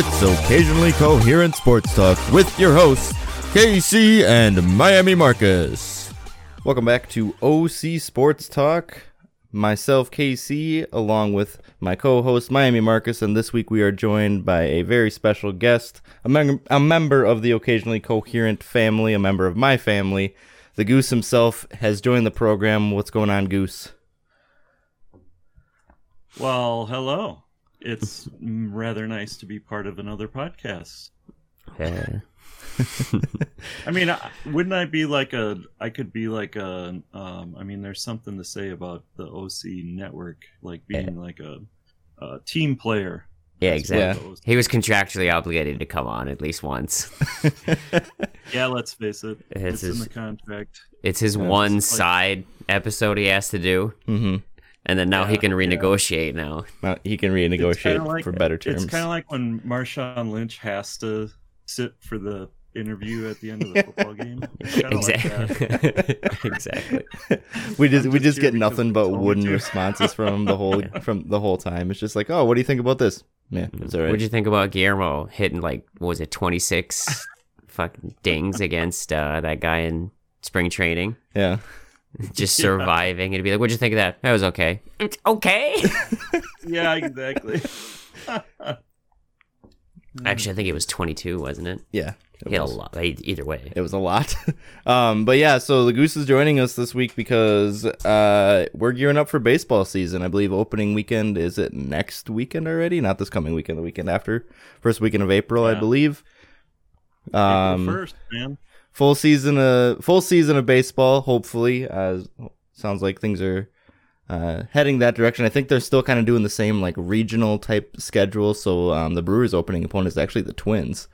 It's occasionally coherent sports talk with your hosts, KC and Miami Marcus. Welcome back to OC Sports Talk. Myself, KC, along with my co host, Miami Marcus, and this week we are joined by a very special guest, a, mem- a member of the occasionally coherent family, a member of my family. The Goose himself has joined the program. What's going on, Goose? Well, hello. It's rather nice to be part of another podcast. Yeah. I mean, wouldn't I be like a? I could be like a. Um, I mean, there's something to say about the OC network, like being like a, a team player. Yeah, exactly. the He was contractually obligated to come on at least once. Yeah, let's face it. It's It's, in his- the contract. It's his Yeah, one it's like- side episode he has to do, Mm-hmm. And then now he Yeah, can yeah. renegotiate now. he can renegotiate like- for better terms. It's kind of like when Marshawn Lynch has to sit for the interview at the end of the football game. It's kinda like. Exactly. exactly. we just I'm we just just get nothing but wooden responses from him the whole from the whole time. It's just like, oh, what do you think about this? Yeah, it's all right. What'd you think about Guillermo hitting like what was it twenty six fucking dings against uh, that guy in spring training? yeah, Just Yeah. surviving and be like, "What'd you think of that? That was okay. It's okay." yeah, exactly. Actually, I think it was twenty two, wasn't it? yeah. It He had a lot. Either way, it was a lot. um, but yeah, so the Goose is joining us this week because uh, we're gearing up for baseball season. I believe opening weekend is it next weekend already? Not this coming weekend, the weekend after, first weekend of April, I Yeah. believe. April Um, first, man. Full season uh full season of baseball hopefully uh sounds like things are uh heading that direction i think they're still kind of doing the same like regional type schedule so um the brewers opening opponent is actually the twins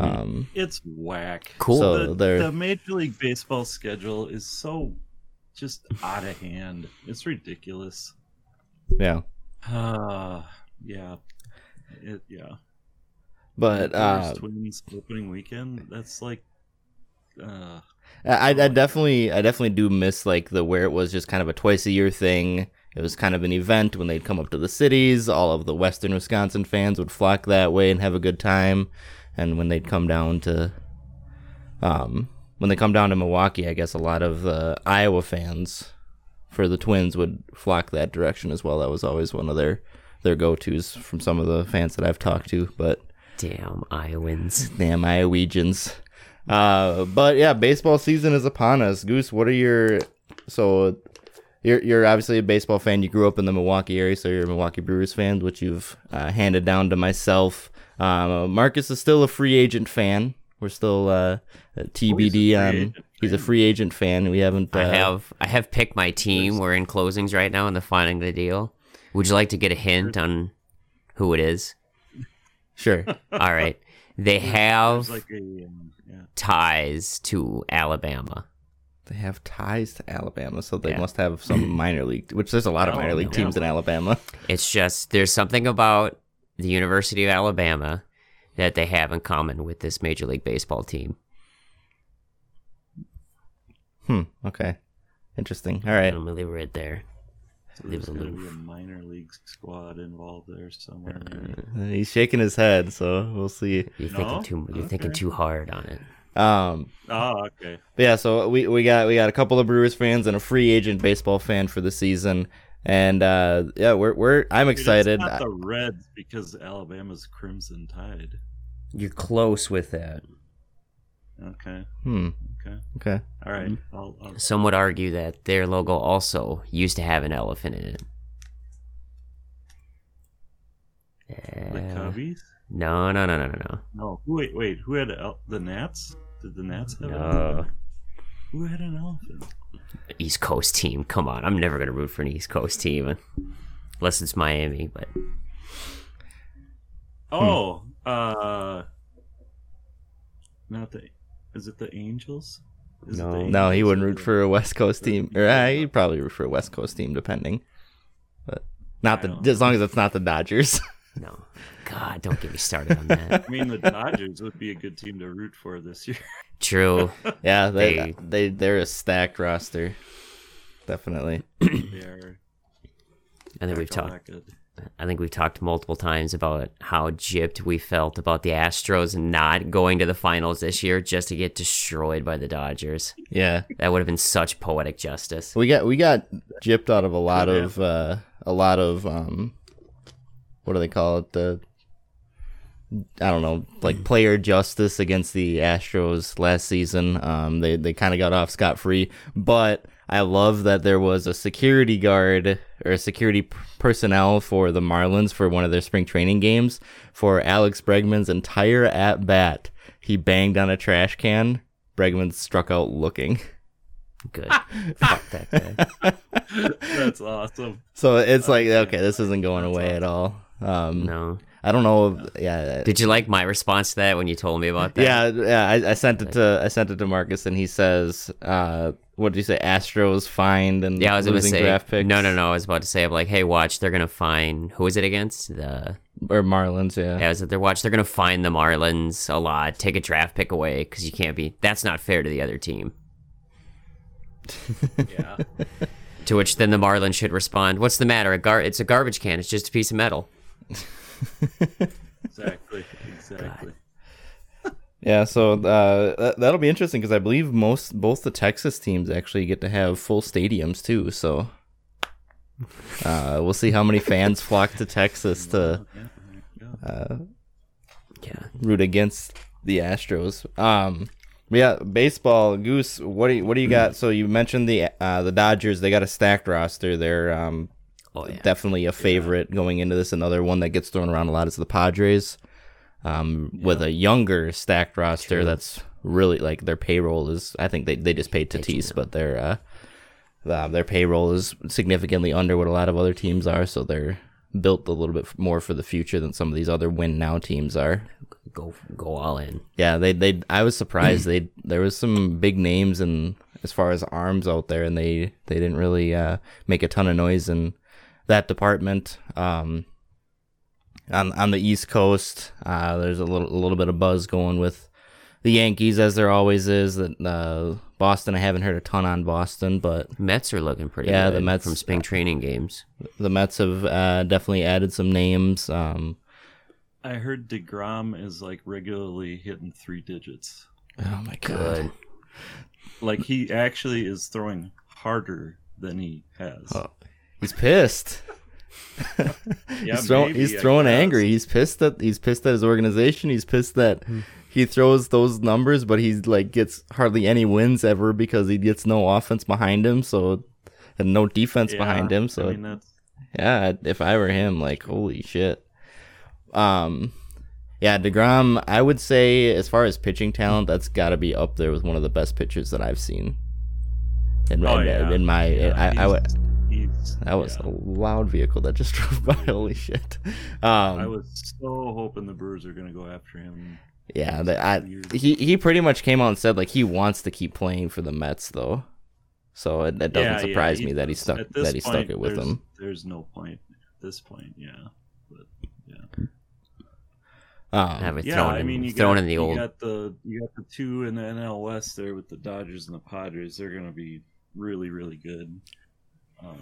um It's whack. Cool. So the, the Major League Baseball schedule is so just out of hand. It's ridiculous. yeah Uh, yeah. It, yeah. but uh Twins opening weekend. That's like, uh, I, I definitely I definitely do miss like the where it was just kind of a twice a year thing. It was kind of an event when they'd come up to the cities. All of the Western Wisconsin fans would flock that way and have a good time. And when they'd come down to, um, when they come down to Milwaukee, I guess a lot of uh, Iowa fans for the Twins would flock that direction as well. That was always one of their their go tos from some of the fans that I've talked to. But damn Iowans. Damn Iowegians. Uh, but yeah, baseball season is upon us. Goose, what are your so you're you're obviously a baseball fan. You grew up in the Milwaukee area, so you're a Milwaukee Brewers fan, which you've uh, handed down to myself. Um, Marcus is still a free agent fan. We're still uh, TBD free on. agent He's a free agent fan. We haven't. Uh, I have I have picked my team. We're in closings right now, and they're finding the deal. Would you like to get a hint on who it is? sure. All right, they have like a, um, yeah. Ties to Alabama. They have ties to Alabama, so they Yeah. must have some minor league. Which there's a lot of Oh, minor league teams in Alabama. It's just there's something about the University of Alabama that they have in common with this Major League Baseball team. Hmm. Okay. Interesting. All right. I'm gonna leave it right there. So Leave there's it got to alone. be a minor league squad involved there somewhere. Uh, He's shaking his head, so we'll see. You're thinking too. You're thinking too hard on it. Um, Oh, okay. but yeah, so we, we got we got a couple of Brewers fans and a free agent baseball fan for the season, and uh, yeah, we're we're I'm Dude, it's excited. not the Reds because Alabama's Crimson Tide. You're close with that. Okay. hmm. Okay. Okay. All right. Mm-hmm. I'll, I'll, Some would argue that their logo also used to have an elephant in it. the Uh, Cubbies. No, no, no, no, no, no. No. Wait. Wait. Who had el- the Nats? Did the Nats have? an No. elephant? Who had an elephant? East Coast team. Come on, I'm never gonna root for an East Coast team unless it's Miami. But Oh. Uh. Not the. Is it the Angels? Is it No. the No, he wouldn't root for a West Coast team, or uh, he'd probably root for a West Coast team, depending. But not the as long as it's not the Dodgers. no, God, don't get me started on that. I mean, the Dodgers would be a good team to root for this year. True. yeah, they, They- they they're a stacked roster, definitely. they are. I think we've talked. I think we've talked multiple times about how gypped we felt about the Astros not going to the finals this year just to get destroyed by the Dodgers. Yeah, That would have been such poetic justice. we got we got gypped out of a lot Could of uh, a lot of um, what do they call it? The I don't know, like player justice against the Astros last season. Um, they they kind of got off scot free, but I love that there was a security guard or a security p- personnel for the Marlins for one of their spring training games for Alex Bregman's entire at bat. He banged on a trash can. Bregman struck out looking. Good. Fuck that guy. That's awesome. So it's like Okay. okay, this isn't going That's away at all. Um, No. I don't know. If, yeah, Did you like my response to that when you told me about that? yeah, yeah. I, I sent it to I sent it to Marcus, and he says, uh, "What did you say? Astros find and Yeah, I was gonna losing say draft picks. no, no, no. I was about to say, I'm like, hey, watch, they're gonna find who is it against the or Marlins. Yeah, Yeah, I was at their watch. They're gonna find the Marlins a lot, take a draft pick away because you can't be. That's not fair to the other team. Yeah. To which then the Marlins should respond, "What's the matter? A gar- It's a garbage can. It's just a piece of metal." Exactly. Exactly. yeah. So uh, that, that'll be interesting because I believe most both the Texas teams actually get to have full stadiums too. So uh, we'll see how many fans flock to Texas to Yeah, there you go. uh, Yeah, root against the Astros. Um, yeah, baseball. Goose, what do you, what do you got? So you mentioned the uh, the Dodgers. They got a stacked roster. They're um, oh yeah, definitely a favorite going into this. Another one that gets thrown around a lot is the Padres. Um, with a younger stacked roster True. that's really like their payroll is. I think they, they just paid Tatis, but their uh, uh, their payroll is significantly under what a lot of other teams are. So they're built a little bit more for the future than some of these other win now teams are. go go all in. Yeah, they they I was surprised they there was some big names and as far as arms out there and they they didn't really uh, make a ton of noise in that department. Um, on on the East Coast, uh, there's a little a little bit of buzz going with the Yankees as there always is. That uh, Boston, I haven't heard a ton on Boston, but Mets are looking pretty. Yeah, good the Mets- from spring training games. the Mets have uh, definitely added some names. Um, I heard Degrom is like regularly hitting three digits. oh my god! Like he actually is throwing harder than he has. Oh, he's pissed. Yeah, he's throwing, maybe, he's guess. angry. He's pissed that he's pissed at his organization. He's pissed that he throws those numbers, but he's like gets hardly any wins ever because he gets no offense behind him. So and no defense Yeah, behind him. So I mean yeah, if I were him, like holy shit. Um, yeah, Degrom. I would say as far as pitching talent, that's got to be up there with one of the best pitchers that I've seen. In, Oh, in, yeah. in my, yeah, I, I would. He's- That was yeah. a loud vehicle that just drove by. Holy shit! Um, I was so hoping the Brewers are going to go after him. yeah, the, I, he he pretty much came out and said like he wants to keep playing for the Mets though, so it, it doesn't Yeah, yeah, surprise he me that he stuck that he stuck it with there's- him. There's no point at this point. Yeah, but yeah, Um, Have it yeah. thrown I in, mean, you thrown got, in the you old. got the you got the two in the NL West there with the Dodgers and the Padres. They're going to be really really good. Um,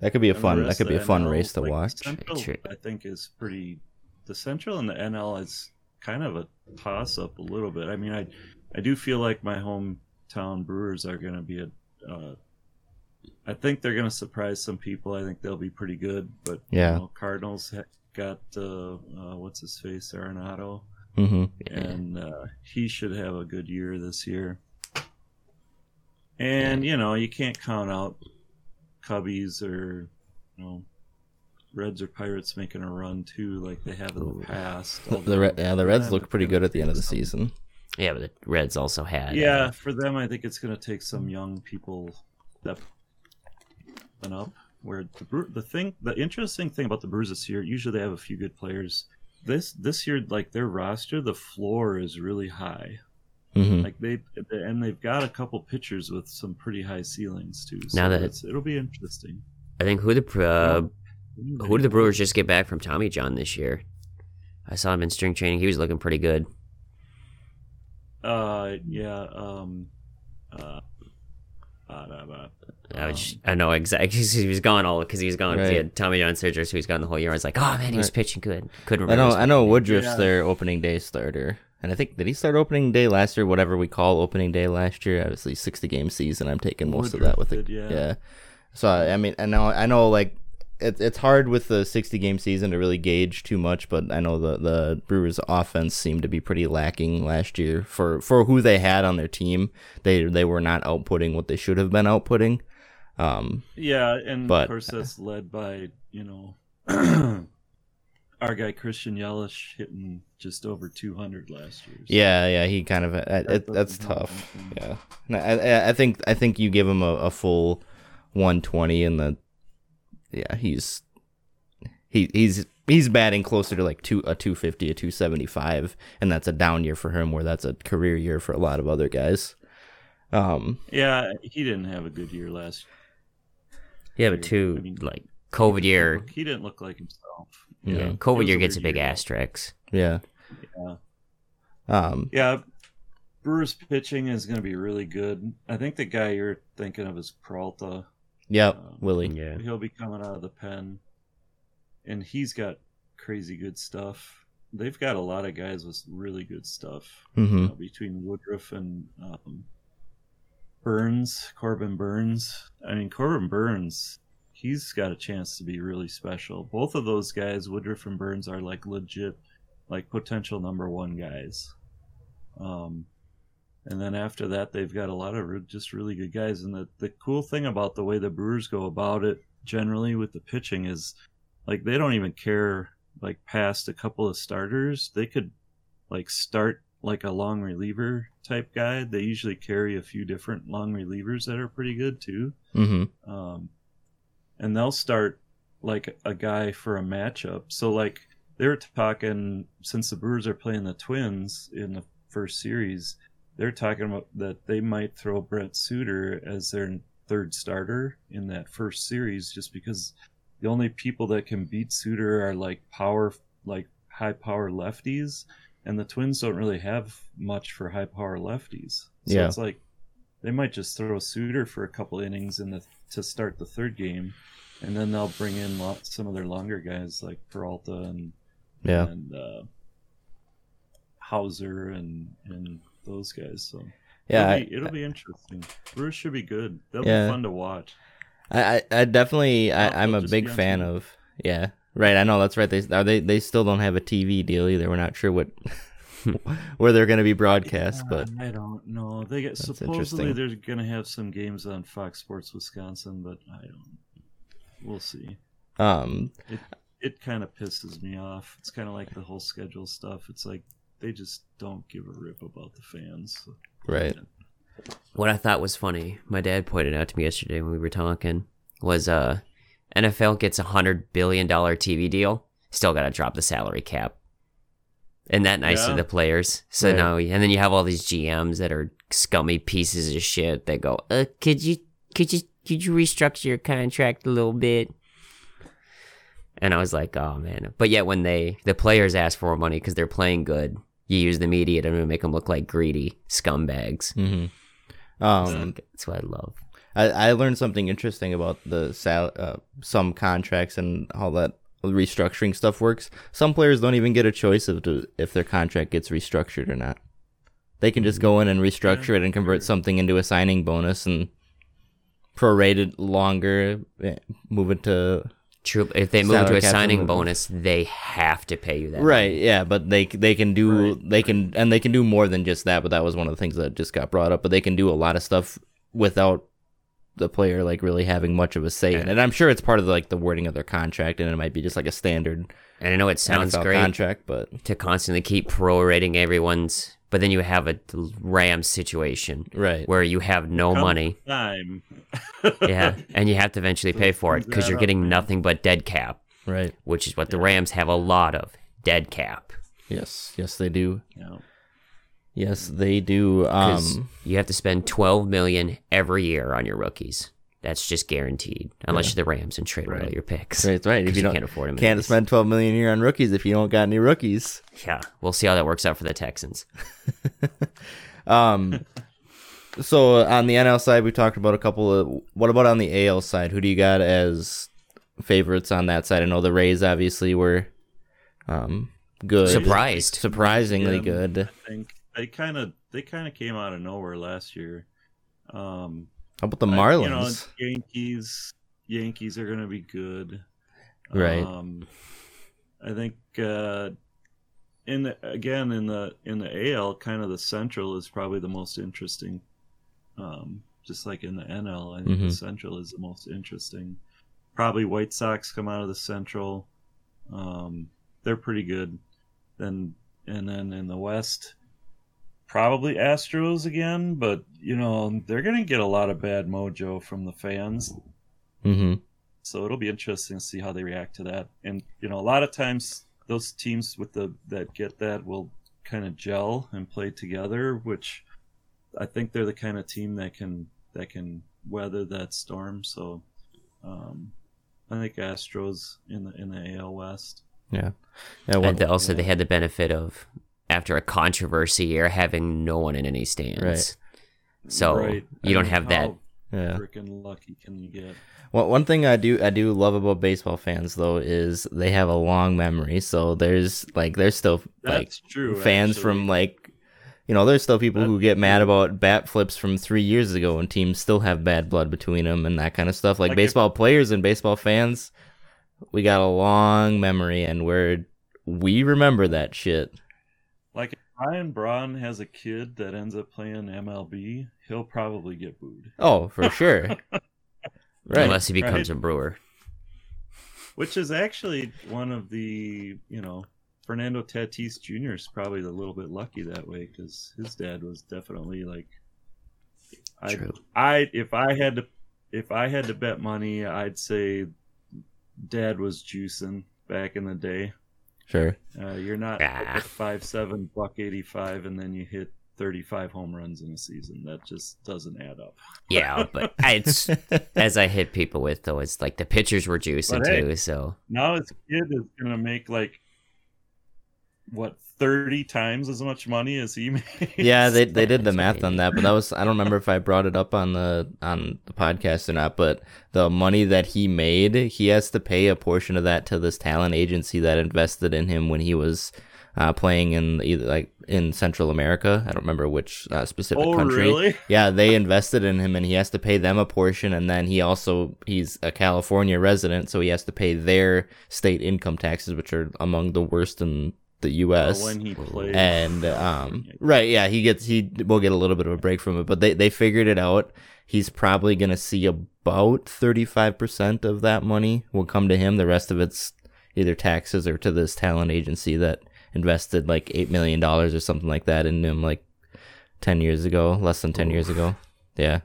that could be a fun that could be a fun NL, race to like, watch. Central, Sure. I think is pretty. The Central and the NL is kind of a toss up a little bit. I mean, I I do feel like my hometown Brewers are going to be a. Uh, I think they're going to surprise some people. I think they'll be pretty good. But Yeah. you know, Cardinals ha- got uh, uh, what's his face Arenado, hmm and uh, he should have a good year this year. And you know, you can't count out Cubbies or you know Reds or Pirates making a run too, like they have in the past. The, the Re- yeah, the Reds look pretty good at the end of the season. Yeah, but the Reds also had. Yeah, uh, for them, I think it's going to take some young people stepping up. Where the the thing, the interesting thing about the Brewers this year, usually they have a few good players. This this year, like their roster, the floor is really high. Hmm Like they and they've got a couple pitchers with some pretty high ceilings too. So Now that- it's, it'll be interesting. I think who the uh, who did the Brewers just get back from Tommy John this year? I saw him in string training. He was looking pretty good. Uh, yeah. Um, uh, uh, blah, blah, blah. I, was, I know exactly. He was gone all because he was gone. 'cause He had Tommy John surgery, so he's gone the whole year. I was like, oh man, he was Right. pitching good. Couldn't I know I know name. Woodruff's Yeah. their opening day starter. And I think did he start opening day last year, whatever we call opening day last year? Obviously sixty game season. I'm taking most of that with it. Yeah. yeah. So I I mean I know I know like it, it's hard with the sixty game season to really gauge too much, but I know the the Brewers offense seemed to be pretty lacking last year for for who they had on their team. They they were not outputting what they should have been outputting. Um, Yeah, and But- of course that's led by you know our guy Christian Yelich hitting just over 200 last year. so Yeah, yeah, he kind of it, it, that's tough. anything. Yeah, No, I, I- I think I think you give him a, a full 120, and the yeah, he's he he's he's batting closer to like two a 250 a 275, and that's a down year for him, where that's a career year for a lot of other guys. Um, Yeah, he didn't have a good year last Yeah, but I two mean- like COVID year. year. He didn't look like himself. Yeah, yeah, COVID year a gets a big year. asterisk. yeah, Yeah. um, Yeah, Brewers pitching is going to be really good. I think the guy you're thinking of is Peralta. yep, Um, Willie. Yeah, He'll be coming out of the pen, and he's got crazy good stuff. They've got a lot of guys with really good stuff hmm uh, between Woodruff and um, Burnes, Corbin Burnes. I mean, Corbin Burnes, he's got a chance to be really special. Both of those guys, Woodruff and Burnes, are like legit, like potential number one guys. Um, and then after that, they've got a lot of just really good guys. And the, the cool thing about the way the Brewers go about it generally with the pitching is like they don't even care like past a couple of starters. They could like start like a long reliever type guy. They usually carry a few different long relievers that are pretty good too. hmm Um, and they'll start like a guy for a matchup. So like they were talking since the Brewers are playing the Twins in the first series, they're talking about that they might throw Brent Suter as their third starter in that first series just because the only people that can beat Suter are like power like high power lefties and the Twins don't really have much for high power lefties. So Yeah. it's like they might just throw Suter for a couple innings in the to start the third game, and then they'll bring in some of their longer guys like Peralta and Yeah, and uh, Hauser and and those guys. So yeah. it'll, be, it'll be interesting. Brewers should be good. They'll Yeah. be fun to watch. I, I, I definitely, I, I'm a big fan of. Yeah, right. I know that's right. They are they they still don't have a TV deal either. We're not sure what where they're going to be broadcast, but Uh, I don't know. They get That's supposedly they're gonna have some games on Fox Sports Wisconsin, but I don't. We'll see. um, It kind of pisses me off. It's kind of like the whole schedule stuff. It's like they just don't give a rip about the fans. right. What I thought was funny, my dad pointed out to me yesterday when we were talking, was uh NFL gets a hundred billion dollar TV deal, still got to drop the salary cap. Isn't that nice Yeah. to the players? So Right. now, and then you have all these GMs that are scummy pieces of shit that go, uh, could you, could you, could you restructure your contract a little bit? And I was like, oh man. But yet, when they the players ask for more money because they're playing good, you use the media to make them look like greedy scumbags. hmm Um, That's what I love. I, I learned something interesting about the sal- uh, some contracts and how that restructuring stuff works. Some players don't even get a choice of to, if their contract gets restructured or not. They can just go in and restructure it and convert something into a signing bonus and prorate it longer, eh, move it to True. If they move to a signing removal. bonus, they have to pay you that. right. Yeah, but they they can do Right, they can and they can do more than just that. But that was one of the things that just got brought up. But they can do a lot of stuff without the player like really having much of a say in it. And I'm sure it's part of like the wording of their contract, and it might be just like a standard And I know it sounds NFL great contract, but to constantly keep prorating everyone's, but then you have a Rams situation right, where you have no Come money. Time. Yeah, and you have to eventually pay for it because you're getting up, nothing but dead cap, right. which is what the Rams have a lot of dead cap. Yes, yes, they do. Yeah. Yes, they do. Um, you have to spend 12 million every year on your rookies. That's just guaranteed, unless you're the Rams and trade away all Right. your picks. right, right. If 'Cause you you don't can't afford 'em can't spend 12 million a year on rookies if you don't got any rookies. Yeah, we'll see how that works out for the Texans. Um, so on the NL side, we talked about a couple of. What about on the AL side? Who do you got as favorites on that side? I know the Rays obviously were um, good, Surprised. surprisingly Yeah, good. I think they kind of they kind of came out of nowhere last year. Um, How about the I- Marlins? you know, Yankees. Yankees are going to be good. Right. Um, I think uh, in the, again in the in the AL, kind of the Central is probably the most interesting. Um, just like in the NL, I think Mhm. the Central is the most interesting. Probably White Sox come out of the Central. Um, they're pretty good. Then and then in the West, probably Astros again. But you know they're gonna get a lot of bad mojo from the fans. hmm So it'll be interesting to see how they react to that. And you know, a lot of times those teams with the that get that will kind of gel and play together, which I think they're the kind of team that can that can weather that storm. So um, I think Astros in the in the AL West. Yeah. Yeah. What, And they- also, they had the benefit of after a controversy or having no one in any stands. Right. So Right. you don't mean, have that. how yeah. Freaking lucky can you get? Well, one thing I do I do love about baseball fans though is they have a long memory. So there's like there's still like That's true. fans actually. from like you know there's still people who get mad about bat flips from three years ago and teams still have bad blood between them and that kind of stuff like, Like if- baseball players and baseball fans we got a long memory and we're we remember that shit Like if Ryan Braun has a kid that ends up playing MLB, he'll probably get booed. oh for sure right Unless he becomes Right. a brewer. Which is actually one of the, you know, Fernando Tatis Jr. is probably a little bit lucky that way because his dad was definitely like, I, True. I, if I had to, if I had to bet money, I'd say dad was juicing back in the day. Sure Uh, you're not Ah. five seven buck eighty five, and then you hit thirty five home runs in a season. That just doesn't add up. Yeah, but it's as I hit people with though, it's like the pitchers were juicing hey. too. So Now his kid is gonna make like what thirty times as much money as he made. yeah they, they did the math on that but that was i don't remember if i brought it up on the on the podcast or not but the money that he made he has to pay a portion of that to this talent agency that invested in him when he was uh, playing in either like in central america i don't remember which uh, specific Oh country really? yeah they invested in him and he has to pay them a portion and then he also he's a california resident so he has to pay their state income taxes which are among the worst in the us Oh, when he played, and um right yeah he gets he will get a little bit of a break from it but they they figured it out. He's probably going to see about 35% of that money will come to him. The rest of it's either taxes or to this talent agency that invested like 8 million dollars or something like that in him like 10 years ago less than 10 years ago. Yeah.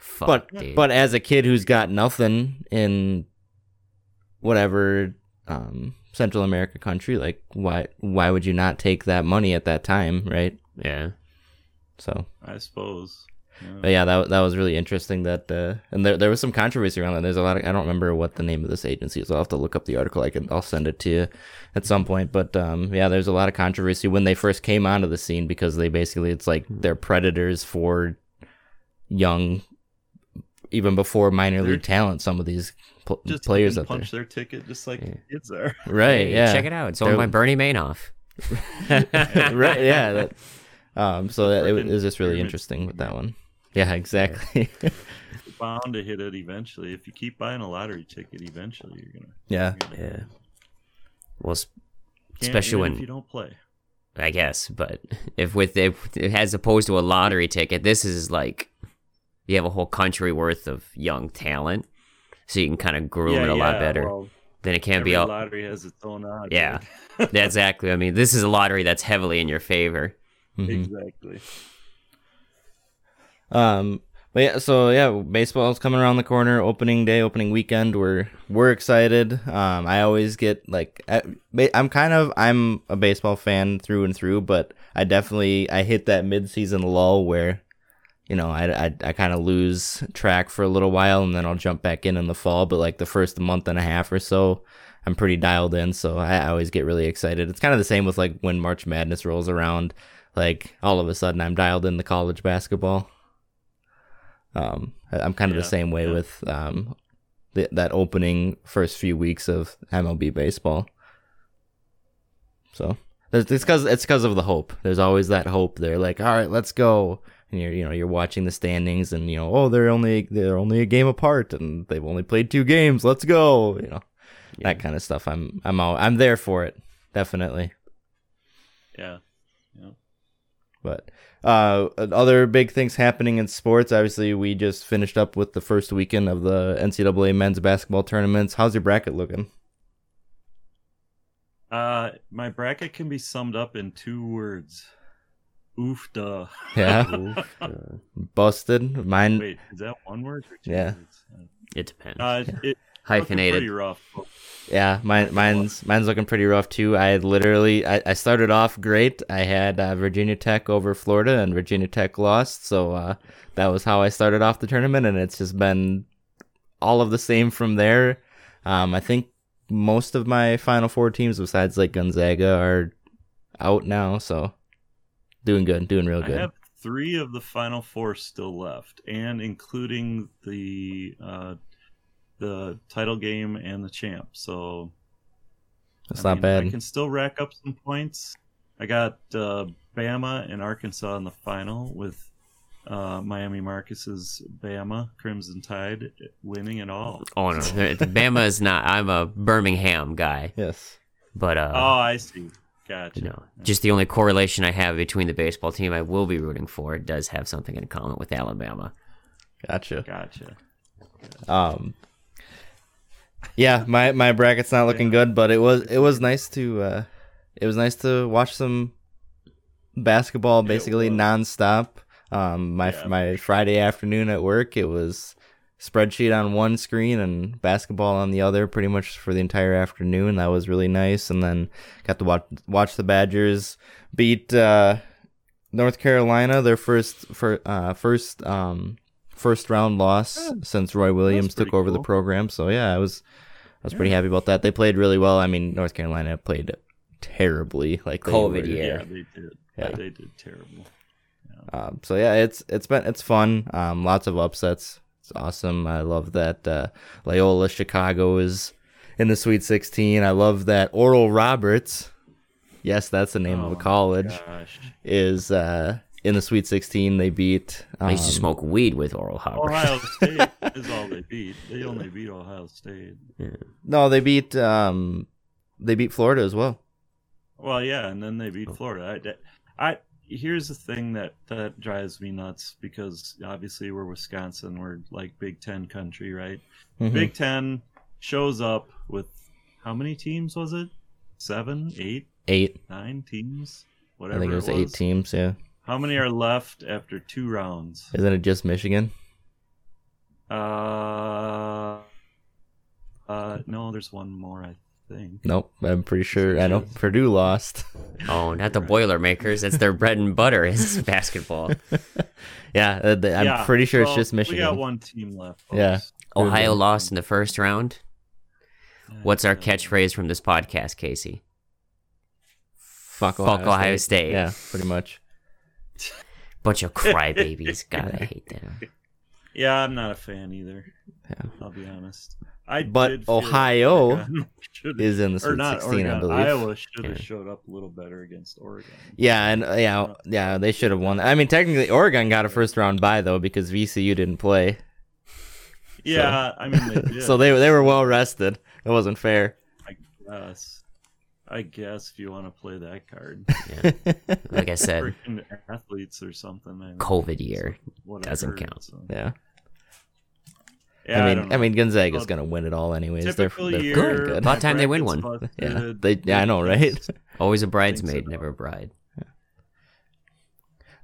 Fuck, but dude. but as a kid who's got nothing in whatever um Central America country, like why why would you not take that money at that time, right? yeah, So I suppose. Yeah. but yeah, that that was really interesting. That uh, and there there was some controversy around that. There's a lot of I don't remember what the name of this agency is. I'll have to look up the article. I can I'll send it to you at some point. But um, yeah, there's a lot of controversy when they first came onto the scene because they basically it's like they're predators for young, even before minor They're- league talent. Some of these pl- Just players can out there, punch their ticket just like Yeah. kids are. right? Hey, yeah, check it out. It's owned They're- by Bernie Madoff. right? Yeah. That, um. So that, it, was- it was just really interesting with that one. Yeah, exactly. You're bound to hit it eventually. If you keep buying a lottery ticket, eventually you're gonna. yeah. you're gonna- Yeah. Well, especially when if you don't play. I guess, but if with if, as opposed to a lottery ticket, this is like you have a whole country worth of young talent, so you can kind of groom it a lot better. well, then it can't every be all. lottery has its own odds. Yeah. right? Exactly. I mean, this is a lottery that's heavily in your favor. Mhm. exactly. Um, but yeah, so yeah, baseball's coming around the corner. Opening day, opening weekend. We're we're excited. Um, I always get like I, I'm kind of I'm a baseball fan through and through, but I definitely I hit that mid season lull where, you know, I I, I kind of lose track for a little while and then I'll jump back in in the fall. But like the first month and a half or so. I'm pretty dialed in, so I I always get really excited. It's kind of the same with like when March Madness rolls around, like all of a sudden I'm dialed in into college basketball. Um, I- I'm kind of the same way yeah. with um, th- that opening first few weeks of MLB baseball. So it's because it's because of the hope. There's always that hope. They're like, all right, let's go. And you're you know you're watching the standings, and you know oh they're only they're only a game apart, and they've only played two games. Let's go. You know Yeah. that kind of stuff. I'm I'm all, I'm there for it. Definitely. Yeah. But uh, other big things happening in sports. Obviously, we just finished up with the first weekend of the NCAA men's basketball tournaments. How's your bracket looking? Uh, my bracket can be summed up in two words. Oof duh. Yeah, Oof, uh, busted. Mine. Wait, is that one word or two Yeah. words? it depends. Uh, it, Hyphenated. Rough. Yeah, mine, mine's mine's looking pretty rough too. I literally I, I started off great. I had uh, Virginia Tech over Florida, and Virginia Tech lost. So uh, that was how I started off the tournament, and it's just been all of the same from there. Um, I think most of my Final Four teams, besides like Gonzaga, are out now. So doing good, doing real good. I have three of the final four still left, and including the uh, the title game and the champ. So That's I not mean, bad. I can still rack up some points. I got uh, Bama and Arkansas in the final with uh, Miami Marcus's Bama Crimson Tide winning it all. oh no, Bama is not. I'm a Birmingham guy, Yes. but uh, oh, I see. Gotcha. you know, just the only correlation I have between the baseball team I will be rooting for does have something in common with Alabama. Gotcha. Gotcha. Um, yeah, my my bracket's not looking good, but it was it was nice to uh, it was nice to watch some basketball basically was. nonstop. Um, my Yeah. my Friday afternoon at work, it was spreadsheet on one screen and basketball on the other, pretty much for the entire afternoon. That was really nice, and then got to watch watch the Badgers beat uh, North Carolina, their first for uh, first um first round loss since Roy Williams took pretty over the program. So yeah, I was I was pretty happy about that. They played really well. I mean, North Carolina played terribly. Like they COVID were- year. Yeah, they did. Yeah. They did terrible. Um, so yeah, it's it's been it's fun. Um, lots of upsets. It's awesome. I love that uh, Loyola Chicago is in the Sweet 16. I love that Oral Roberts. Yes, that's the name of Oh a college. Gosh. Is uh, in the Sweet 16. They beat. Um, I used to smoke weed with Oral Hubbard. Ohio State is all they beat. They only beat Ohio State. No, they beat. Um, they beat Florida as well. Well, yeah, and then they Oh. beat Florida. I, I here's the thing that that drives me nuts because obviously we're Wisconsin, we're like Big Ten country, right? Mhm. Big Ten shows up with how many teams was it? Seven, eight, eight, nine teams, Whatever. I think it was, eight teams. Yeah. How many are left after two rounds? Isn't it just Michigan? Uh, uh, no, there's one more, I think. Nope. I'm pretty sure. I know Purdue lost. Oh, not the Boilermakers. That's their bread and butter is basketball. yeah, uh, I'm Yeah, pretty sure well, it's just Michigan. We got one team left. folks. Yeah. Ohio lost in the first round. What's our catchphrase from this podcast, Casey? Fuck Fuck Ohio State. Yeah, pretty much. Bunch of crybabies. God, I hate them. Yeah, I'm not a fan either. Yeah. I'll be honest. I But did like Ohio Is in the Sweet not 16, I Oregon, believe. Iowa should have Yeah. showed up a little better against Oregon. Yeah, and uh, yeah, yeah, they should have won. I mean, technically, Oregon got a first round bye though because VCU didn't play, Yeah, I mean they did. so they they were well rested. It wasn't fair. I guess. I guess if you want to play that card, Yeah. Like I said, athletes or something. Man. COVID year. What doesn't count. so. yeah, Yeah, I mean, don't I, mean, Gonzaga's Well, gonna win it all anyways. They're, typical they're year. pretty good. About time they win one. busted, Yeah, they. Yeah, I know, right? Always a so. bridesmaid, never a bride.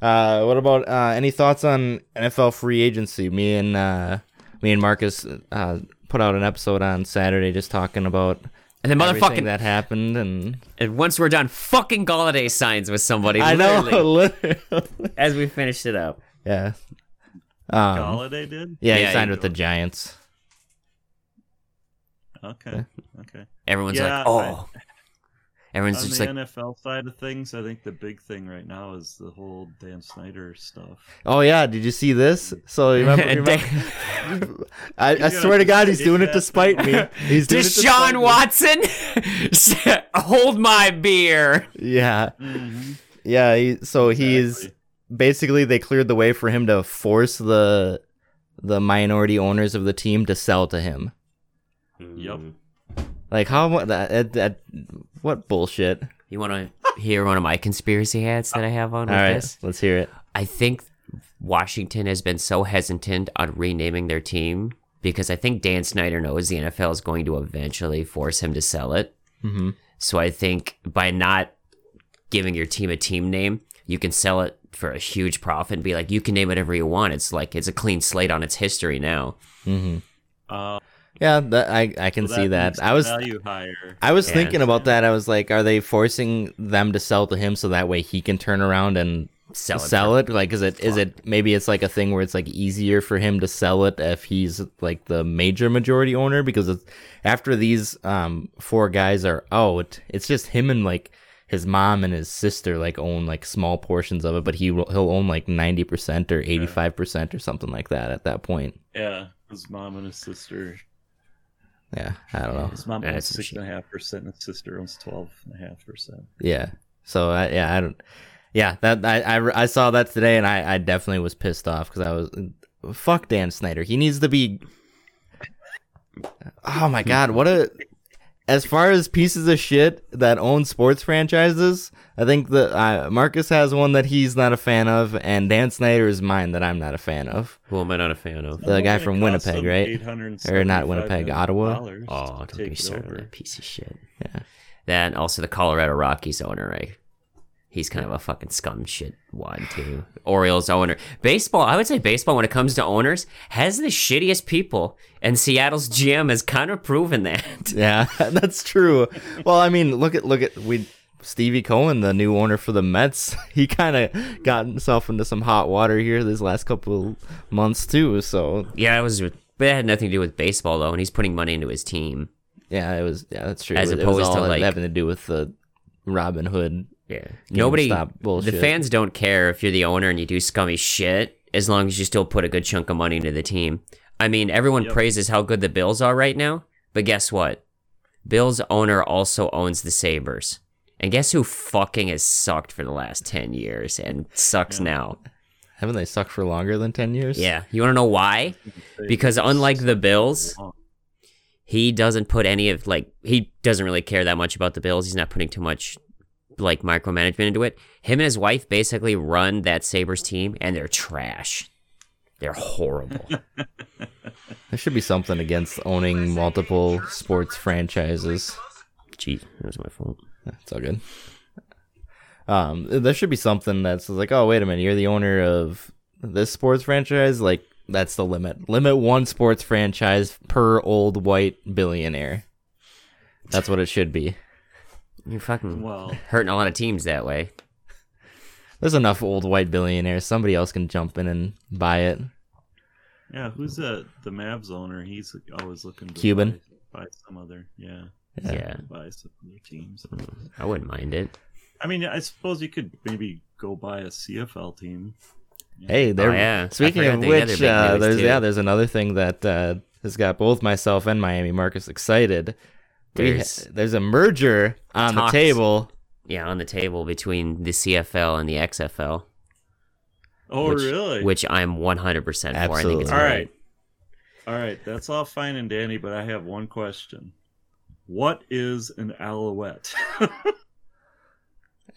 Uh, what about uh, any thoughts on NFL free agency? Me and uh, me and Marcus uh, put out an episode on Saturday just talking about And then motherfucking, that happened, and and once we're done, fucking Golladay signs with somebody. I know, literally, literally. as we finished it up. yeah. Um, Golladay did. yeah, Yeah, he signed he with the Giants. Okay. Okay. Everyone's Yeah, like, oh. Everyone's On just the like, NFL side of things, I think the big thing right now is the whole Dan Snyder stuff. Oh yeah, did you see this? So you remember, remember- I, I swear to God, he's doing it that to spite me. He's doing it Deshaun me. Watson, hold my beer. Yeah, Mm-hmm. yeah. He, so he's basically they cleared the way for him to force the the minority owners of the team to sell to him. Yep. Like how mu- that, that, that what bullshit? You want to hear one of my conspiracy hats that I have on All with right, this? let's hear it. I think Washington has been so hesitant on renaming their team because I think Dan Snyder knows the NFL is going to eventually force him to sell it. hmm So I think by not giving your team a team name, you can sell it for a huge profit and be like, you can name whatever you want. It's like it's a clean slate on its history now. hmm Uh, Yeah, that, I I can so see that. makes I was value higher. I was Yeah. thinking about that. I was like, are they forcing them to sell to him so that way he can turn around and Sell it. sell it? Like, is it is it maybe it's like a thing where it's like easier for him to sell it if he's like the major majority owner because it's, after these um four guys are out, it's just him and like his mom and his sister like own like small portions of it, but he will- he'll own like ninety percent or eighty five percent or something like that at that point. Yeah, his mom and his sister. Yeah, I don't know. His mom Yeah, owns six and a half percent, and his sister owns twelve and a half percent. Yeah. So I, yeah, I don't. Yeah, that I, I, I saw that today, and I, I definitely was pissed off because I was fuck Dan Snyder. He needs to be. Oh my god, what a. As far as pieces of shit that own sports franchises, I think that uh, Marcus has one that he's not a fan of, and Dan Snyder is mine that I'm not a fan of. Who am I not a fan of? The guy from Winnipeg, right? Or not Winnipeg, Ottawa? Oh, don't get me started on that piece of shit. Yeah. Then also the Colorado Rockies owner, right? He's kind of a fucking scum shit wad too. Orioles owner. Baseball, I would say baseball when it comes to owners has the shittiest people, and Seattle's GM has kind of proven that. Yeah, that's true. Well, I mean, look at look at we Stevie Cohen, the new owner for the Mets. He kind of got himself into some hot water here this last couple months too. So Yeah, it was, but it had nothing to do with baseball though, and he's putting money into his team. yeah, it was yeah, that's true. As it, opposed to, like- having to do with the Robin Hood. Yeah, nobody. The fans don't care if you're the owner and you do scummy shit, as long as you still put a good chunk of money into the team. I mean, everyone Yep. praises how good the Bills are right now, but guess what? Bills owner also owns the Sabres. And guess who fucking has sucked for the last 10 years and sucks Yeah. now? Haven't they sucked for longer than ten years? Yeah. You want to know why? Because unlike the Bills, he doesn't put any of like he doesn't really care that much about the Bills. He's not putting too much like micromanagement into it. Him and his wife basically run that Sabres team and they're trash. They're horrible. there should be something against owning multiple sports franchises. Gee, that was my fault. It's all good. Um, there should be something that's like, oh, wait a minute, you're the owner of this sports franchise. Like, that's the limit. Limit one sports franchise per old white billionaire. That's what it should be. You're fucking Well, hurting a lot of teams that way. There's enough old white billionaires. Somebody else can jump in and buy it. yeah. Who's the the Mavs owner? He's always looking to Cuban? buy, buy some other. Yeah, Yeah. buy some other teams. I wouldn't mind it. I mean, I suppose you could maybe go buy a CFL team. Hey, there. Oh, yeah. Speaking of which, uh, there's too. yeah, there's another thing that uh, has got both myself and Miami Marcus excited. We There's- ha- there's a merger on Talks. the table. Yeah, on the table between the CFL and the XFL, Oh, which, really? which I'm 100% for. I think it's Absolutely. all great. right, all right. That's all fine and dandy, but I have one question. What is an Alouette?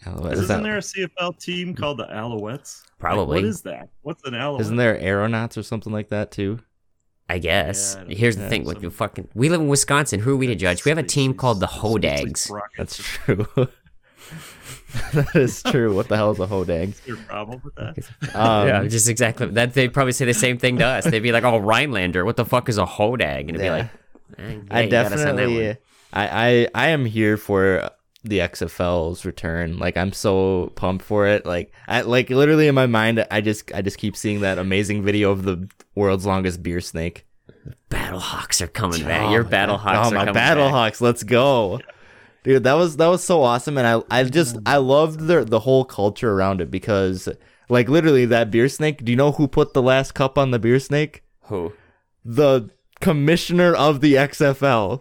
Alouette, is Isn't that- there a CFL team called the Alouettes? Like, Probably. what is that? What's an Alouette? Isn't there Argonauts or something like that too? I guess. Yeah, I don't- Here's the thing: with some- you fucking, we live in Wisconsin. Who are we to judge? We have a team called the Hodags. That's true. that is true. What the hell is a hodag? Your problem with that? Um, yeah, just exactly. That they'd probably say the same thing to us. They'd be like, "Oh, Rhinelander, what the fuck is a Hodag?" And it'd be like, eh, yeah, I you got us on that definitely. I, I, I am here for the XFL's return. Like I'm so pumped for it. Like I, like literally in my mind, I just, I just keep seeing that amazing video of the world's longest beer snake. Battlehawks are coming back. Oh Your Battlehawks Oh my coming back. Battlehawks, let's go. dude that was that was so awesome and i i just i loved the the whole culture around it because like literally that beer snake do you know who put the last cup on the beer snake Who? the commissioner of the xfl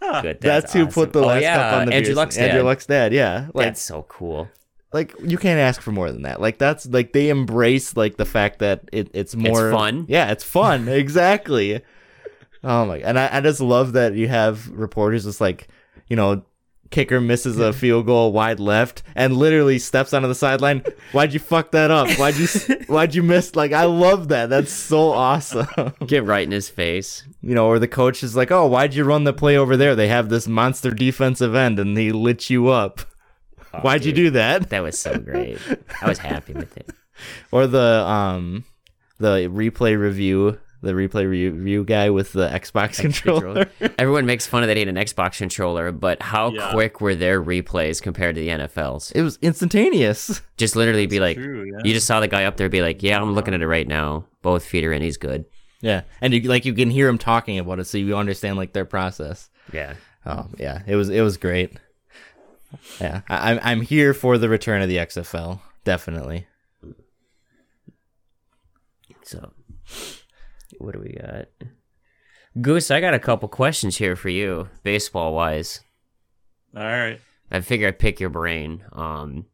Good. that's, who put the oh, last oh, yeah, cup on the Andrew Luck's andrew dad. luck's dad yeah like That's so cool. like you can't ask for more than that like that's like they embrace like the fact that it, it's more fun. yeah it's fun exactly oh my and I, I just love that you have reporters just like you know kicker misses a field goal wide left and literally steps onto the sideline. Why'd you fuck that up? Why'd you why'd you miss? Like i love that. That's so awesome. Get right in his face. you know or the coach is like oh why'd you run the play over there? They have this monster defensive end and they lit you up. Oh, why'd you do that? That was so great. I was happy with it. or the um the replay review the replay review guy with the xbox controller Everyone makes fun of that he had an Xbox controller, but how Yeah. quick were their replays compared to the NFL's? it was instantaneous Just literally be like, True, yeah. you just saw the guy up there be like, yeah, I'm looking at it right now. Both feet are in. He's good. yeah and you like you can hear him talking about it so you understand like their process Yeah. oh yeah it was it was great yeah I, i'm i'm here for the return of the xfl definitely So, what do we got? Goose, I got a couple questions here for you, baseball wise. All right. I figure I'd pick your brain. Um,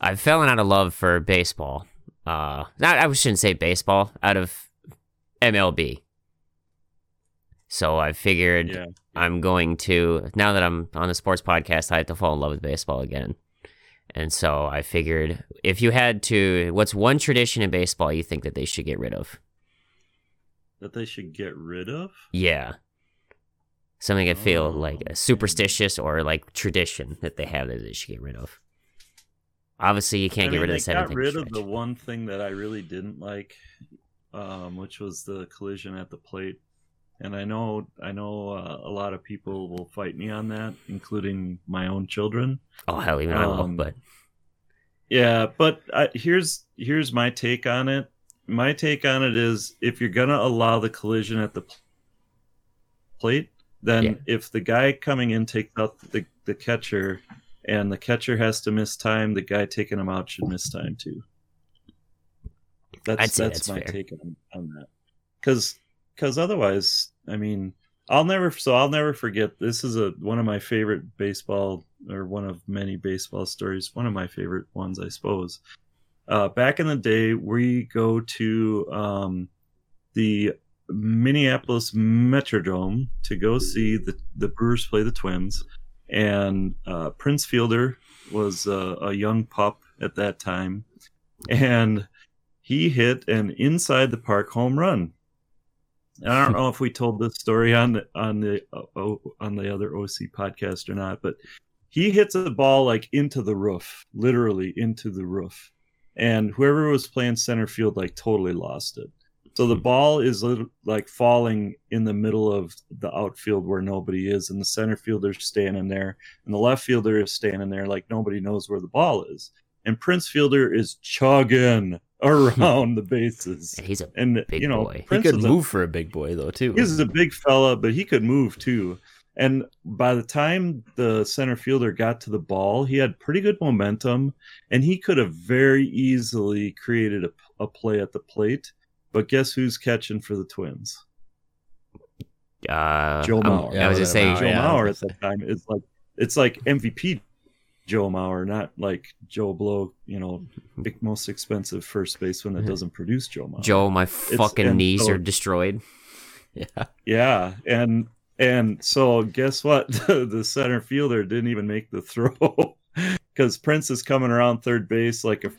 I've fallen out of love for baseball. Uh, not I shouldn't say baseball, out of MLB. So I figured Yeah. I'm going to now that I'm on the sports podcast, I have to fall in love with baseball again. And so I figured if you had to, what's one tradition in baseball you think that they should get rid of? That they should get rid of? Yeah. Something I feel Oh, like a superstitious or like tradition that they have that they should get rid of. Obviously, you can't I get mean, rid of they the seventh got rid of the one thing that I really didn't like, um, which was the collision at the plate. And I know, I know, uh, a lot of people will fight me on that, including my own children. Oh hell, even I will. um, But Yeah, but I, here's here's my take on it. My take on it is if you're gonna allow the collision at the plate, then Yeah. if the guy coming in takes out the, the catcher and the catcher has to miss time, the guy taking him out should miss time too. That's that's, that's my fair. take on, on that. Because because otherwise, I mean, I'll never so I'll never forget. This is a one of my favorite baseball or one of many baseball stories. One of my favorite ones, I suppose. Uh, back in the day, we go to um, the Minneapolis Metrodome to go see the the Brewers play the Twins, and uh, Prince Fielder was uh, a young pup at that time, and he hit an inside the park home run. And I don't know if we told this story on the on the uh, on the other OC podcast or not, but he hits the ball like into the roof, literally into the roof, and whoever was playing center field like totally lost it. So the hmm. ball is like falling in the middle of the outfield where nobody is, and the center fielder's standing there, and the left fielder is standing there like nobody knows where the ball is. And Prince Fielder is chugging around the bases, he's a and Big you know boy. He he could is a move for a big boy though too He's a big fella, but he could move too. And by the time the center fielder got to the ball, he had pretty good momentum, and he could have very easily created a, a play at the plate. But guess who's catching for the Twins? uh, Joe I'm- Mauer. I was Yeah, gonna say Joe yeah, Mauer at that time is like it's like MVP Joe Mauer, not like Joe Blow, you know, big, most expensive first baseman that doesn't produce Joe Mauer. Joe, my fucking and knees so- are destroyed. yeah Yeah, and and so guess what? The, the center fielder didn't even make the throw because Prince is coming around third base like a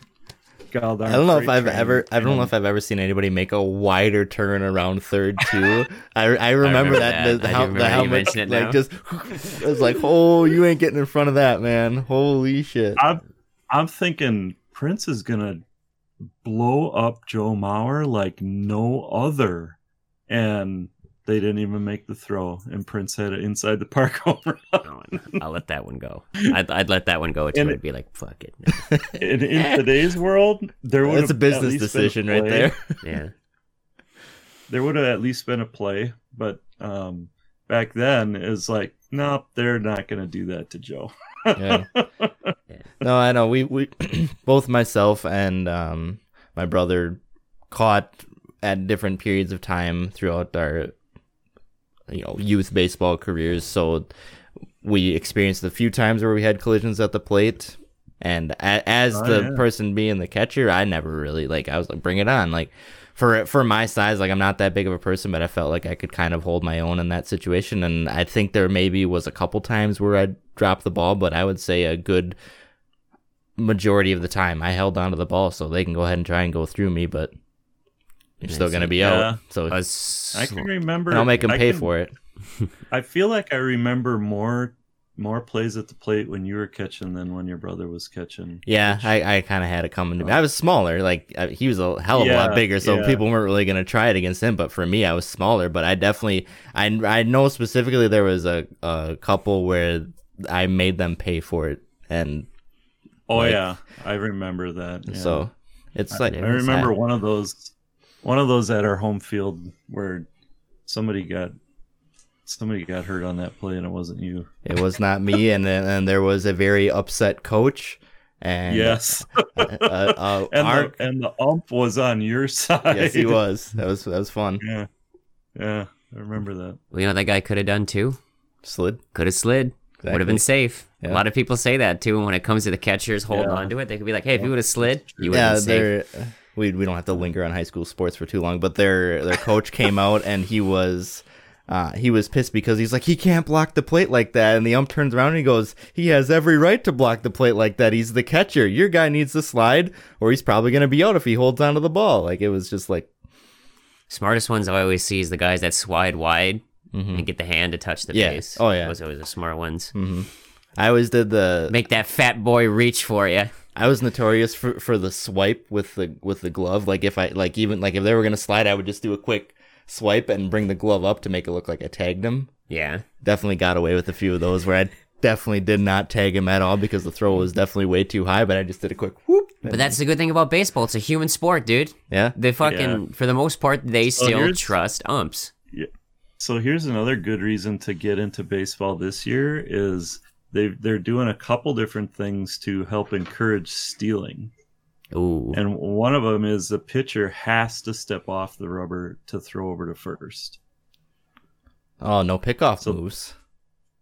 god. I don't know if I've ever I don't know if I've ever seen anybody make a wider turn around third too. I, I remember remember that, that. the, I how, remember the you helmet mention it like now. just it was like oh you ain't getting in front of that man holy shit I'm I'm thinking Prince is gonna blow up Joe Mauer like no other, and they didn't even make the throw, and Prince had it inside the park home run. I'll let that one go. I'd, I'd let that one go too. And- I'd be like, fuck it. in, in today's world, there would that's a business decision right there Yeah. there would have at least been a play, but um, back then is like, nope, they're not going to do that to Joe. Yeah. no, I know. We we both myself and um my brother caught at different periods of time throughout our you know youth baseball careers. So we experienced a few times where we had collisions at the plate. And a- as Oh, the yeah. person being the catcher, I never really like. I was like, bring it on. Like for for my size, like I'm not that big of a person, but I felt like I could kind of hold my own in that situation. And I think there maybe was a couple times where I dropped the ball, but I would say a good majority of the time I held onto the ball, so they can go ahead and try and go through me, but you're still gonna be Yeah. out. So I I can remember. and I'll make them I pay can- for it. I feel like I remember more more plays at the plate when you were catching than when your brother was catching. Yeah, Which- I, I kind of had it coming to me. I was smaller, like uh, he was a hell of a lot bigger, so yeah. people weren't really gonna try it against him. But for me, I was smaller. But I definitely, I I know specifically there was a a couple where I made them pay for it, and oh like- yeah, I remember that. yeah. so it's like I remember one of those, one of those at our home field where somebody got somebody got hurt on that play and it wasn't you. it was not me, and then and there was a very upset coach, and yes, uh, uh, and our- the, and the ump was on your side. yes, he was. That was that was fun. Yeah, yeah, I remember that. Well, you know what that guy could have done too? Slid. Could have slid. Would have been safe. Yeah. A lot of people say that too. And When it comes to the catchers holding Yeah. on to it, they could be like, "Hey, if you would have slid, you would yeah, have been safe." We we don't have to linger on high school sports for too long, but their their coach came out and he was uh, he was pissed because he's like he can't block the plate like that, and the ump turns around and he goes, he has every right to block the plate like that. He's the catcher. Your guy needs to slide, or he's probably gonna be out if he holds onto the ball. Like it was just like Smartest ones I always see is the guys that slide wide and get the hand to touch the Mm-hmm. Yeah. base. Oh, yeah. those are always the smart ones. I always did the Make that fat boy reach for you. I was notorious for, for the swipe with the with the glove. Like if I like even like if they were gonna slide, I would just do a quick swipe and bring the glove up to make it look like I tagged him. Yeah. Definitely got away with a few of those where I definitely did not tag him at all because the throw was definitely way too high. But I just did a quick whoop. But that's the good thing about baseball. It's a human sport, dude. yeah, They fucking, for the most part, they still trust umps. Yeah. So here's another good reason to get into baseball this year is they they're doing a couple different things to help encourage stealing. Ooh. And one of them is the pitcher has to step off the rubber to throw over to first. Oh no, pickoff So- moves.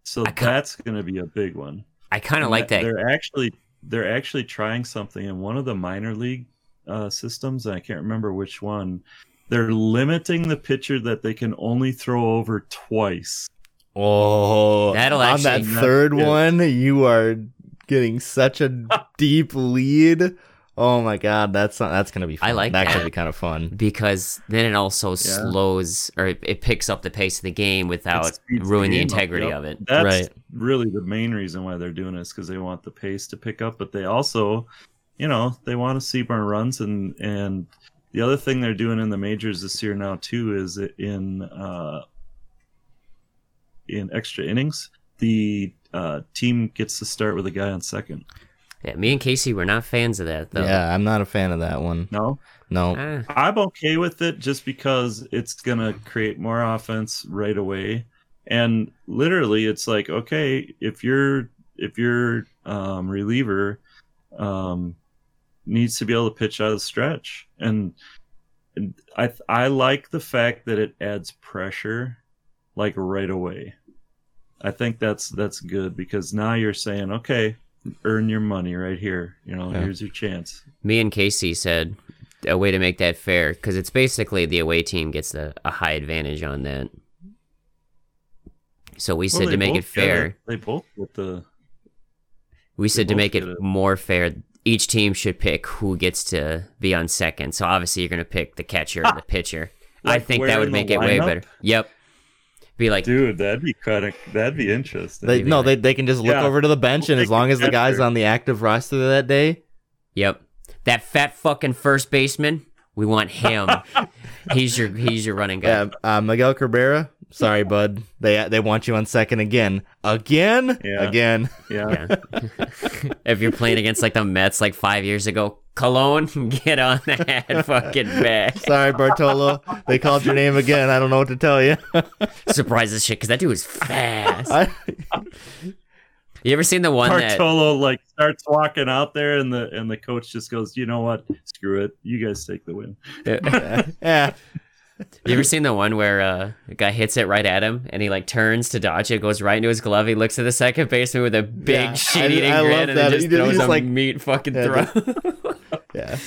So that's going to be a big one. I kind of like that. They're actually they're actually trying something in one of the minor league uh, systems. And I can't remember which one. They're limiting the pitcher that they can only throw over twice. Oh, That'll on that third Yeah. one, you are getting such a deep lead. Oh my god, that's that's gonna be. Fun. I like that. Could that. be kind of fun. because then it also slows or it, it picks up the pace of the game without It speeds the ruining the, game up, integrity yep. of it. That's Right. really the main reason why they're doing this because they want the pace to pick up, but they also, you know, they want to see more runs and and the other thing they're doing in the majors this year now too is in uh, in extra innings the uh, team gets to start with a guy on second. Yeah, me and Casey were not fans of that though. Yeah, I'm not a fan of that one. No, No, Ah, I'm okay with it just because it's gonna create more offense right away. And literally, it's like, okay, if your if your um, reliever um, needs to be able to pitch out of the stretch, and, and I I like the fact that it adds pressure, like right away. I think that's that's good because now you're saying, okay, earn your money right here. You know, Yeah. here's your chance. me and Casey said a way to make that fair because it's basically the away team gets the, a high advantage on that. So we said to make it both get fair, They both get the we said to make it it. more fair. Each team should pick who gets to be on second. So obviously you're going to pick the catcher and ah, the pitcher. I think that would make the it way better. Yep. Be like, Dude, that'd be kind of that'd be interesting. they, no, like- they they can just look Yeah. over to the bench, and We'll as long as the guy's on the active roster that day, Yep. That fat fucking first baseman, we want him. he's your he's your running guy. yeah, uh, Miguel Cabrera, sorry, bud. They they want you on second again, again, Yeah. again. Yeah. Yeah. if you're playing against like the Mets like five years ago, Colon, get on that fucking back. Sorry, Bartolo. They called your name again. I don't know what to tell you. Surprise as shit because that dude was fast. I, You ever seen the one that? Bartolo like starts walking out there, and the and the coach just goes, "You know what? Screw it. You guys take the win." yeah, You ever seen the one where uh, a guy hits it right at him and he like turns to dodge it, goes right into his glove. He looks at the second baseman with a big Yeah, shit-eating grin love and that. just he throws just, a like- meat fucking Yeah, throw. yeah.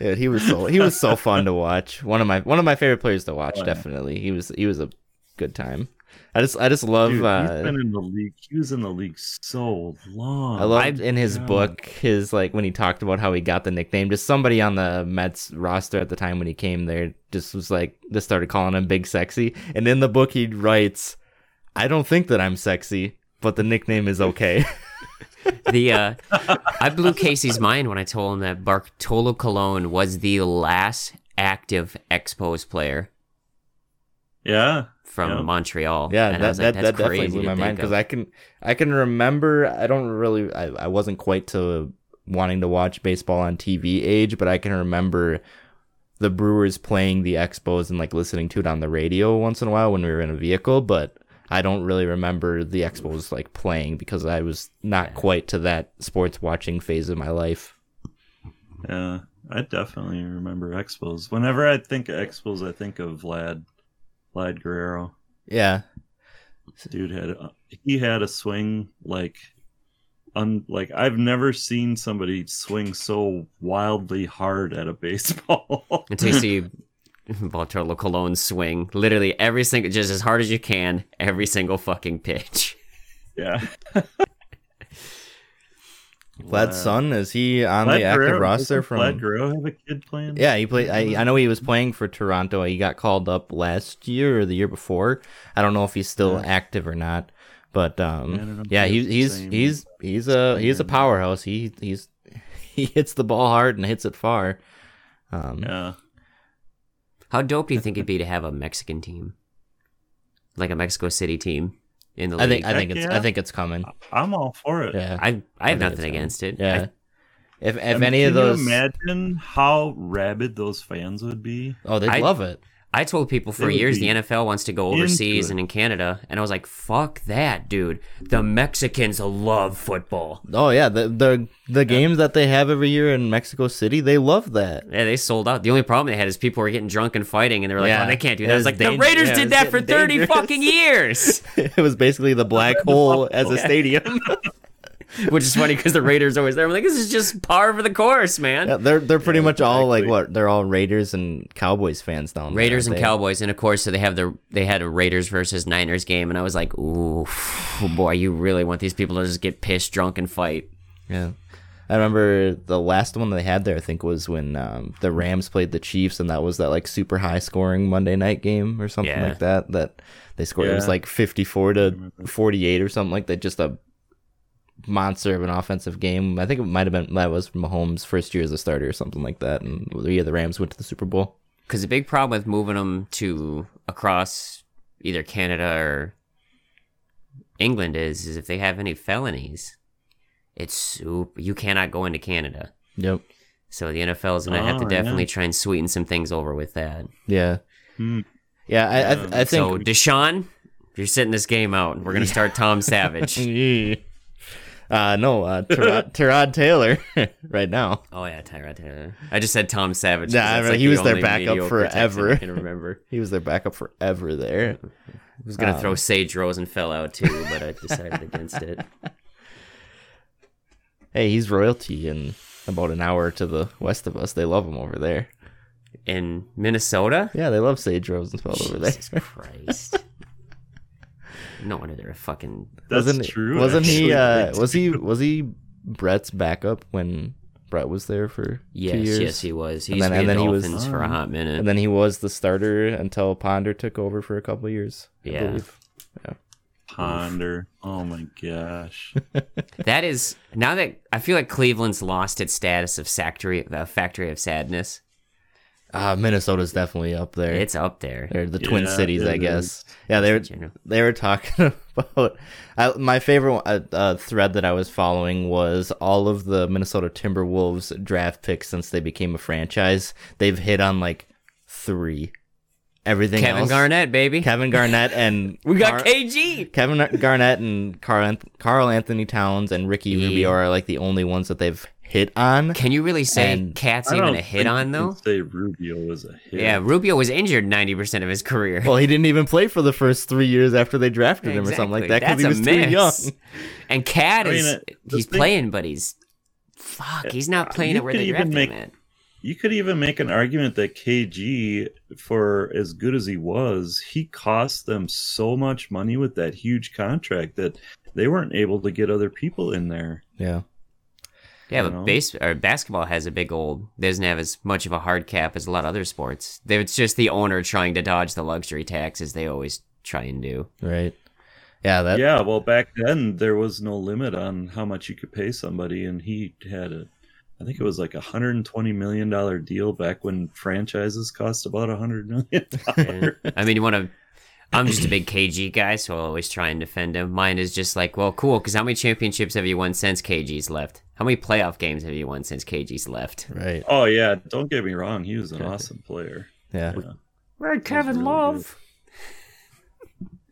Yeah, he was so he was so fun to watch. One of my one of my favorite players to watch. Oh. Definitely, he was he was a good time. I just I just love Dude, uh, he's been in the league. He was in the league so long. I loved in his God. book his like when he talked about how he got the nickname. Just somebody on the Mets roster at the time when he came there just was like just started calling him Big Sexy. And in the book he writes, "I don't think that I'm sexy, but the nickname is okay." the uh, I blew Casey's mind when I told him that Bartolo Colon was the last active Expos player Yeah. From Yeah. Montreal. yeah, and I that was that, like, that that's definitely crazy blew my mind because. I can I can remember. I don't really. I, I wasn't quite to wanting to watch baseball on TV age, but I can remember the Brewers playing the Expos and like listening to it on the radio once in a while when we were in a vehicle, but I don't really remember the Expos like playing because I was not quite to that sports watching phase of my life. Yeah. I definitely remember Expos. Whenever I think of Expos, I think of Vlad, Vlad Guerrero. Yeah. Dude had a, he had a swing like, un like I've never seen somebody swing so wildly hard at a baseball. Until you see Bartolo Colon swing, literally every single, just as hard as you can, every single fucking pitch. yeah. Vlad's son is he on Vlad the active Guerrero- roster doesn't from Vlad Guerrero have a kid playing? Yeah, he played. I, I know he was playing for Toronto. He got called up last year or the year before. I don't know if he's still Yeah. active or not. But Yeah, um, know yeah, if he's he's he's he's a he's a powerhouse. He he's he hits the ball hard and hits it far. Um, Yeah. How dope do you think it'd be to have a Mexican team, like a Mexico City team in the I think I think Heck it's yeah. I think it's coming. I'm all for it. Yeah, I I have I nothing it's fine. against it. yeah. if if I mean, any of can those, you imagine how rabid those fans would be? oh, they I- would love it. I told people for years the NFL wants to go overseas and in Canada, and I was like, "Fuck that, dude! The Mexicans love football. Oh yeah, the the the games that they have every year in Mexico City, they love that. Yeah, they sold out. The only problem they had is people were getting drunk and fighting, and they were like, oh, Yeah. "Oh, they can't do that." I was was like, dang- "The Raiders yeah, did that for thirty dangerous. fucking years," it was basically the black hole as a stadium. which is funny because the Raiders are always there. I'm like, "This is just par for the course, man." Yeah, they're they're pretty Yeah, much all like what? They're all Raiders and Cowboys fans down there. Raiders and they? Cowboys, and of course, so they have the they had a Raiders versus Niners game, and I was like, "Ooh, boy, you really want these people to just get pissed, drunk, and fight?" Yeah. I remember the last one they had there. I think was when um, the Rams played the Chiefs, and that was that like super high scoring Monday night game or something Yeah. like that. That they scored. It was like fifty four to forty eight or something like that. Just a monster of an offensive game. I think it might have been that was Mahomes' first year as a starter or something like that. And yeah, the Rams went to the Super Bowl. Because the big problem with moving them to across either Canada or England is, is if they have any felonies, it's super. You cannot go into Canada. Yep. So the NFL is going to have to Oh, definitely yeah. try and sweeten some things over with that. Yeah. Hmm. Yeah. I I, I think. so Deshaun, you're sitting this game out. We're going to start Tom Savage. uh no, uh Tyrod Taylor right now. Oh yeah, Tyrod Taylor. I just said Tom Savage. 'cause Nah, I mean, like he the was their backup forever. I can remember. He was their backup forever there. I was gonna Um, throw Sage Rosenfels out too, but I decided against it. Hey, he's royalty in about an hour to the west of us. They love him over there. In Minnesota, Yeah, they love Sage Rosenfels over there. Jesus Christ. No wonder they're a fucking. That's wasn't true. Wasn't he? actually. Uh, was he? Was he Brett's backup when Brett was there for Yes, two years? yes, he was. He And then- and then he was- for a hot minute. And then he was the starter until Ponder took over for a couple of years. I Yeah. believe. Ponder. Oh my gosh. that is now that I feel like Cleveland's lost its status of factory, the factory of sadness. Uh, Minnesota's definitely up there. It's up there. They're the Twin Cities, I guess. Yeah, they were they were talking about I, my favorite uh, uh, thread that I was following was all of the Minnesota Timberwolves draft picks since they became a franchise. They've hit on like three. Everything Kevin else, Garnett, baby. Kevin Garnett, and we got Car- KG. Kevin Garnett and Karl, Carl Anthony Towns and Ricky Yeah. Rubio are like the only ones that they've hit on. Can you really say And Cat's I even a hit on though? Say Rubio was a hit. Yeah, Rubio was injured ninety percent of his career. Well, he didn't even play for the first three years after they drafted him or something like that because he was a too young. And Cat I mean, is uh, the he's thing- playing, but he's fuck. He's not playing You it where they drafted make- him at. You could even make an argument that KG, for as good as he was, he cost them so much money with that huge contract that they weren't able to get other people in there. Yeah. Yeah, but know? base or basketball has a big old doesn't have as much of a hard cap as a lot of other sports. It's just the owner trying to dodge the luxury taxes they always try and do. Right. Yeah, that yeah, well, back then there was no limit on how much you could pay somebody, and he had a, I think it was like a hundred and twenty million dollar deal back when franchises cost about a hundred million. dollars. I mean, you want to. I'm just a big KG guy, so I'll always try and defend him. Mine is just like, well, cool, because how many championships have you won since KG's left? How many playoff games have you won since KG's left? right. oh yeah, don't get me wrong, he was an awesome player. Yeah. Right, Kevin really Love.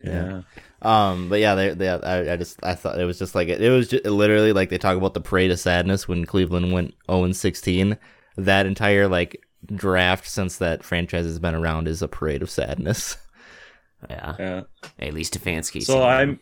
Yeah. Yeah, Um, but yeah, they, they, I, I just, I thought it was just like it, was just literally like they talk about the parade of sadness when Cleveland went 0 and 16. That entire like draft since that franchise has been around is a parade of sadness. Yeah, yeah. at least Stefanski. So I'm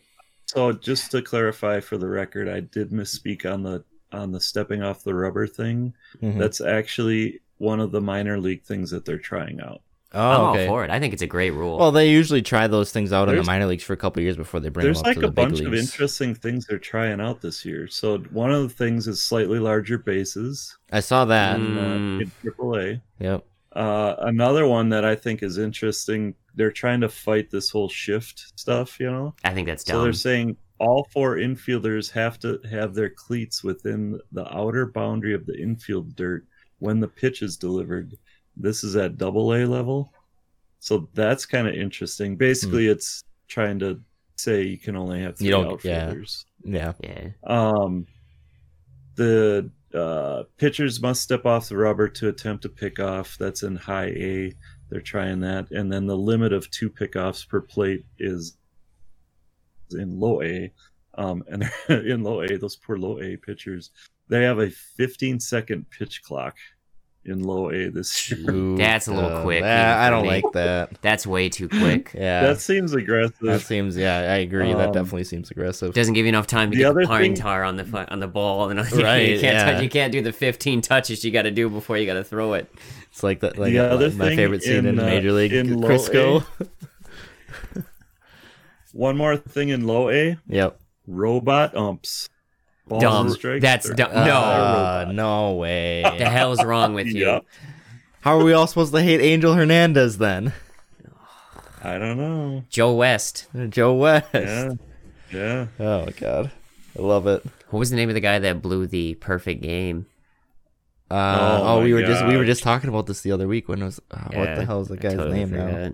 so just to clarify for the record, I did misspeak on the on the stepping off the rubber thing. Mhm. That's actually one of the minor league things that they're trying out. Oh, I'm okay. all for it. I think it's a great rule. Well, they usually try those things out in the minor leagues for a couple years before they bring There's them up like to the a big bunch of leagues. interesting things they're trying out this year. So one of the things is slightly larger bases I saw that. in, Mm. uh, in AAA. Yep. Uh, another one that I think is interesting. They're trying to fight this whole shift stuff. You know, I think that's so they're saying all four infielders have to have their cleats within the outer boundary of the infield dirt when the pitch is delivered. This is at double A level. So that's kind of interesting. Basically, it's trying to say you can only have three You don't- outfielders. Yeah. yeah, Um, the uh, pitchers must step off the rubber to attempt a pick off. That's in high A. They're trying that, and then the limit of two pickoffs per plate is in low A. Um, and in low A, those poor low A pitchers, they have a 15 second pitch clock in low A this year. Ooh, That's a little uh, quick, that- I don't me. like that. that's way too quick. Yeah. That seems aggressive. that seems. Yeah, I agree. that Um, definitely seems aggressive. Doesn't give you enough time to The get the pine thing- tar on the on the ball, and Right, you can't yeah. touch, you can't do the 15 touches you got to do before you got to throw it. It's like that. Like The other my thing favorite scene in, in, uh, Major League in low Crisco. One more thing in low A yep. robot umps. Balls Dumb. strikes That's dumb. No. Uh, no way. The hell's wrong with you? Yep. How are we all supposed to hate Angel Hernandez then? I don't know. Joe West. Joe West. Yeah. Yeah. Oh my god, I love it. What was the name of the guy that blew the perfect game? Uh, Oh oh, we were just we were just talking about this the other week when it was uh, what the hell is the guy's totally name now?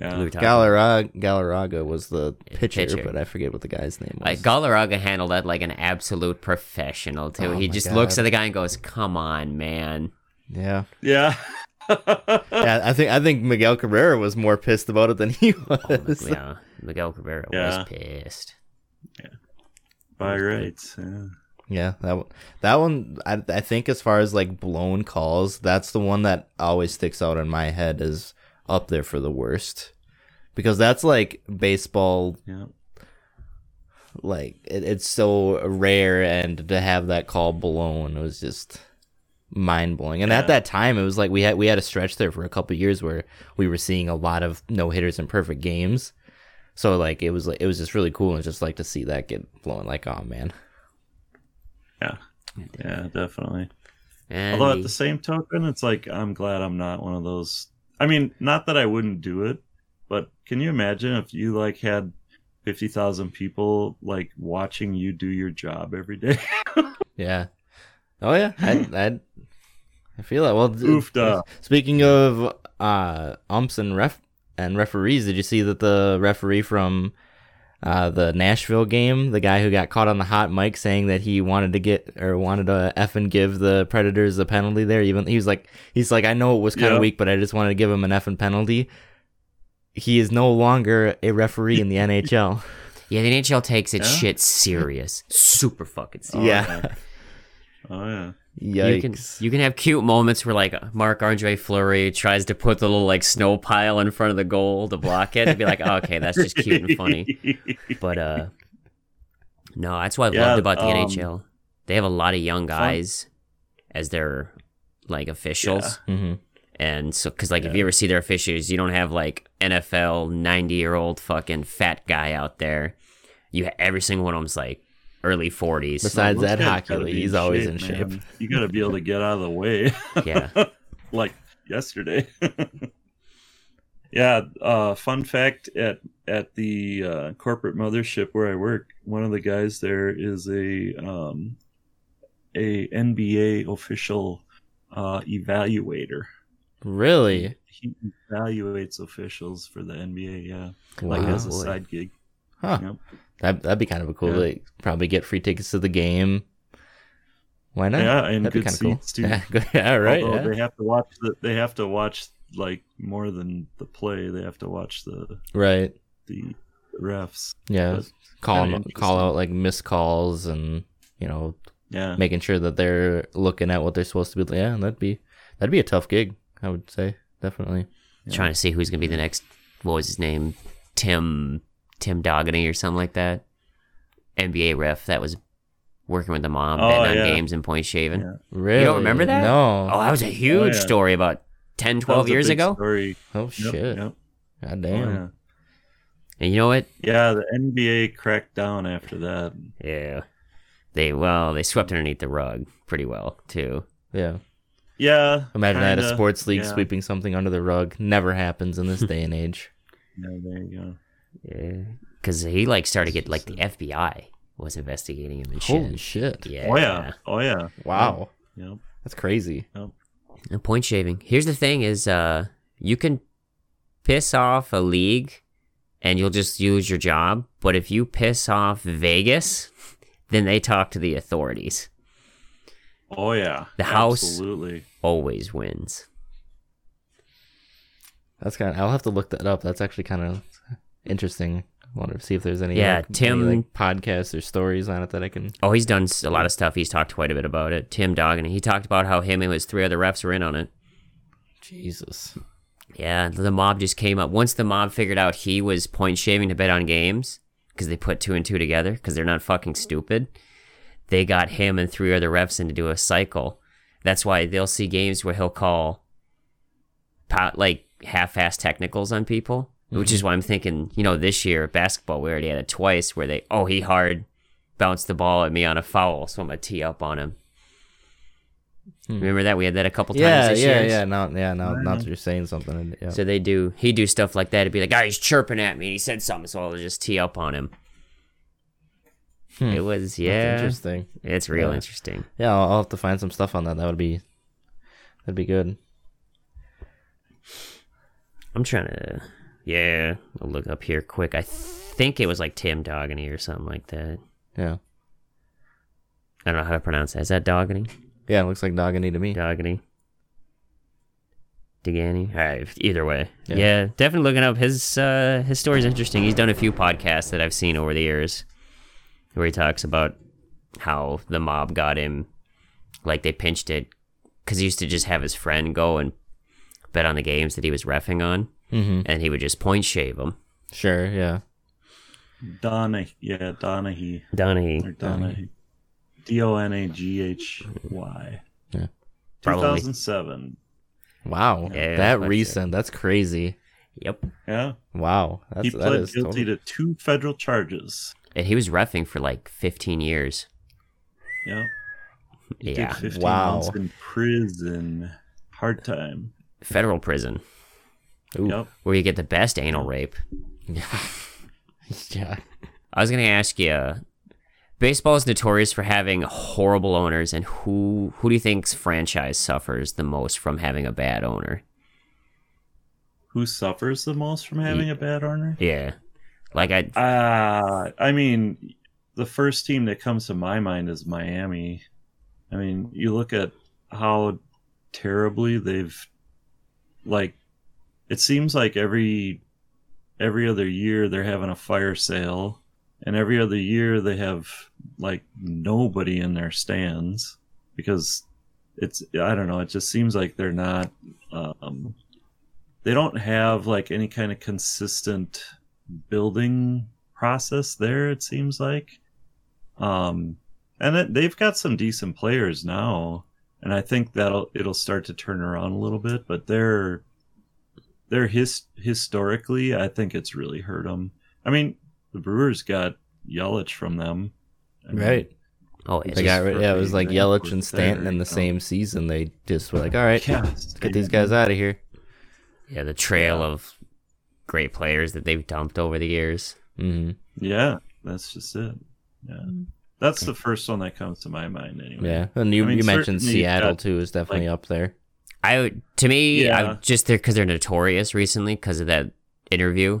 Forgot. Yeah. We Galarraga, Galarraga was the pitcher, pitcher. but I forget what the guy's name was. Like Galarraga handled that like an absolute professional too. Oh he my just looks at the guy and goes, "Come on, man." yeah, Yeah. yeah. I think I think Miguel Cabrera was more pissed about it than he oh, was. yeah, Miguel Cabrera Yeah. was pissed. Yeah. By rights. Yeah. Yeah, that one, that one. I I think as far as like blown calls, that's the one that always sticks out in my head as up there for the worst, because that's like baseball. Yeah. Like it, it's so rare, and to have that call blown was just mind blowing. And Yeah. at that time, it was like we had we had a stretch there for a couple years where we were seeing a lot of no hitters and perfect games. So like it was like it was just really cool and just like to see that get blown. Like oh man. Yeah. Yeah, definitely. And Although at the same token, it's like I'm glad I'm not one of those. I mean, not that I wouldn't do it, but can you imagine if you like had fifty thousand people like watching you do your job every day? Yeah. Oh yeah. I'd, I'd I feel that. Well, Oofda. speaking of uh, umps and ref and referees, did you see that the referee from uh, the Nashville game, the guy who got caught on the hot mic saying that he wanted to get or wanted to f and give the Predators a penalty there, even he was like, he's like, I know it was kind of Yeah. weak, but I just wanted to give him an f and penalty. He is no longer a referee in the NHL. Yeah, the NHL takes its Yeah? shit serious, super fucking Oh, serious. yeah. Oh yeah. You can you can have cute moments where like Marc Andre Fleury tries to put the little like snow pile in front of the goal to block it and be like, oh, okay, that's just cute and funny. But uh, no, that's what I Yeah, loved about the um, NHL. They have a lot of young guys as their like officials, hmm and so because like if you ever see their officials, you don't have like NFL ninety year old fucking fat guy out there. You every single one of them's like early forties. Besides Those Ed Hochuli, be he's always in shape. You got to be able to get out of the way. yeah, like yesterday. yeah, uh, fun fact at at the uh, corporate mothership where I work, one of the guys there is a um, a NBA official uh, evaluator. Really? He evaluates officials for the NBA. Yeah, like as a side gig. Huh. Yep. That that'd be kind of a cool. Yeah. Like, probably get free tickets to the game. Why not? Yeah, and that'd good kind of cool. seats too. Yeah, yeah, right. Although yeah. They have to watch the. They have to watch like more than the play. They have to watch the Right. the refs. Yeah. But Call kinda 'em- call out like missed calls and you know Yeah. making sure that they're looking at what they're supposed to be. Yeah, that'd be that'd be a tough gig. I would say definitely. Yeah. trying to see who's gonna be the next. What was his name? Tim Tim Doggany or something like that. NBA ref that was working with the mom, Oh, betting on yeah. games and point shaving. Yeah. Really? You don't remember that? No. Oh, that was a oh, huge yeah. story about 10, 12 years ago. Story. Oh Yep, shit. yep. God Oh, damn. yeah. And you know what? Yeah, the NBA cracked down after that. Yeah. They well, they swept underneath the rug pretty well too. yeah. Yeah. Imagine that a sports league yeah. sweeping something under the rug. Never happens in this day and age. Yeah, there you go. Yeah. Cuz he like started to get like the FBI was investigating him and shit. Holy shit. Yeah. Oh yeah. Oh yeah. Wow. Yep. That's crazy. And point shaving. Here's the thing is uh you can piss off a league and you'll just lose your job, but if you piss off Vegas, then they talk to the authorities. Oh yeah. The house- Absolutely. Always wins. That's kind of. I'll have to look that up. That's actually kind of interesting. I want to see if there's any. Yeah, like, Tim- any, like, podcasts or stories on it that I can. Oh, he's done a lot of stuff. He's talked quite a bit about it. Tim Doggany. He talked about how him and his three other refs were in on it. Jesus. Yeah, the mob just came up. Once the mob figured out he was point shaving to bet on games, because they put two and two together, because they're not fucking stupid, they got him and three other refs in to do a cycle. That's why they'll see games where he'll call pot, like half-ass technicals on people, which is why I'm thinking, you know, this year basketball we already had it twice where they, oh, he hard bounced the ball at me on a foul, so I'm gonna tee up on him. Remember that we had that a couple times Yeah, this yeah, year. yeah. Now, yeah, now, I now that you're saying something. Yeah. So they do. He do stuff like that. It'd be like, "Ah, he's chirping at me. and He said something, so I'll just tee up on him." Hmm. It was, That's yeah, interesting. it's real Yeah. interesting. Yeah, I'll, I'll have to find some stuff on that. That would be. That'd be good. I'm trying to, yeah, I'll look up here quick. I think it was like Tim Doggany or something like that. Yeah. I don't know how to pronounce that. Is that Doggany? Yeah, it looks like Dogany to me. Doggany. Degani. All right. Either way, Yeah. yeah. definitely looking up his uh, his story's interesting. He's done a few podcasts that I've seen over the years, where he talks about how the mob got him, like they pinched it, because he used to just have his friend go and bet on the games that he was refing on, Mm-hmm. and he would just point shave him. Sure. Yeah. Donna. Yeah, Donahue Donahue. or Donahue. D O N A G H Y. Yeah. 2007. Wow. Yeah, that that's it. recent. That's crazy. Yep. Yeah. Wow. That's he that pled is guilty totally- to two federal charges. And he was refing for like 15 years. Yeah. He Yeah. Did 15 Wow. months in prison. Hard time. Federal prison, Ooh. Yep. where you get the best anal rape. yeah. I was gonna ask you, baseball is notorious for having horrible owners, and who who do you think's franchise suffers the most from having a bad owner? Who suffers the most from having a bad owner? Yeah, like I Uh, I mean, the first team that comes to my mind is Miami. I mean, you look at how terribly they've like it seems like every every other year they're having a fire sale and every other year they have like nobody in their stands because it's I don't know, it just seems like they're not um they don't have like any kind of consistent building process there it seems like. Um and it, they've got some decent players now and i think that'll it'll start to turn around a little bit but they're they're his historically i think it's really hurt them i mean the brewers got yelich from them I mean, Right. oh it's They got rid- yeah, it was like Yelich and Stanton there, in the you know. same season. They just were like, all right, yeah, let's get these guys out of here. yeah the trail Yeah. of great players that they've dumped over the years. hmm yeah that's just it yeah that's the first one that comes to my mind anyway Yeah, and you I mean, you mentioned Seattle got, too is definitely like- up there. I to me, Yeah. I just they're because they're notorious recently because of that interview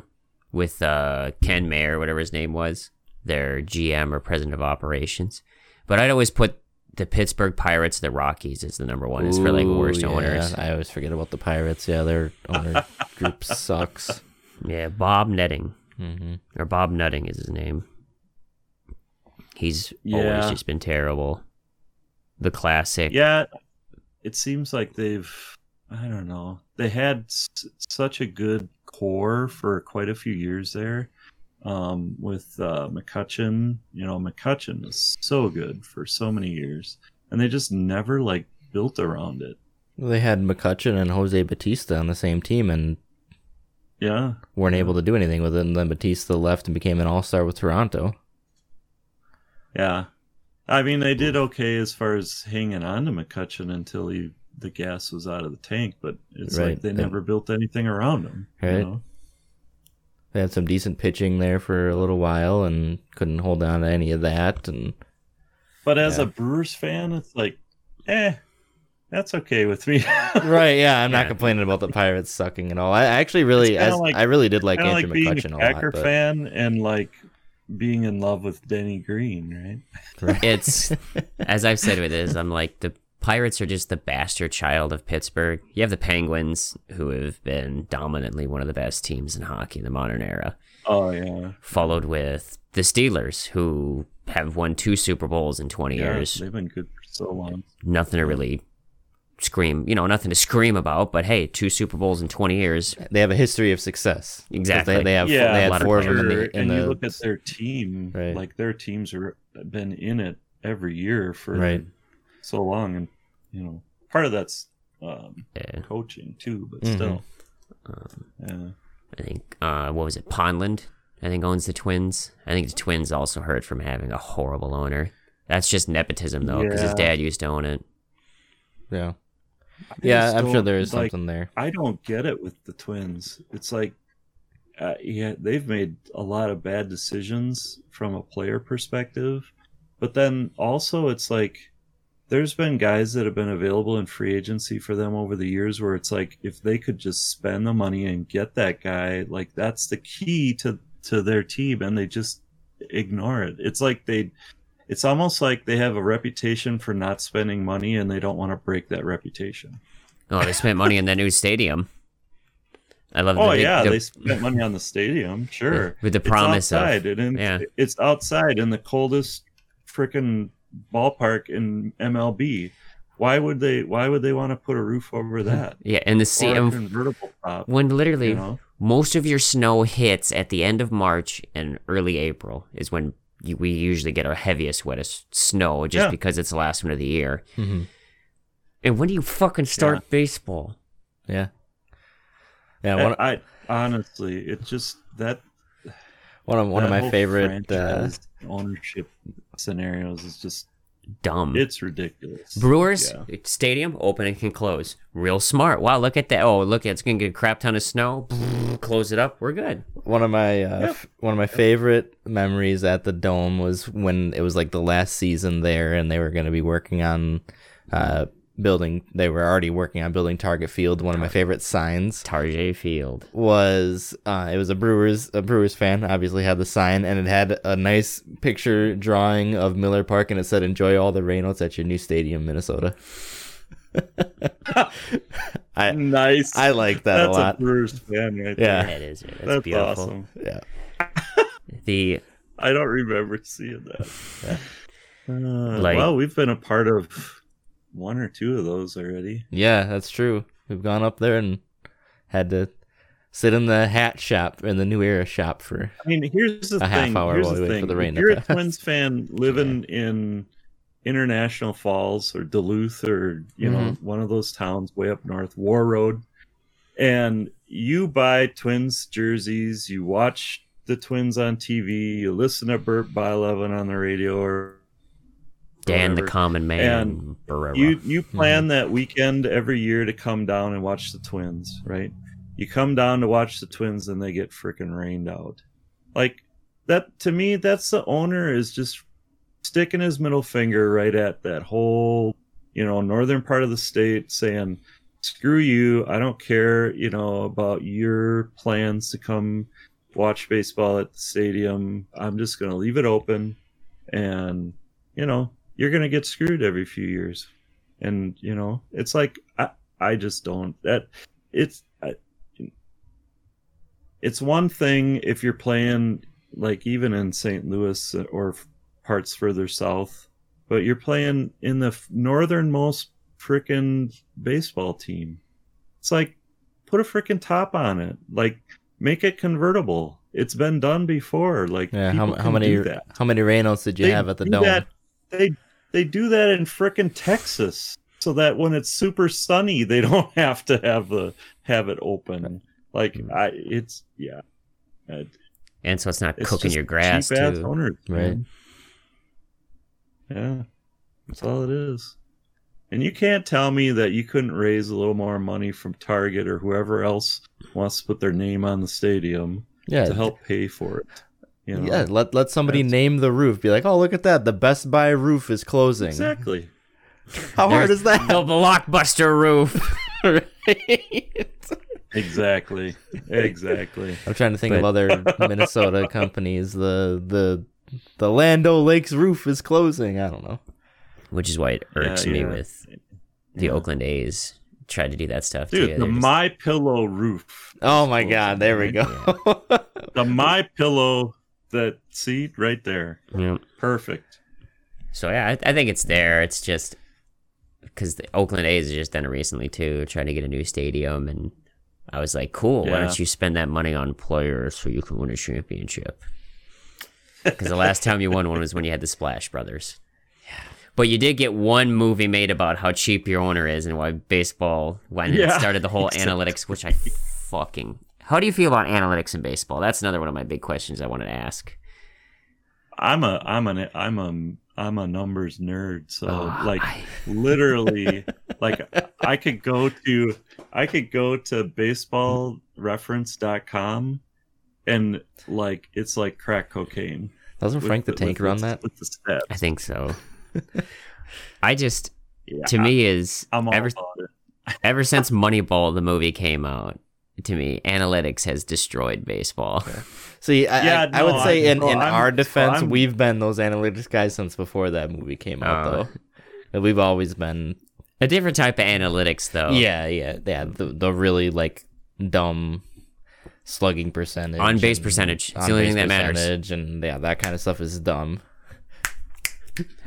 with uh, Ken Mayer, whatever his name was, their GM or president of operations. But I'd always put the Pittsburgh Pirates, the Rockies, as the number one. Is for like worst yeah, owners. I always forget about the Pirates. Yeah, their owner group sucks. Yeah, Bob Netting hmm or Bob Nutting is his name. He's always just been terrible. The classic. Yeah, it seems like they've. I don't know. They had s- such a good core for quite a few years there. Um, with uh, McCutchen, you know, McCutchen was so good for so many years, and they just never like built around it. They had McCutchen and Jose Bautista on the same team and Yeah, weren't able to do anything with it. And then Bautista left and became an all star with Toronto. yeah. I mean, they did okay as far as hanging on to McCutchen until he the gas was out of the tank, but it's Right. like they And- never built anything around him. you Right. know? They had some decent pitching there for a little while and couldn't hold on to any of that. And But as Yeah. a Brewers fan, it's like, eh, that's okay with me. right, yeah, I'm not Yeah. complaining about the Pirates sucking at all. I actually really, as like- I really did like Kind of Andrew like being McCutcheon a a Packer lot. But, fan and like being in love with Denny Green, right? It's as I've said with this, I'm like the Pirates are just the bastard child of Pittsburgh. You have the Penguins, who have been dominantly one of the best teams in hockey in the modern era, Oh yeah, followed with the Steelers, who have won two Super Bowls in 20 yeah. years. They've been good for so long. Nothing to really scream, you know, nothing to scream about, but hey, two Super Bowls in 20 years. they have a history of success. Exactly. They, they have yeah, they a lot had of four of them in the in and the you look at their team, Right. like their teams are been in it every year for Right. so long, and you know, part of that's um, Yeah. coaching too, but Mhm. still, Um, yeah. I think, uh, what was it? Pohlad, I think, owns the Twins. I think the Twins also hurt from having a horrible owner. That's just nepotism, though, because his dad used to own it. yeah I yeah. I'm sure there is like, something there. I don't get it with the Twins. It's like, uh, yeah, they've made a lot of bad decisions from a player perspective, but then also it's like there's been guys that have been available in free agency for them over the years where it's like if they could just spend the money and get that guy, like that's the key to to their team, and they just ignore it. It's like they. It's almost like they have a reputation for not spending money and they don't want to break that reputation. Oh, they spent money in that new stadium. I love. Oh the, yeah, the- they spent money on the stadium, sure. with the It's promise of outside, and yeah. it's outside in the coldest freaking ballpark in MLB. Why would they? Why would they want to put a roof over mm-hmm. that? yeah, and the sea convertible top. when literally You know? most of your snow hits at the end of March and early April is when we usually get our heaviest, wettest snow, just Yeah. because it's the last one of the year. hmm And when do you fucking start Yeah. baseball? Yeah, yeah. One, I, I honestly, it's just that one of one of my favorite. Uh, ownership scenarios is just dumb. It's ridiculous. Brewers Yeah. Stadium open and can close. Real smart. Wow, look at that. Oh, look, it's gonna get a crap ton of snow. Close it up. We're good. One of my uh, f- one of my favorite memories at the dome was when it was like the last season there, and they were going to be working on uh, building. They were already working on building Target Field. One of my favorite signs target Field. was uh, it was a Brewers a Brewers fan. Obviously had the sign, and it had a nice picture drawing of Miller Park, and it said "Enjoy all the rainouts at your new stadium, Minnesota." I Nice. I like that That's a lot. Brewers fan right Yeah. That is it. That's. That's beautiful. awesome. yeah. The I don't remember seeing that. Uh, Like- well, we've been a part of one or two of those already. Yeah, that's true. We've gone up there and had to sit in the hat shop in the New Era shop for. I mean, here's the A half thing. hour here's while the we wait for the rain if you're a. Twins fan living in International Falls or Duluth or you know Mm-hmm. one of those towns way up north, Warroad, and you buy Twins jerseys, you watch the Twins on TV, you listen to Bert Blyleven on the radio or Dan the. Common Man. And Barreiro. you you Mm-hmm. plan that weekend every year to come down and watch the twins right you come down to watch the twins and they get freaking rained out like that to me that's the owner is just sticking his middle finger right at that whole you know northern part of the state saying screw you i don't care you know about your plans to come watch baseball at the stadium i'm just going to leave it open and you know you're going to get screwed every few years. And you know it's like i i just don't that it's I, it's one thing if you're playing like even in st louis or parts further south but you're playing in the northernmost frickin' baseball team. It's like put a frickin' top on it. Like make it convertible. It's been done before. Like Yeah, how, how many how many rainouts did you they have at the do dome? That, they they do that in frickin' Texas, so that when it's super sunny, they don't have to have the have it open. Like Hmm. I, it's yeah, it- and so it's not it's cooking your grass too. owners, Right. Yeah, that's all it is. And you can't tell me that you couldn't raise a little more money from Target or whoever else wants to put their name on the stadium yeah, to help pay for it. You know? yeah. Let let somebody That's- name the roof. Be like, oh, look at that. The Best Buy roof is closing. exactly. How hard is that? The blockbuster roof. Exactly. Exactly. I'm trying to think But- of other Minnesota companies. The the the Land O'Lakes roof is closing. I don't know. Which is why it irks Yeah, me with the Yeah. Oakland A's tried to do that stuff Dude, too. the just- My Pillow roof. Oh my God! There we right? go. The My Pillow that seat right there. Yeah. Perfect. So yeah, I, I think it's there. It's just because the Oakland A's has just done it recently too, trying to get a new stadium, and I was like, cool. Why don't you spend that money on players so you can win a championship? Because the last time you won one was when you had the Splash Brothers. Yeah. But you did get one movie made about how cheap your owner is and why baseball when it Yeah, started the whole analytics, which I fucking. How do you feel about analytics in baseball? That's another one of my big questions I wanted to ask. I'm a I'm an I'm a I'm a numbers nerd. So Oh, like I- literally like I could go to I could go to baseballreference.com and like it's like crack cocaine. Doesn't Frank the with Tanker on that? With the stats. I think so. I just Yeah, to me is I'm all ever about it. ever since Moneyball the movie came out. To me, analytics has destroyed baseball. See, I, Yeah, I, I would say I- in, no, in I'm- our defense, I'm- we've been those analytics guys since before that movie came out, Oh. though. And We've always been, A different type of analytics, though. yeah, yeah, yeah. The, the really like dumb slugging percentage, On base percentage. It's the only thing that matters. percentage, and yeah, that kind of stuff is dumb.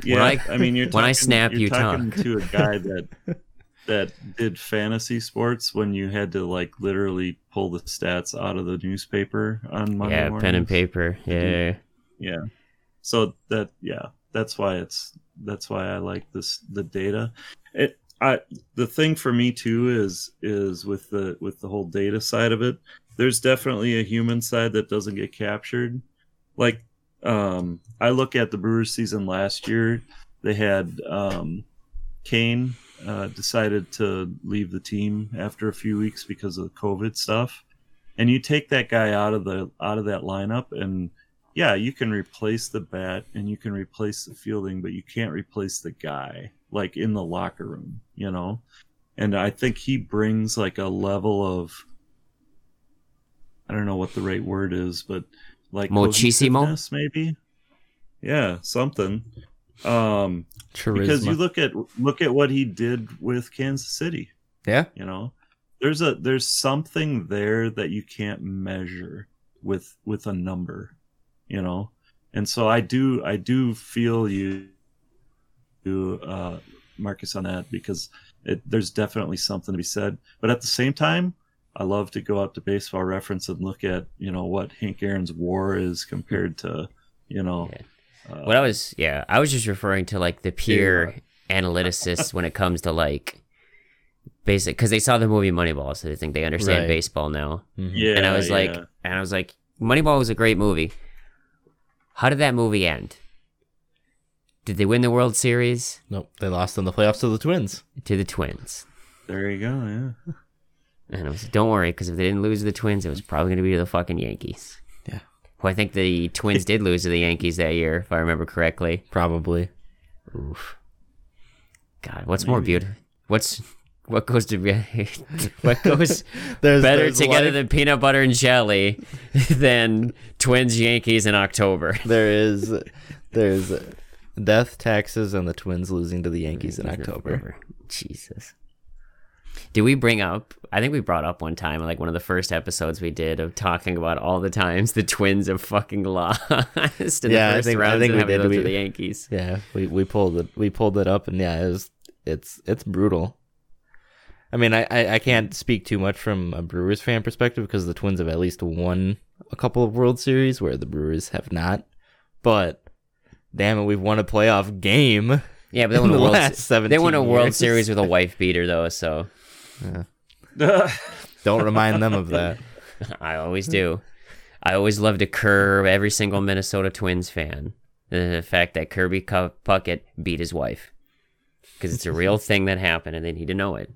Yeah, I- I, mean, you're when I snap, you're you talking talk. to a guy that that did fantasy sports when you had to like literally pull the stats out of the newspaper on Monday yeah, pen and paper. Yeah, Yeah, so that yeah, that's why it's that's why I like this the data. It I the thing for me too is is with the with the whole data side of it. There's definitely a human side that doesn't get captured. Like um I look at the Brewers season last year they had um, Cain uh, decided to leave the team after a few weeks because of the COVID stuff, and you take that guy out of the out of that lineup, and yeah, you can replace the bat and you can replace the fielding, but you can't replace the guy like in the locker room, you know. And I think he brings like a level of I don't know what the right word is, but like cohesiveness, maybe. Yeah, something. Um, because you look at look at what he did with Kansas City. yeah, You know, there's a there's something there that you can't measure with with a number. You know, and so I do I do feel you, you uh, Marcus on that because it, there's definitely something to be said. But at the same time, I love to go out to Baseball Reference and look at you know what Hank Aaron's WAR is compared to you know. Uh, What I was, yeah, I was just referring to like the pure analyticists when it comes to like basic, because they saw the movie Moneyball, so they think they understand Right. baseball now. Mhm. yeah, and I was like, yeah. and I was like, Moneyball was a great movie. How did that movie end? Did they win the World Series? nope, they lost in the playoffs to the Twins. To the Twins. there you go. Yeah. And I was like, don't worry, because if they didn't lose to the Twins, it was probably going to be to the fucking Yankees. Well, I think the Twins did lose to the Yankees that year, if I remember correctly. Probably. Oof. God, what's more beautiful? What's what goes to what goes There's better there's together life- than peanut butter and jelly than Twins Yankees in October? There is there's death, taxes, and the Twins losing to the Yankees in October. Jesus. Did we bring up? I think we brought up one time, like one of the first episodes we did of talking about all the times the Twins have fucking lost in Yeah, I the first think- I think we did. We- the Yankees. Yeah, we, we pulled it we pulled it up and yeah, it was it's it's brutal. I mean, I, I, I can't speak too much from a Brewers fan perspective because the Twins have at least won a couple of World Series where the Brewers have not. But damn it, we've won a playoff game. Yeah, but they won a the World. last Se- they won a World years. Series with a wife beater, though. So Don't remind them of that. I always do. I always love to curb every single Minnesota Twins fan. The fact that Kirby Cu- Puckett beat his wife. Because it's a real thing that happened and they need to know it.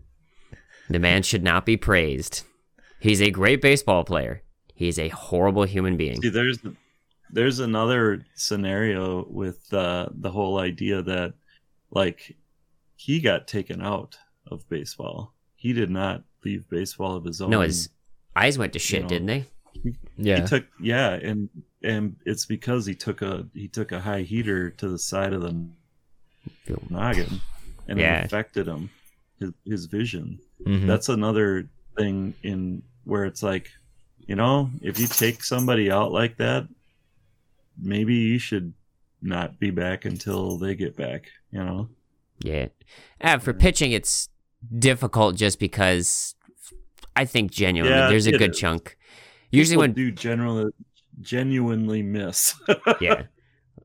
The man should not be praised. He's a great baseball player. He's a horrible human being. See, there's there's another scenario with uh, the whole idea that like he got taken out of baseball. He did not leave baseball of his own. No, his eyes went to shit, know. didn't they? Yeah. he took yeah, and and it's because he took a he took a high heater to the side of the noggin, and Yeah. it affected him his his vision. Mhm. That's another thing in where it's like, you know, if you take somebody out like that, maybe you should not be back until they get back. You know, Yeah. Uh, for pitching, it's difficult just because I think genuinely Yeah, there's a good is. chunk. Usually People when do generally genuinely miss. yeah.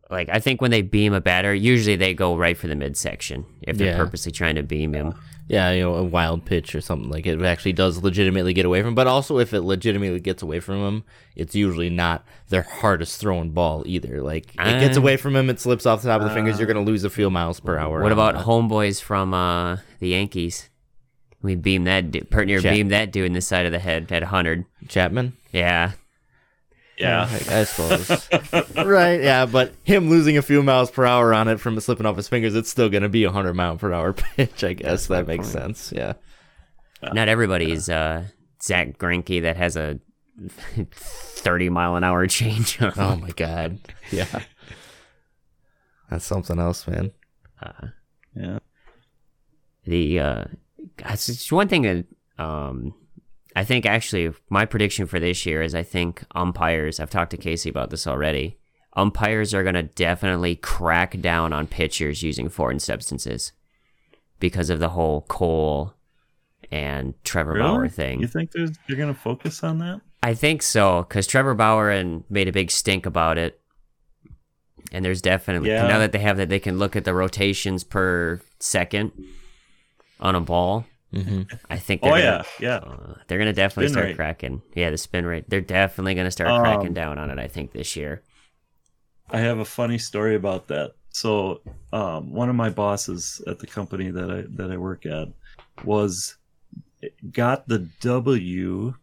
Like I think when they beam a batter, usually they go right for the midsection if they're Yeah. purposely trying to beam him. Yeah, you know, a wild pitch or something like it actually does legitimately get away from him. But also, if it legitimately gets away from him, it's usually not their hardest throwing ball either. Like it gets Uh, away from him, it slips off the top of the fingers. You're gonna lose a few miles per hour. What about that. homeboys from uh, the Yankees? We beam that du- Pertner Chat- beamed that dude in the side of the head at 100. Chapman? Yeah. Yeah, I, I suppose. right? Yeah, but him losing a few miles per hour on it from slipping off his fingers, it's still gonna be a hundred mile per hour pitch. I guess that makes sense. Yeah. Not everybody's uh, Zack Greinke that has a 30 mile an hour change. Oh my god. Yeah. That's something else, man. yeah. the uh it's it's one thing that um I think actually my prediction for this year is I think umpires I've talked to Casey about this already. Umpires are gonna definitely crack down on pitchers using foreign substances because of the whole Cole and Trevor Bauer thing. You think there's, you're gonna focus on that? I think so because Trevor Bauer and made a big stink about it, and there's definitely Yeah. now that they have that they can look at the rotations per second on a ball. Hmm I think. They're Oh gonna, yeah, yeah. uh, they're gonna definitely Spin start rate. cracking. Yeah, the spin rate. They're definitely gonna start Um, cracking down on it. I think this year. I have a funny story about that. so um, one of my bosses at the company that I that I work at was got the W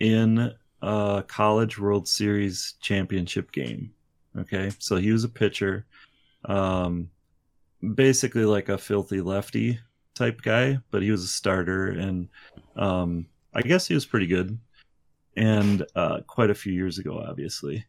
in a college World Series championship game. Okay, so he was a pitcher, um, basically like a filthy lefty type guy, but he was a starter, and um, I guess he was pretty good. And uh, quite a few years ago, obviously.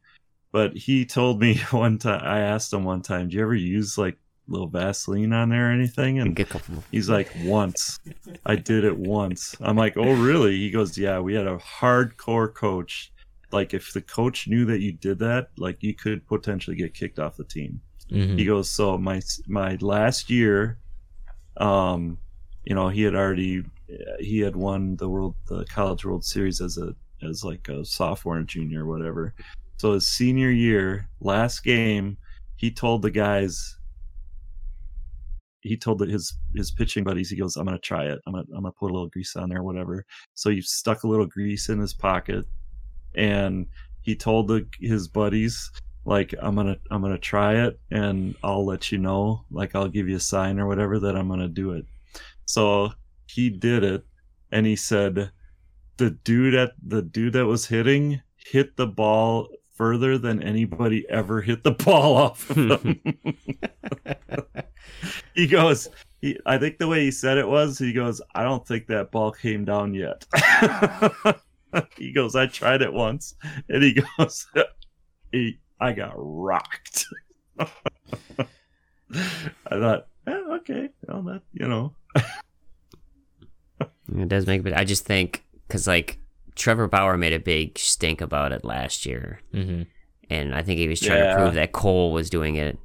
But he told me one time. I asked him one time, "Do you ever use like little Vaseline on there or anything?" And Get a couple. He's like, once. I did it once. I'm like, oh, really? He goes, yeah, we had a hardcore coach. Like, if the coach knew that you did that, like, you could potentially get kicked off the team. Mhm. He goes, so my my last year, um, you know, he had already he had won the world the college World Series as a as like a sophomore and junior or whatever. So his senior year, last game, he told the guys he told his his pitching buddies, he goes, I'm gonna try it. I'm gonna I'm gonna put a little grease on there, whatever. So he stuck a little grease in his pocket and he told the, his buddies like i'm gonna i'm gonna try it and i'll let you know like i'll give you a sign or whatever that i'm gonna do it. So he did it and he said the dude at the dude that was hitting hit the ball further than anybody ever hit the ball off of he goes he, i think the way he said it was he goes i don't think that ball came down yet. He goes i tried it once. And he goes he, i got rocked i thought eh, okay well that you know It does make, but I just think because like Trevor Bauer made a big stink about it last year, Mhm. and I think he was trying Yeah. to prove that Cole was doing it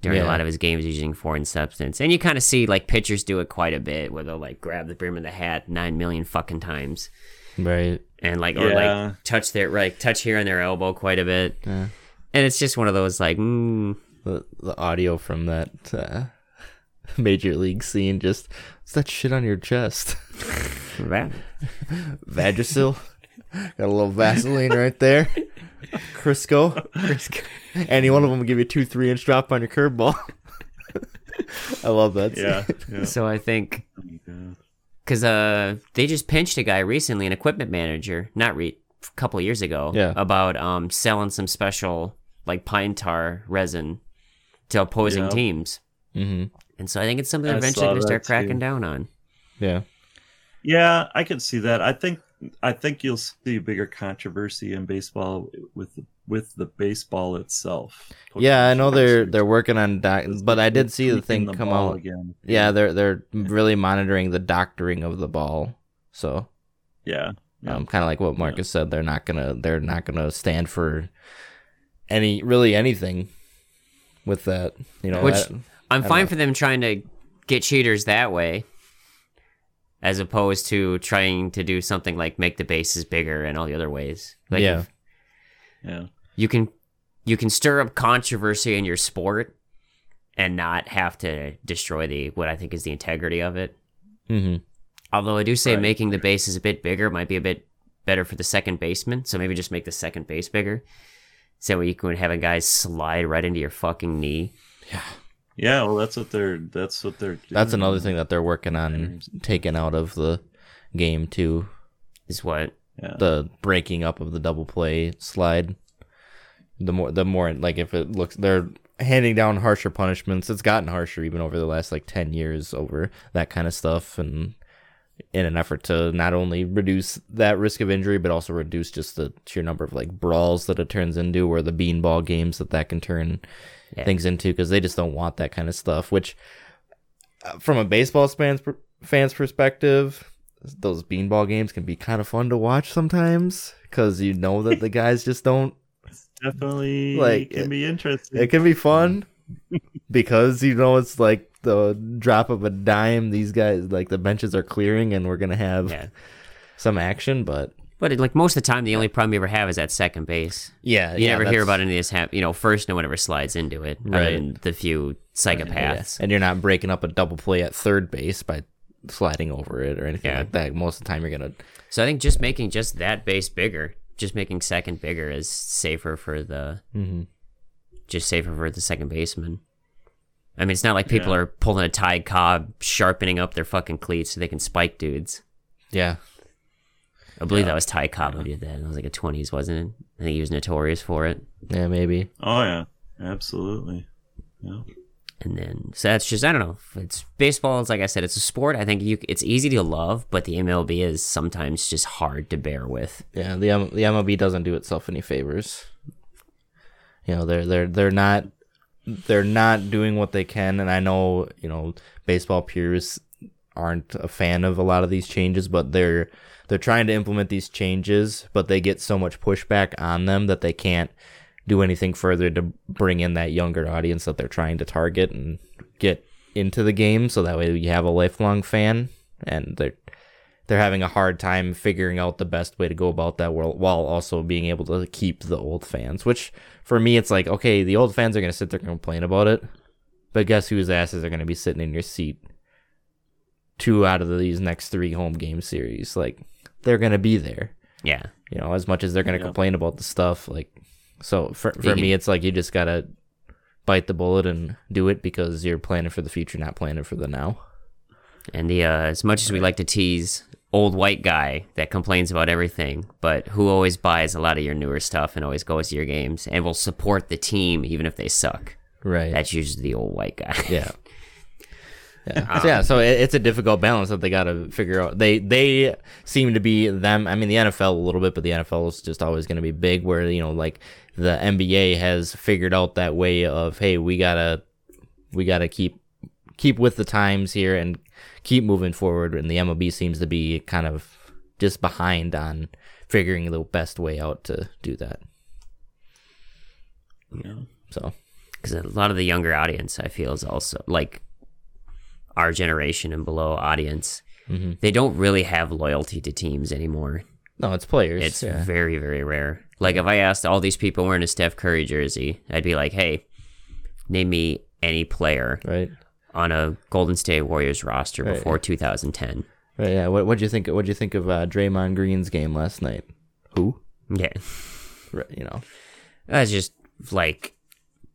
during a lot of his games using foreign substance, and you kind of see like pitchers do it quite a bit, where they'll like grab the brim of the hat nine million fucking times, Right. and like or Yeah. like touch their like touch here on their elbow quite a bit, Yeah. And it's just one of those like, mm, The the audio from that uh, major league scene just what's that shit on your chest? that. Vagisil. Got a little Vaseline right there. Crisco. Crisco. Any one of them will give you a two, three inch drop on your curveball. I love that. yeah, yeah. So I think because uh they just pinched a guy recently, an equipment manager, not re a couple years ago, Yeah. about um selling some special like pine tar resin to opposing Yeah. teams, Mhm. and so I think it's something I eventually going to start that cracking too. down on. Yeah. Yeah, I can see that. I think I think you'll see a bigger controversy in baseball with the, with the baseball itself. Yeah, I know they're they're working on doc- but I did see the thing the come out. again. Yeah, they're they're really monitoring the doctoring of the ball. So, yeah, Yeah. um, kind of like what Marcus said, they're not gonna they're not gonna stand for any really anything with that. You know, Which- that- I'm don't fine know. for them trying to get cheaters that way, as opposed to trying to do something like make the bases bigger and all the other ways. Like Yeah. if yeah, you can you can stir up controversy in your sport and not have to destroy the what I think is the integrity of it. Mhm. Although I do say Right. making the bases a bit bigger might be a bit better for the second baseman, so maybe just make the second base bigger. So you can have a guy slide right into your fucking knee. yeah. Yeah, well, that's what they're. That's what they're. That's another thing that they're working on taking out of the game too. Is what Yeah. The breaking up of the double play slide. The more the more like if it looks they're handing down harsher punishments. It's gotten harsher even over the last like 10 years over that kind of stuff and in an effort to not only reduce that risk of injury but also reduce just the sheer number of like brawls that it turns into or the beanball games that that can turn Yeah. things into because they just don't want that kind of stuff which uh, from a baseball fans fans perspective those beanball games can be kind of fun to watch sometimes because you know that the guys just don't definitely Like, can it- be interesting. it can be fun because you know it's like the drop of a dime these guys like the benches are clearing and we're gonna have yeah. some action but But it, like most of the time, the only problem you ever have is at second base. yeah You yeah, never hear about any of this happen. You know, first no one ever slides into it, Right. the few yeah. psychopaths. and you're not breaking up a double play at third base by sliding over it or anything Yeah. like that most of the time you're gonna So I think just making just that base bigger, just making second bigger is safer for the Mhm. just safer for the second baseman. I mean, it's not like people Yeah. are pulling a Ty Cobb, sharpening up their fucking cleats so they can spike dudes. Yeah. I believe Yeah. that was Ty Cobb who did that. It was like a 20s, wasn't it? I think he was notorious for it. Yeah, maybe. Oh yeah, absolutely. Yeah. And then, so that's just, I don't know. It's baseball. It's like I said, it's a sport. I think you, it's easy to love, but the MLB is sometimes just hard to bear with. Yeah, the the MLB doesn't do itself any favors. You know, they're they're they're not they're not doing what they can, and I know you know baseball peers aren't a fan of a lot of these changes, but they're they're trying to implement these changes, but they get so much pushback on them that they can't do anything further to bring in that younger audience that they're trying to target and get into the game, so that way you have a lifelong fan, and they're they're having a hard time figuring out the best way to go about that while, while also being able to keep the old fans. Which for me, it's like okay, the old fans are gonna sit there and complain about it, but guess whose asses are gonna be sitting in your seat two out of these next three home game series? Like they're gonna be there. Yeah. You know, as much as they're gonna Yeah. complain about the stuff, like so for for me, it's like you just gotta bite the bullet and do it because you're planning for the future, not planning for the now. And the, uh, as much as we like to tease old white guy that complains about everything, but who always buys a lot of your newer stuff and always goes to your games and will support the team even if they suck. Right. That's usually the old white guy. Yeah. Yeah. so, yeah. So it, it's a difficult balance that they got to figure out. They they seem to be them. I mean, the NFL a little bit, but the NFL is just always going to be big. Where you know, like the NBA has figured out that way of hey, we gotta we gotta keep keep with the times here and keep moving forward. And the MLB seems to be kind of just behind on figuring the best way out to do that. Yeah. So because a lot of the younger audience I feel is also like our generation and below audience. Mhm. They don't really have loyalty to teams anymore. no, it's players. It's yeah. very very rare. Like if I asked all these people wearing a Steph Curry jersey, I'd be like, "Hey, name me any player right. On a Golden State Warriors roster Right. before 2010." Right, yeah. What what'd you think? What'd you think of uh, Draymond Green's game last night? Who? Yeah, Right, you know. that's just like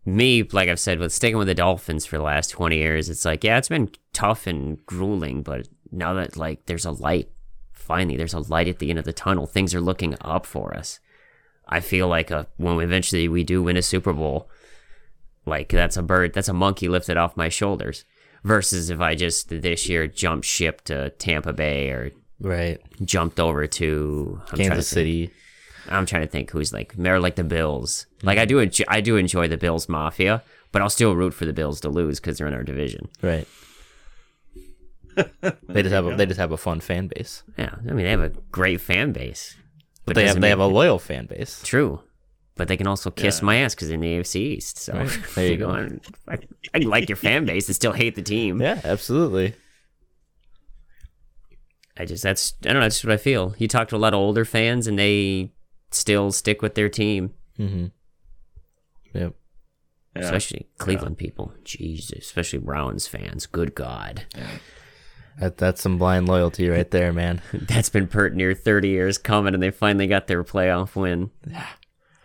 me. Like I've said, with sticking with the Dolphins for the last 20 years, it's like yeah, it's been tough and grueling, but now that like there's a light, finally there's a light at the end of the tunnel. Things are looking up for us. I feel like uh when eventually we do win a Super Bowl, like that's a bird, that's a monkey lifted off my shoulders. Versus if I just this year jumped ship to Tampa Bay or Right. jumped over to I'm trying to Kansas think- City. I'm trying to think who's like they're like the Bills. Like I do enjoy, I do enjoy the Bills Mafia, but I'll still root for the Bills to lose because they're in our division. Right. they just have a they just have a fun fan base. Yeah, I mean they have a great fan base, But they have they have a loyal fan base. true. But they can also kiss Yeah. my ass because they're in the AFC East. So Right. There you go. I, I like your fan base and still hate the team. Yeah, absolutely. I just that's I don't know. That's what I feel. You talk to a lot of older fans and they still stick with their team, Mm-hmm. Yep. Yeah. especially Cleveland people. Jesus, especially Browns fans. Good God. That that's some blind loyalty right there, man. that's been pert near 30 years coming and they finally got their playoff win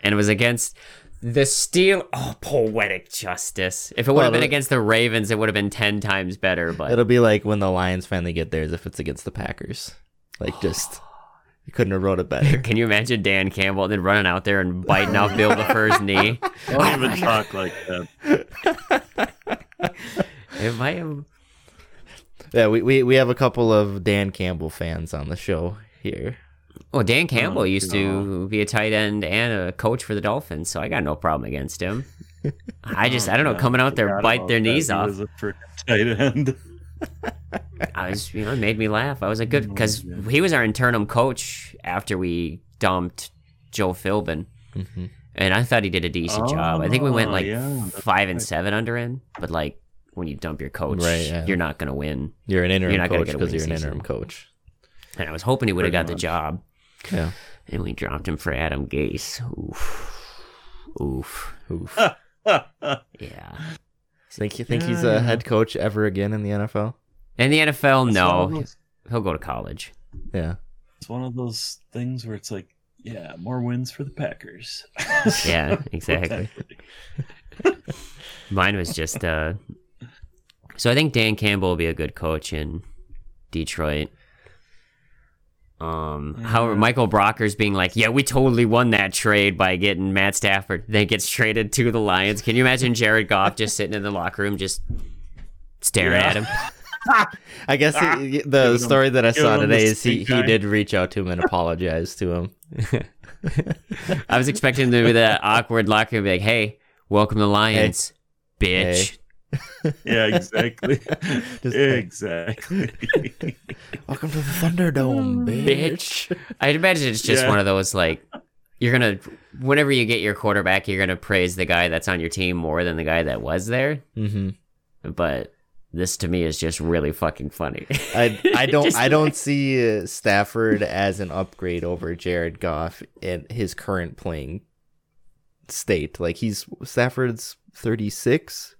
and it was against the steel oh poetic justice if it would Well, have been against the ravens it would have been 10 times better but It'll be like when the Lions finally get theirs if it's against the Packers. Like just you couldn't have wrote it better. can you imagine dan campbell then running out there and biting off bill defer's knee Don't even talk like that. it might have yeah, we, we, we have a couple of Dan Campbell fans on the show here. Well dan campbell Oh, used to be a tight end and a coach for the dolphins so i got no problem against him i just i don't know coming out there bite their knees He off was a tight end. I was, you know, it made me laugh. I was like, good Oh, because he was our interim coach after we dumped Joe Philbin, Mhm. and I thought he did a decent job. I think we went Oh, like yeah, five and right. seven under him, but like when you dump your coach, Right, yeah. you're not gonna win. You're an interim You're not coach a because you're an season. interim coach. And I was hoping he would have got the job, Yeah. and we dropped him for Adam Gase. Oof, oof, Oof. yeah. think you think Yeah, he's a yeah. head coach ever again in the NFL? In the NFL, It's one of no, those- he'll go to college. Yeah. It's one of those things where it's like, yeah, more wins for the Packers. Yeah, exactly. Mine was just uh So I think Dan Campbell will be a good coach in Detroit. Um, how Yeah. Michael Brockers being like, yeah, we totally won that trade by getting Matt Stafford. Then gets traded to the Lions. Can you imagine Jared Goff just sitting in the locker room, just staring Yeah. at him? I guess he, the Give him- story that I give saw today is he, stink he did reach out to him and apologize to him. I was expecting to be that awkward locker room, be like, hey, welcome to the Lions, bitch. Yeah, exactly. Just- exactly. Welcome to the Thunderdome, bitch. I'd imagine it's just Yeah. one of those like you're gonna whenever you get your quarterback, you're gonna praise the guy that's on your team more than the guy that was there. hmm But this to me is just really fucking funny. I I don't Just I don't see uh, Stafford as an upgrade over Jared Goff in his current playing state. Like he's Stafford's 36,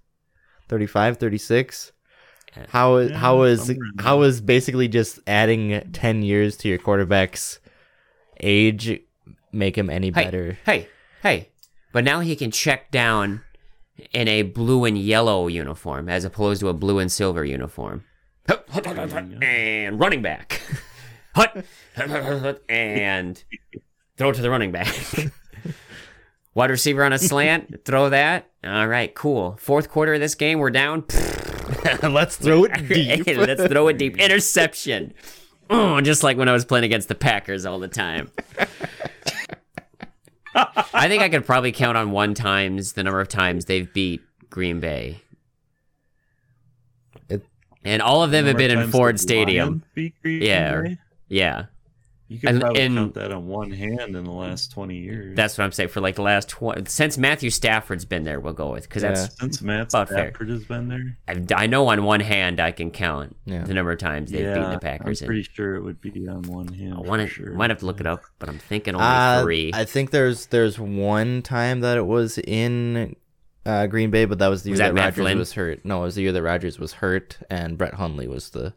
35, 36. How is Yeah, how is somewhere in how there. is basically just adding 10 years to your quarterback's age make him any Hey. better? hey, hey. But now he can check down in a blue and yellow uniform as opposed to a blue and silver uniform. And running back. Hut. And throw it to the running back. Wide receiver on a slant, throw that. All right, cool. Fourth quarter of this game, we're down. Let's throw it deep. Let's throw it deep. Interception. Oh, just like when I was playing against the Packers all the time. I think I could probably count on one times the number of times they've beat Green Bay. It- and all of them have been in Ford Stadium. Yeah. Bay? Yeah. You could And- probably and- count that on one hand in the last twenty years. That's what I'm saying. For like the last tw- since Matthew Stafford's been there, we'll go with because that's since Matt about fair. Stafford has been there. I, I know on one hand I can count Yeah. the number of times they've yeah, beaten the Packers. I'm and pretty sure it would be on one hand. I want to sure. might have to look it up, but I'm thinking only Uh, three. I think there's there's one time that it was in uh, Green Bay, but that was the Was year that that, Rodgers was hurt. No, it was the year that Rodgers was hurt and Brett Hundley was the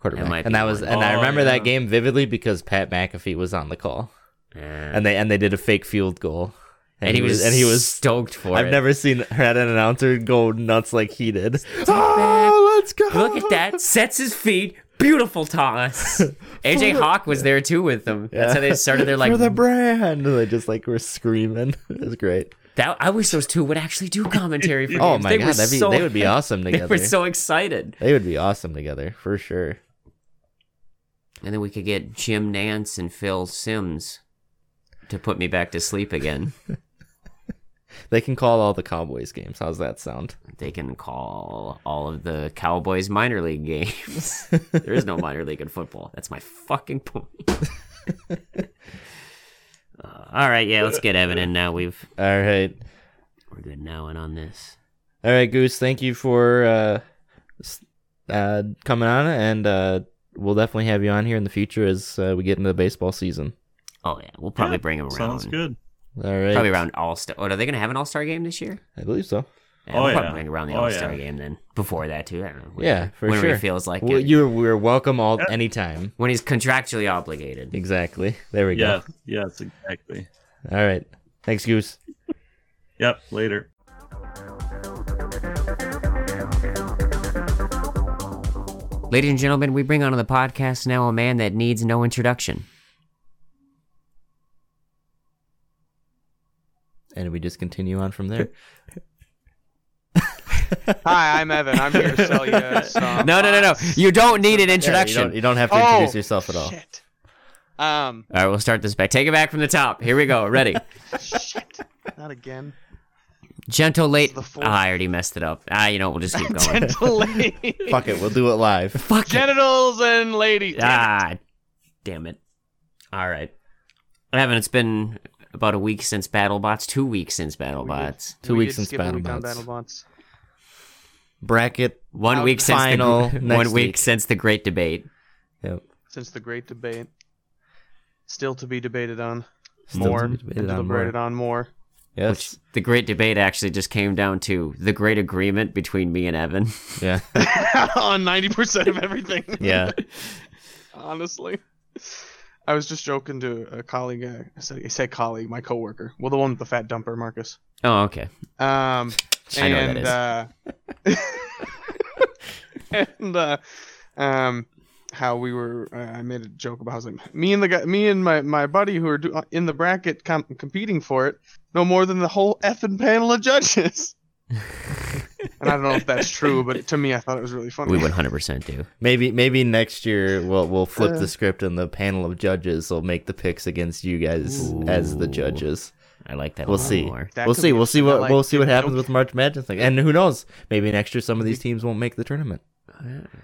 quarterback. and that was one. and I Oh, remember yeah. that game vividly because Pat McAfee was on the call Uh, and they and they did a fake field goal. and he was and he was stoked for it. I've never seen had an announcer go nuts like he did. Oh, let's go! Look at that. Sets his feet. Beautiful toss. AJ Hawk was there too with them. That's how they started their like for the brand. And they just like were screaming. It was great. that. I wish those two would actually do commentary for Oh games. my they god, that'd be, so, they would be awesome together. They together. were so excited. They would be awesome together for sure. And then we could get Jim Nantz and Phil Simms to put me back to sleep again. They can call all the Cowboys games. How's that sound? they can call all of the Cowboys minor league games. there is no minor league in football. That's my fucking point. Uh, all right, yeah, let's get Evan in now. We've All right. we're good now and on this. All right, Goose, thank you for uh, uh, coming on, and uh, we'll definitely have you on here in the future as uh, we get into the baseball season. Oh yeah, we'll probably Yeah, bring him around. Sounds good. All right. Probably around All Star. Oh, are they gonna have an All Star game this year? I believe so. Yeah, Oh, we'll probably yeah. bring around the Oh, All Star yeah. game then. Before that too. I don't know. Yeah, for Whenever sure. he feels like Well, it. you're we're welcome all anytime. when he's contractually obligated. Exactly. There we Yeah. go. Yes. Exactly. All right. Thanks, Goose. Yep. Later. Ladies and gentlemen, we bring onto the podcast now a man that needs no introduction. And we just continue on from there. Hi, I'm Evan. I'm here to sell you some. No, no, no, no. You don't need an Yeah, introduction. you, don't, you don't have to Oh, introduce yourself at all. Shit. Um, All right, we'll start this back. Take it back from the top. Here we go. Ready? shit. Not again. Gentle late. The Ah. I already messed it up. Ah, you know, we'll just keep going. Gentle lady. Fuck it, we'll do it live. Fuck it. Genitals and lady. Damn it. Ah, damn it. All right. Evan, it's been about a week since BattleBots. Two weeks since BattleBots. Two We weeks since skip a week BattleBots. BattleBots. Bracket. One Out week since the next one week, week. since the great debate. Yep. Since the great debate. Still to be debated on. Still to more. be debated and on deliberated more. on more. Yes. The great debate actually just came down to the great agreement between me and Evan. Yeah. on 90% of everything. Yeah. Honestly. I was just joking to a colleague. Uh, I said, I said colleague, my coworker. Well, the one with the fat dumper, Marcus. Oh, okay. Um, I know what and that uh, and uh, um, how we were. Uh, I made a joke about. I was like, me and the guy, me and my my buddy who are do, uh, in the bracket com- competing for it, no more than the whole effing panel of judges. and I don't know if that's true, but to me, I thought it was really funny. We 100% do. Maybe maybe next year we'll we'll flip Uh. the script and the panel of judges will make the picks against you guys as the judges. I like that. We'll lot see. More. That we'll see. We'll see what like we'll see what happens with March Madness. Like, and who knows? Maybe next year some of these teams won't make the tournament.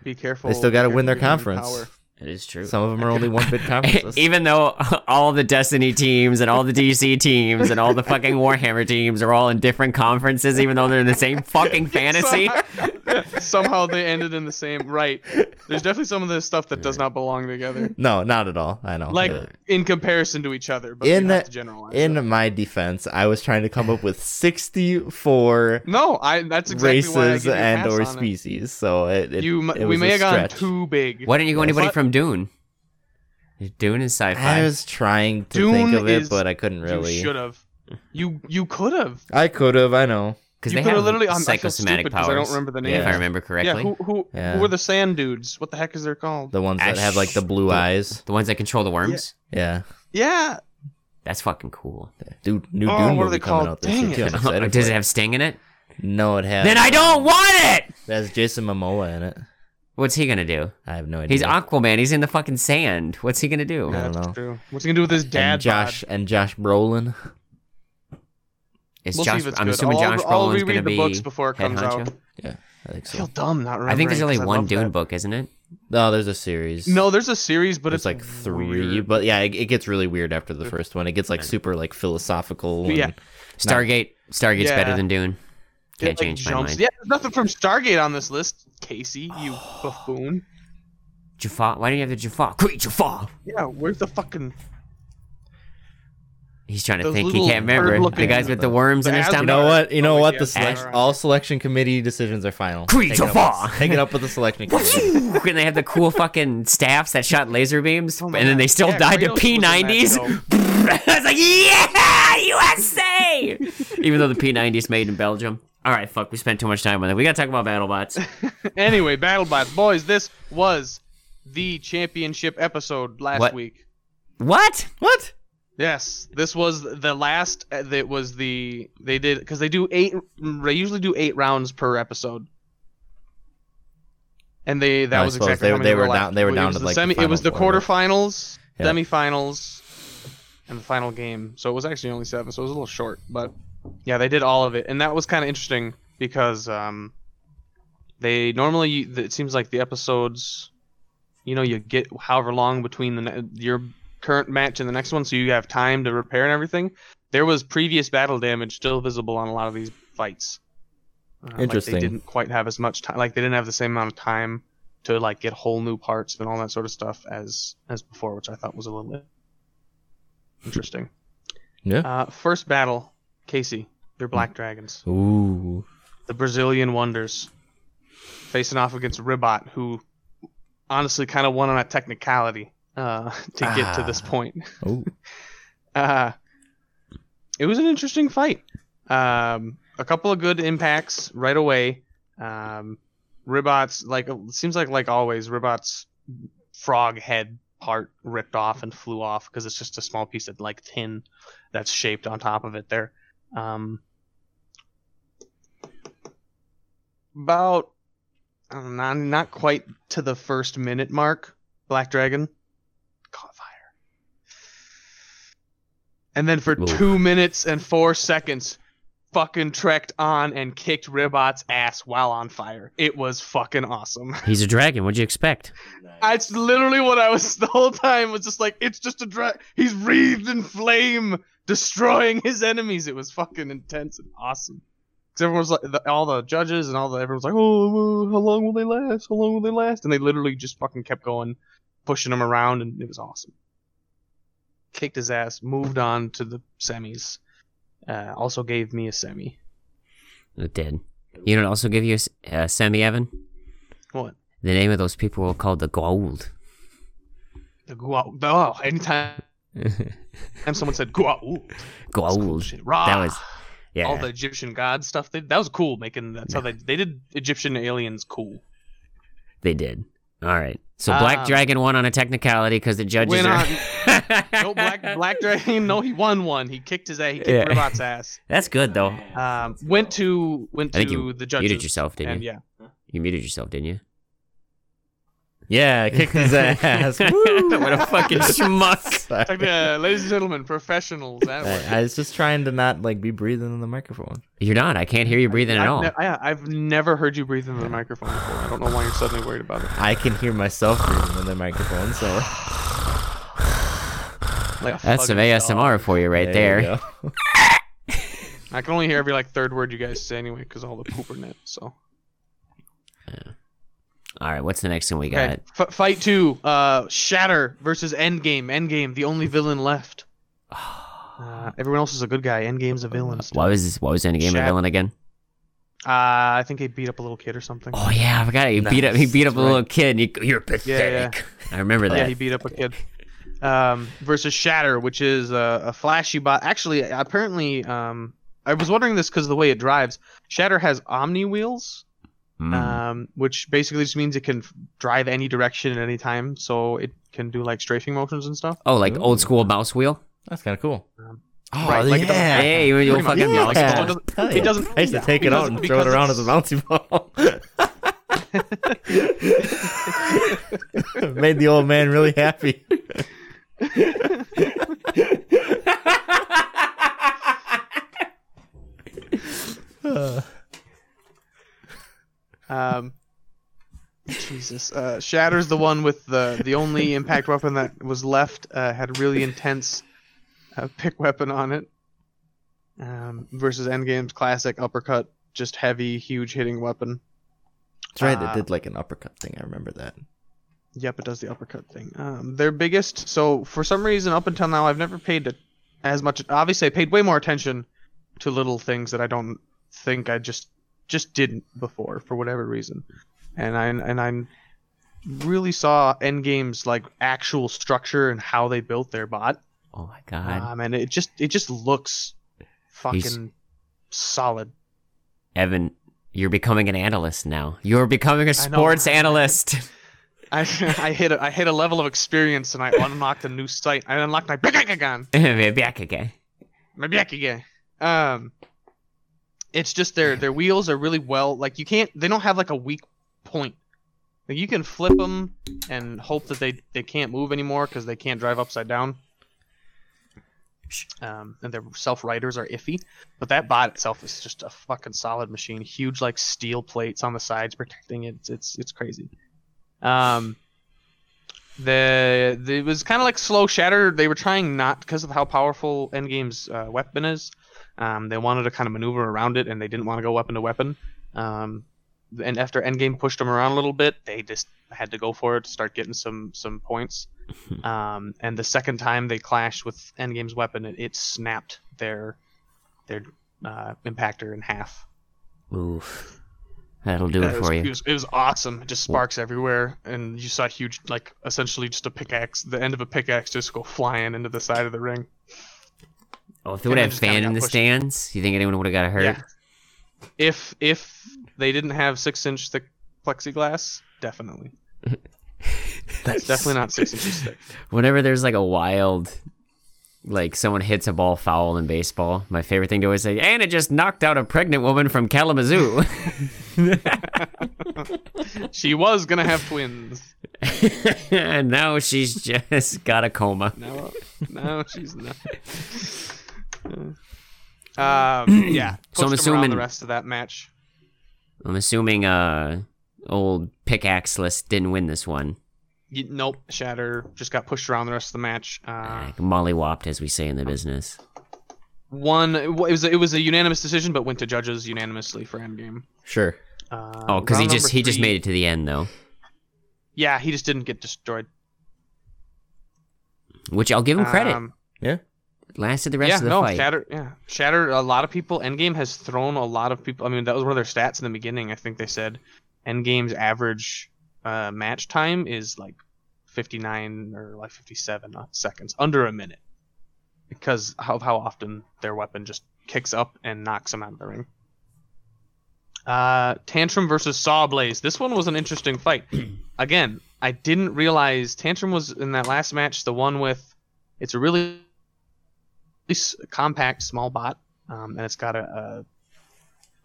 Be careful. They still got to win their careful with your conference. It is true. Some of them are only one bid conferences. Even though all the Destiny teams and all the DC teams and all the fucking Warhammer teams are all in different conferences, even though they're in the same fucking fantasy. Somehow they ended in the same. Right. There's definitely some of this stuff that does not belong together. no, not at all. I know. Like Uh, in comparison to each other, but In you the- to in it. my defense, I was trying to come up with 64 no, I. That's exactly why I races give you a and or on it. species. So it, it, You, it we was may a have gone too big. Why didn't you go anybody But- from Dune? Dune is sci-fi. I was trying to Dune think of it, is- but I couldn't really. You really. should have. You you could have. I could have. I know. Because you they could have have literally. I'm, psychosomatic stupid 'cause powers. I don't remember the name. If I Yeah. remember Yeah, correctly, who who Yeah. who are the sand dudes? What the heck is they're called? The ones that have like the blue the- eyes. the ones that control the worms. Yeah. Yeah. That's fucking cool. Dude, new Oh, Dune what are they coming called? out this Dang year it. I'm Does it have Sting in it? No, it has. Then I don't want it. It has Jason Momoa in it. What's he gonna do? I have no idea. He's Aquaman. He's in the fucking sand. What's he gonna do? I don't know. true. What's he gonna do with his dad? and Josh and Josh Brolin. Is We'll Josh? see if it's I'm good. assuming I'll, Josh I'll Brolin's reread gonna the be books before it head comes honcho. out. Yeah, I think I so. feel dumb not remembering. I think there's only one Dune that. book, isn't it? No, there's a series. No, there's a series, but it's, it's like three. weird. But yeah, it, it gets really weird after the first one. It gets like super like philosophical. Yeah. Stargate. Stargate's Yeah. better than Dune. Can't like, change my jumps- mind. Yeah, there's nothing from Stargate on this list, Casey. You buffoon. Jaffa. Why do you have the Jaffa? Great Jaffa. Yeah, where's the fucking? He's trying to think. He can't remember. The guys with the worms in The their Asgard- You know what? You know Oh, what? The select, Ash. all selection committee decisions are final. Creed Take it up with- Take it up with the selection committee. and they have the cool fucking staffs that shot laser beams, Oh and then they still Yeah, died to Kratos was P90s. I was like, yeah, USA! Even though the P90s made in Belgium. All right, fuck, we spent too much time on it. We gotta talk about BattleBots. anyway, BattleBots, boys, this was the championship episode last What? week. what? what? Yes, this was the last. uh, That was the they did because they do eight. They usually do eight rounds per episode, and they that I was exactly they- how many they were were left. down- they were down to, the like, the it was the quarterfinals, Yeah. semifinals, and the final game. So it was actually only seven. So it was a little short, but yeah, they did all of it, and that was kind of interesting because um, they normally it seems like the episodes, you know, you get however long between the your current match and the next one, so you have time to repair and everything. There was previous battle damage still visible on a lot of these fights. Uh, Like Interesting. they didn't quite have as much time. Like they didn't have the same amount of time to like get whole new parts and all that sort of stuff as as before, which I thought was a little interesting. Yeah. Uh, first battle, Casey, your Black Dragons, Ooh. the Brazilian Wonders, facing off against Ribbot, who honestly kind of won on a technicality uh, to get to this Ah. point. Ooh. Uh, it was an interesting fight. Um, a couple of good impacts right away. Um, Ribbot's like it seems like like always Ribbot's frog head part ripped off and flew off because it's just a small piece of like tin that's shaped on top of it there. Um, about I don't know, not quite to the first minute mark. Black Dragon caught fire. And then for Oof. two minutes and four seconds, fucking trekked on and kicked Ribbot's ass while on fire. It was fucking awesome. He's a dragon. What'd you expect? It's literally what I was the whole time. Was just like it's just a dra- He's wreathed in flame, destroying his enemies. It was fucking intense and awesome. Because everyone was like, the, all the judges and all the everyone's like, oh, how long will they last? How long will they last? And they literally just fucking kept going, pushing them around, and it was awesome. Kicked his ass, moved on to the semis. Uh, also gave me a semi. It did. You know what also give you a semi, Evan? What? The name of those people were called the Goa'uld. The Gua- Oh, anytime anytime someone said Gua, ooh, that's cool shit. That was, yeah. all the Egyptian god stuff. They, that was cool. Making that's how they they did Egyptian aliens cool. They did. All right. So Black Um, Dragon won on a technicality because the judges are. no Black Black Dragon. No, he won one. He kicked his ass. He kicked Yeah. Robot's ass. That's good though. Um, went to went to you the judges. muted yourself, didn't and you? yeah, You muted yourself, didn't you? Yeah, kicked his ass. what a fucking schmuck. Like, uh, ladies and gentlemen, professionals. That. I, I was just trying to not like be breathing in the microphone. You're not. I can't hear you breathing at I've all. ne- I, I've never heard you breathe into the microphone before. I don't know why you're suddenly worried about it. I can hear myself breathing in the microphone, so Like That's some fucking ASMR dog. for you right there there. you. I can only hear every like third word you guys say anyway because all the poop are in it. So All right, what's the next one we got? F- fight two. Uh, Shatter versus Endgame. Endgame, the only villain left. Uh, everyone else is a good guy. Endgame's a villain. still. Why was this? What was Endgame a villain again? Uh, I think he beat up a little kid or something. Oh yeah, I forgot. He beat up. He beat up a that's little kid. And you, you're Yeah, pathetic. I remember that. Yeah, he beat up a kid. Um, versus Shatter, which is a, a flashy bot. Actually, apparently, um, I was wondering this because of the way it drives. Shatter has Omni wheels, Mm. um, which basically just means it can f- drive any direction at any time. So it can do like strafing motions and stuff. oh, like Ooh. old school mouse wheel. That's kind of cool. Um, Oh right, like yeah. Hey, you, you Pretty much, fucking yeah. mouse Yeah. ball. It Hell it yeah. doesn't- I used to take it out and throw it around as a because bouncy ball. Made the old man really happy. Uh, Um, Jesus, uh, Shatter's the one with the the only impact weapon that was left. Uh, had a really intense uh, pick weapon on it. Um, versus Endgame's classic uppercut, just heavy, huge hitting weapon. That's right. Uh, It did like an uppercut thing. I remember that. Yep, it does the uppercut thing. Um, their biggest. So for some reason, up until now, I've never paid as much. Obviously, I paid way more attention to little things that I don't think I just just didn't before for whatever reason, and I and I really saw Endgame's like actual structure and how they built their bot. Oh my god, Um, and it just it just looks fucking solid. Evan, you're becoming an analyst now. You're becoming a sports analyst. I I hit a, I hit a level of experience and I unlocked a new site. I unlocked my gun. Back again. my back again. Um, it's just their their wheels are really well like you can't they don't have like a weak point. Like you can flip them and hope that they they can't move anymore because they can't drive upside down. Um, and their self riders are iffy, but that bot itself is just a fucking solid machine. Huge like steel plates on the sides protecting it. It's it's, it's crazy. Um, the, the it was kind of like slow shatter. They were trying not because of how powerful Endgame's uh, weapon is. Um, they wanted to kind of maneuver around it, and they didn't want to go weapon to weapon. Um, and after Endgame pushed them around a little bit, they just had to go for it to start getting some some points. um, and the second time they clashed with Endgame's weapon, it, it snapped their their uh, impactor in half. Oof. That'll do Yeah, it it, was, for it you. was it was awesome. It Just sparks everywhere, and you saw huge, like essentially just a pickaxe, the end of a pickaxe, just go flying into the side of the ring. Oh, if they would have kinda fan in the pushed. stands, you think anyone would have got hurt? Yeah. If if they didn't have six inch thick plexiglass, definitely. It's definitely not six inches thick. Whenever there's like a wild, like someone hits a ball foul in baseball, my favorite thing to always say, and it just knocked out a pregnant woman from Kalamazoo. She was gonna have twins. and now she's just got a coma. Now, no, she's not. Um, yeah. So I'm pushed 'em around assuming- the rest of that match. I'm assuming uh old pickaxeless didn't win this one. You, nope, Shatter just got pushed around the rest of the match. Uh, Like mollywopped, as we say in the business. one, it was it was a unanimous decision, but went to judges unanimously for Endgame. Sure. Uh, Oh, because he just number he just made it to the end though, Yeah, he just didn't get destroyed. which I'll give him credit. Um, Lasted the rest yeah, of the no, fight. Shatter. Yeah, Shatter. A lot of people. Endgame has thrown a lot of people. I mean, that was one of their stats in the beginning. I think they said Endgame's average uh, match time is like 59 or like 57 seconds, under a minute, because of how often their weapon just kicks up and knocks them out of the ring. Uh, Tantrum versus Sawblaze. This one was an interesting fight. Again, I didn't realize Tantrum was in that last match the one with. It's a really s- compact small bot, um, and it's got a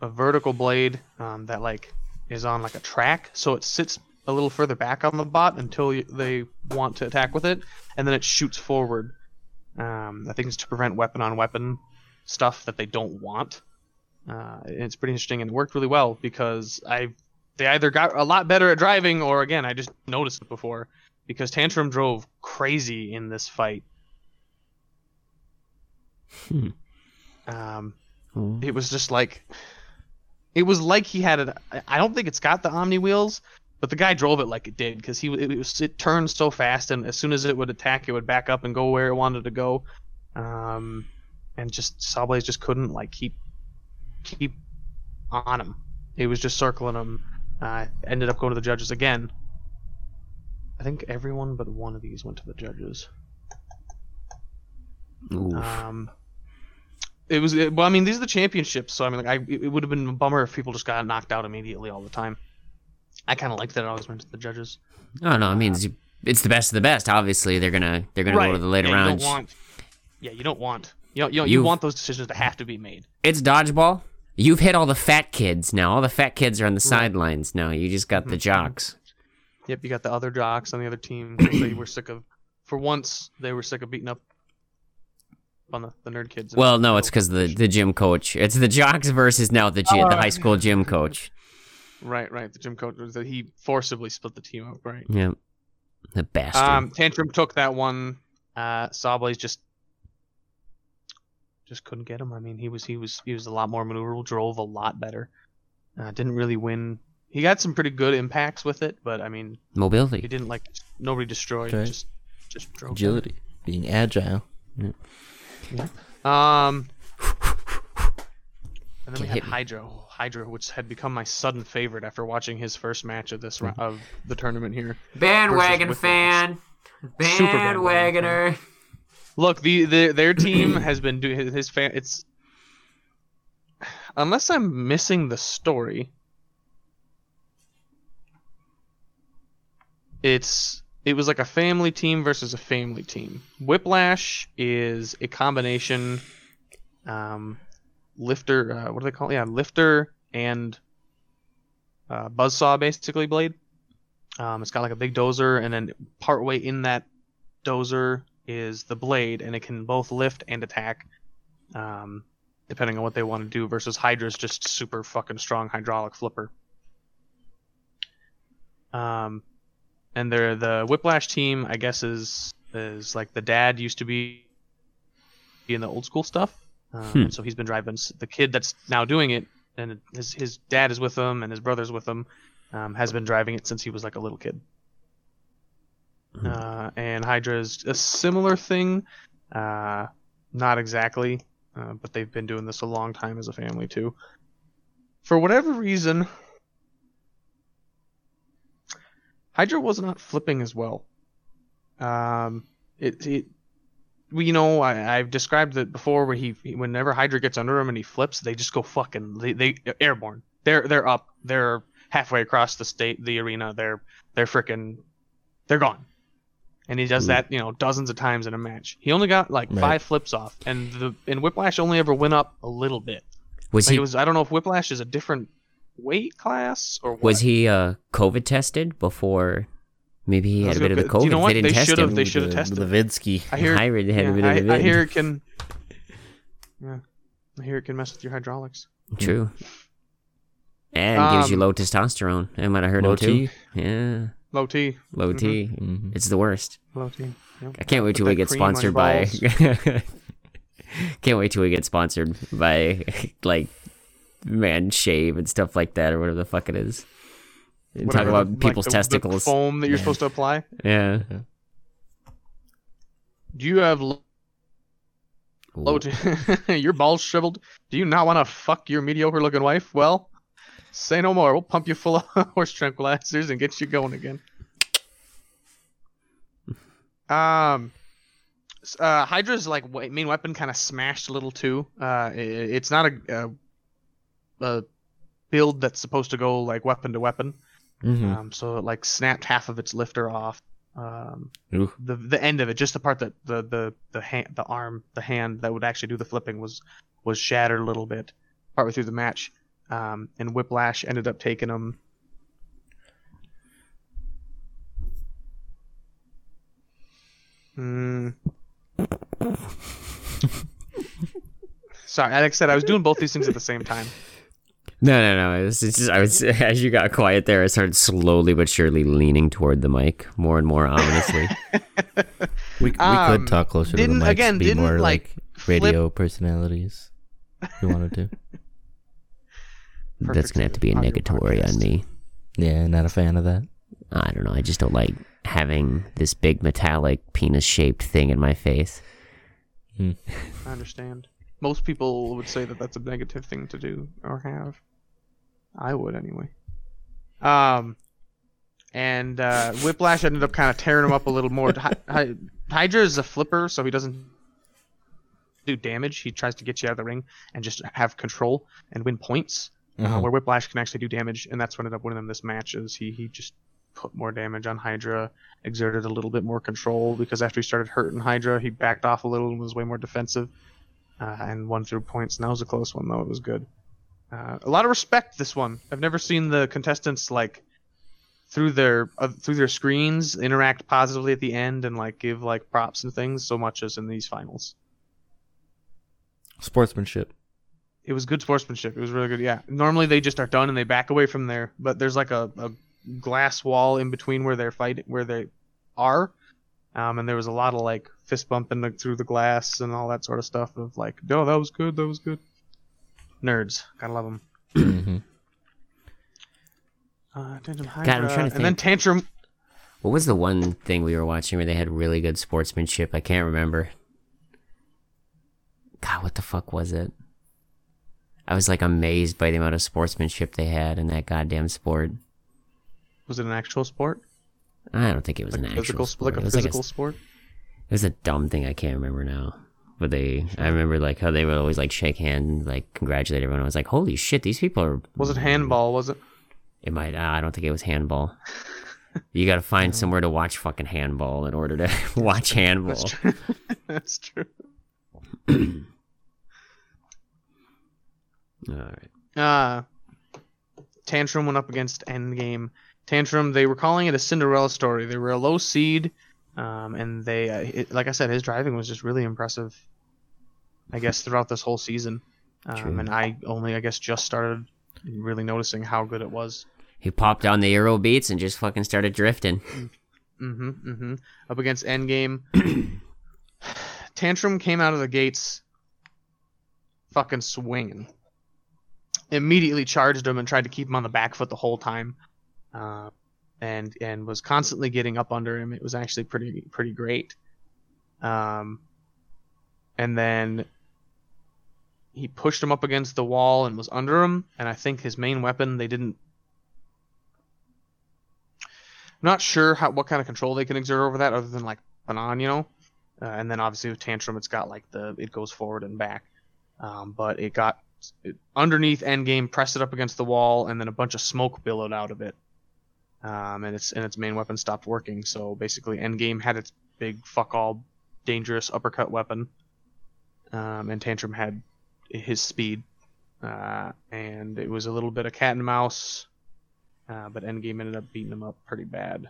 a, a vertical blade um, that like is on like a track, so it sits a little further back on the bot until you, they want to attack with it, and then it shoots forward. Um, I think it's to prevent weapon on weapon stuff that they don't want. Uh, it's pretty interesting and it worked really well because I they either got a lot better at driving or again I just noticed it before because Tantrum drove crazy in this fight. Hmm. Um, Oh. it was just like it was like he had it. I don't think it's got the Omni wheels, but the guy drove it like it did because he it was it turned so fast and as soon as it would attack, it would back up and go where it wanted to go. Um, and just Sawblaze just couldn't like keep keep on him. He was just circling him. Uh, ended up going to the judges again. I think everyone but one of these went to the judges. Oof. Um, it was it, well. I mean, these are the championships, so I mean, like, I it would have been a bummer if people just got knocked out immediately all the time. I kind of like that it always went to the judges. oh no, I mean it's, it's the best of the best. Obviously, they're gonna they're gonna go to the later yeah, rounds. You don't want, yeah, you don't want. You don't, you, don't, you want those decisions to have to be made. It's dodgeball. You've hit all the fat kids now. All the fat kids are on the sidelines now. You just got the Mhm. jocks. Yep, you got the other jocks on the other team. they were sick of, for once, they were sick of beating up on the, the nerd kids. Well, no, it's because the the gym coach. It's the jocks versus now the gy- the high school gym coach. right, right. The gym coach that he forcibly split the team up. Right. Yeah. the bastard. Um, Tantrum took that one. Uh, Sawblaze just just couldn't get him. I mean, he was he was he was a lot more maneuverable, drove a lot better. Uh, didn't really win. He got some pretty good impacts with it, but I mean, mobility. he didn't like nobody destroyed. Right. Just just drove. Agility, being agile. Um, and then we Can't had hit me. Hydra. Hydra, which had become my sudden favorite after watching his first match of this of the tournament here. Bandwagon fan. Bandwagoner. Look, the, the their team has been doing his, his fan. It's unless I'm missing the story. It's it was like a family team versus a family team. Whiplash is a combination, um, lifter. Uh, what do they call it? Yeah, lifter and uh, buzzsaw basically blade. Um, it's got like a big dozer, and then partway in that dozer is the blade, and it can both lift and attack, um, depending on what they want to do. Versus Hydra's just super fucking strong hydraulic flipper. Um, and they're the Whiplash team, I guess, is is like the dad used to be in the old school stuff, um, Hmm. so he's been driving the kid that's now doing it, and his his dad is with him, and his brother's with him, um, has been driving it since he was like a little kid. Uh, and Hydra is a similar thing, uh, not exactly, uh, but they've been doing this a long time as a family too. For whatever reason, Hydra was not flipping as well. Um, it, it you know I, I've described it before where he whenever Hydra gets under him and he flips, they just go fucking they, they airborne. They're they're up. They're halfway across the state the arena. They're they're freaking they're gone. And he does that, you know, dozens of times in a match. He only got like Right. five flips off, and the and Whiplash only ever went up a little bit. Was Like he was I don't know if Whiplash is a different weight class or what. was he uh COVID tested before? Maybe he had a bit of the COVID. you know what? They didn't They test should've- they should've tested. the Vidsky. I hear Hybrid had a yeah, bit of the I, I hear it can. Yeah, I hear it can mess with your hydraulics. True. And gives you Um, low testosterone. I might have heard Low him too. T. Yeah, Low T, low Mhm. T. Mhm. It's the worst. low T. Yep. I can't wait till we get cream on your sponsored by. can't wait till we get sponsored by like man shave and stuff like that or whatever the fuck it is. And talk about like people's the- the testicles. foam that you're Yeah. supposed to apply. yeah. Do you have low Ooh. T? your balls shriveled? Do you not want to fuck your mediocre looking wife? Well, say no more. We'll pump you full of horse tranquilizers and get you going again. Um, uh, Hydra's like main weapon kind of smashed a little too. Uh, i- it's not a, a, a build that's supposed to go like weapon to weapon. Mm-hmm. Um, so it like snapped half of its lifter off. Um, Ooh. the the end of it, just the part that the the the hand, the arm, the hand that would actually do the flipping was was shattered a little bit partway through the match. Um, and Whiplash ended up taking him. Hmm. Sorry, Alex said, I was doing both these things at the same time. No, no, no. It's, it's just, I was as you got quiet there, I started slowly but surely leaning toward the mic more and more ominously. We, we Um, could talk closer to the didn't- again, be didn't, more like, like, radio personalities. If you wanted to. That's gonna have to be a negatory on me. Yeah, not a fan of that. I don't know. I just don't like having this big metallic penis-shaped thing in my face. I understand. Most people would say that that's a negative thing to do or have. I would anyway. Um, and uh, Whiplash ended up kind of tearing him up a little more. Hy- Hy- Hydra is a flipper, so he doesn't do damage. He tries to get you out of the ring and just have control and win points. Uh, Uh-huh. where Whiplash can actually do damage, and that's what ended up winning them this match. Is he he just put more damage on Hydra, exerted a little bit more control because after he started hurting Hydra, he backed off a little and was way more defensive, uh, and won through points. And that was a close one though; it was good. Uh, a lot of respect this one. I've never seen the contestants like through their uh, through their screens interact positively at the end and like give like props and things so much as in these finals. Sportsmanship. it was good sportsmanship. It was really good. Yeah. Normally they just are done and they back away from there, but there's like a, a glass wall in between where they're fighting, where they are. Um, and there was a lot of like fist bumping through the glass and all that sort of stuff of like, no, that was good, that was good. Nerds, gotta love them. hmm Uh, Tantrum God, I'm trying to think. and then. Tantrum. What was the one thing we were watching where they had really good sportsmanship? I can't remember. God, what the fuck was it? I was like amazed by the amount of sportsmanship they had in that goddamn sport. Was it an actual sport? I don't think it was Like an actual physical, sport. like it a was like a, physical sport? it was a dumb thing I can't remember now. But they, I remember like how they would always like shake hands, like congratulate everyone. I was like, holy shit, these people are. Was it handball? Was it? It might. Uh, I don't think it was handball. you got to find somewhere to watch fucking handball in order to watch handball. That's true. That's true. All right. Uh, Tantrum went up against Endgame. Tantrum, they were calling it a Cinderella story. They were a low seed, um, and they, uh, it, like I said, his driving was just really impressive. I guess throughout this whole season, um, and I only, I guess, just started really noticing how good it was. He popped on the Euro beats and just fucking started drifting. Mm-hmm. Mm-hmm. Up against Endgame, Tantrum came out of the gates, fucking swinging. Immediately charged him and tried to keep him on the back foot the whole time, uh, and and was constantly getting up under him. It was actually pretty pretty great. Um, and then he pushed him up against the wall and was under him. And I think his main weapon they didn't I'm not sure how what kind of control they can exert over that other than like an on, you know. Uh, and then obviously with tantrum, it's got like the it goes forward and back. Um, but it got it, underneath endgame, pressed it up against the wall, and then a bunch of smoke billowed out of it. Um, and its and its main weapon stopped working. So basically, endgame had its big fuck all dangerous uppercut weapon, um, and tantrum had his speed. Uh, and it was a little bit of cat and mouse. Uh, but Endgame ended up beating him up pretty bad.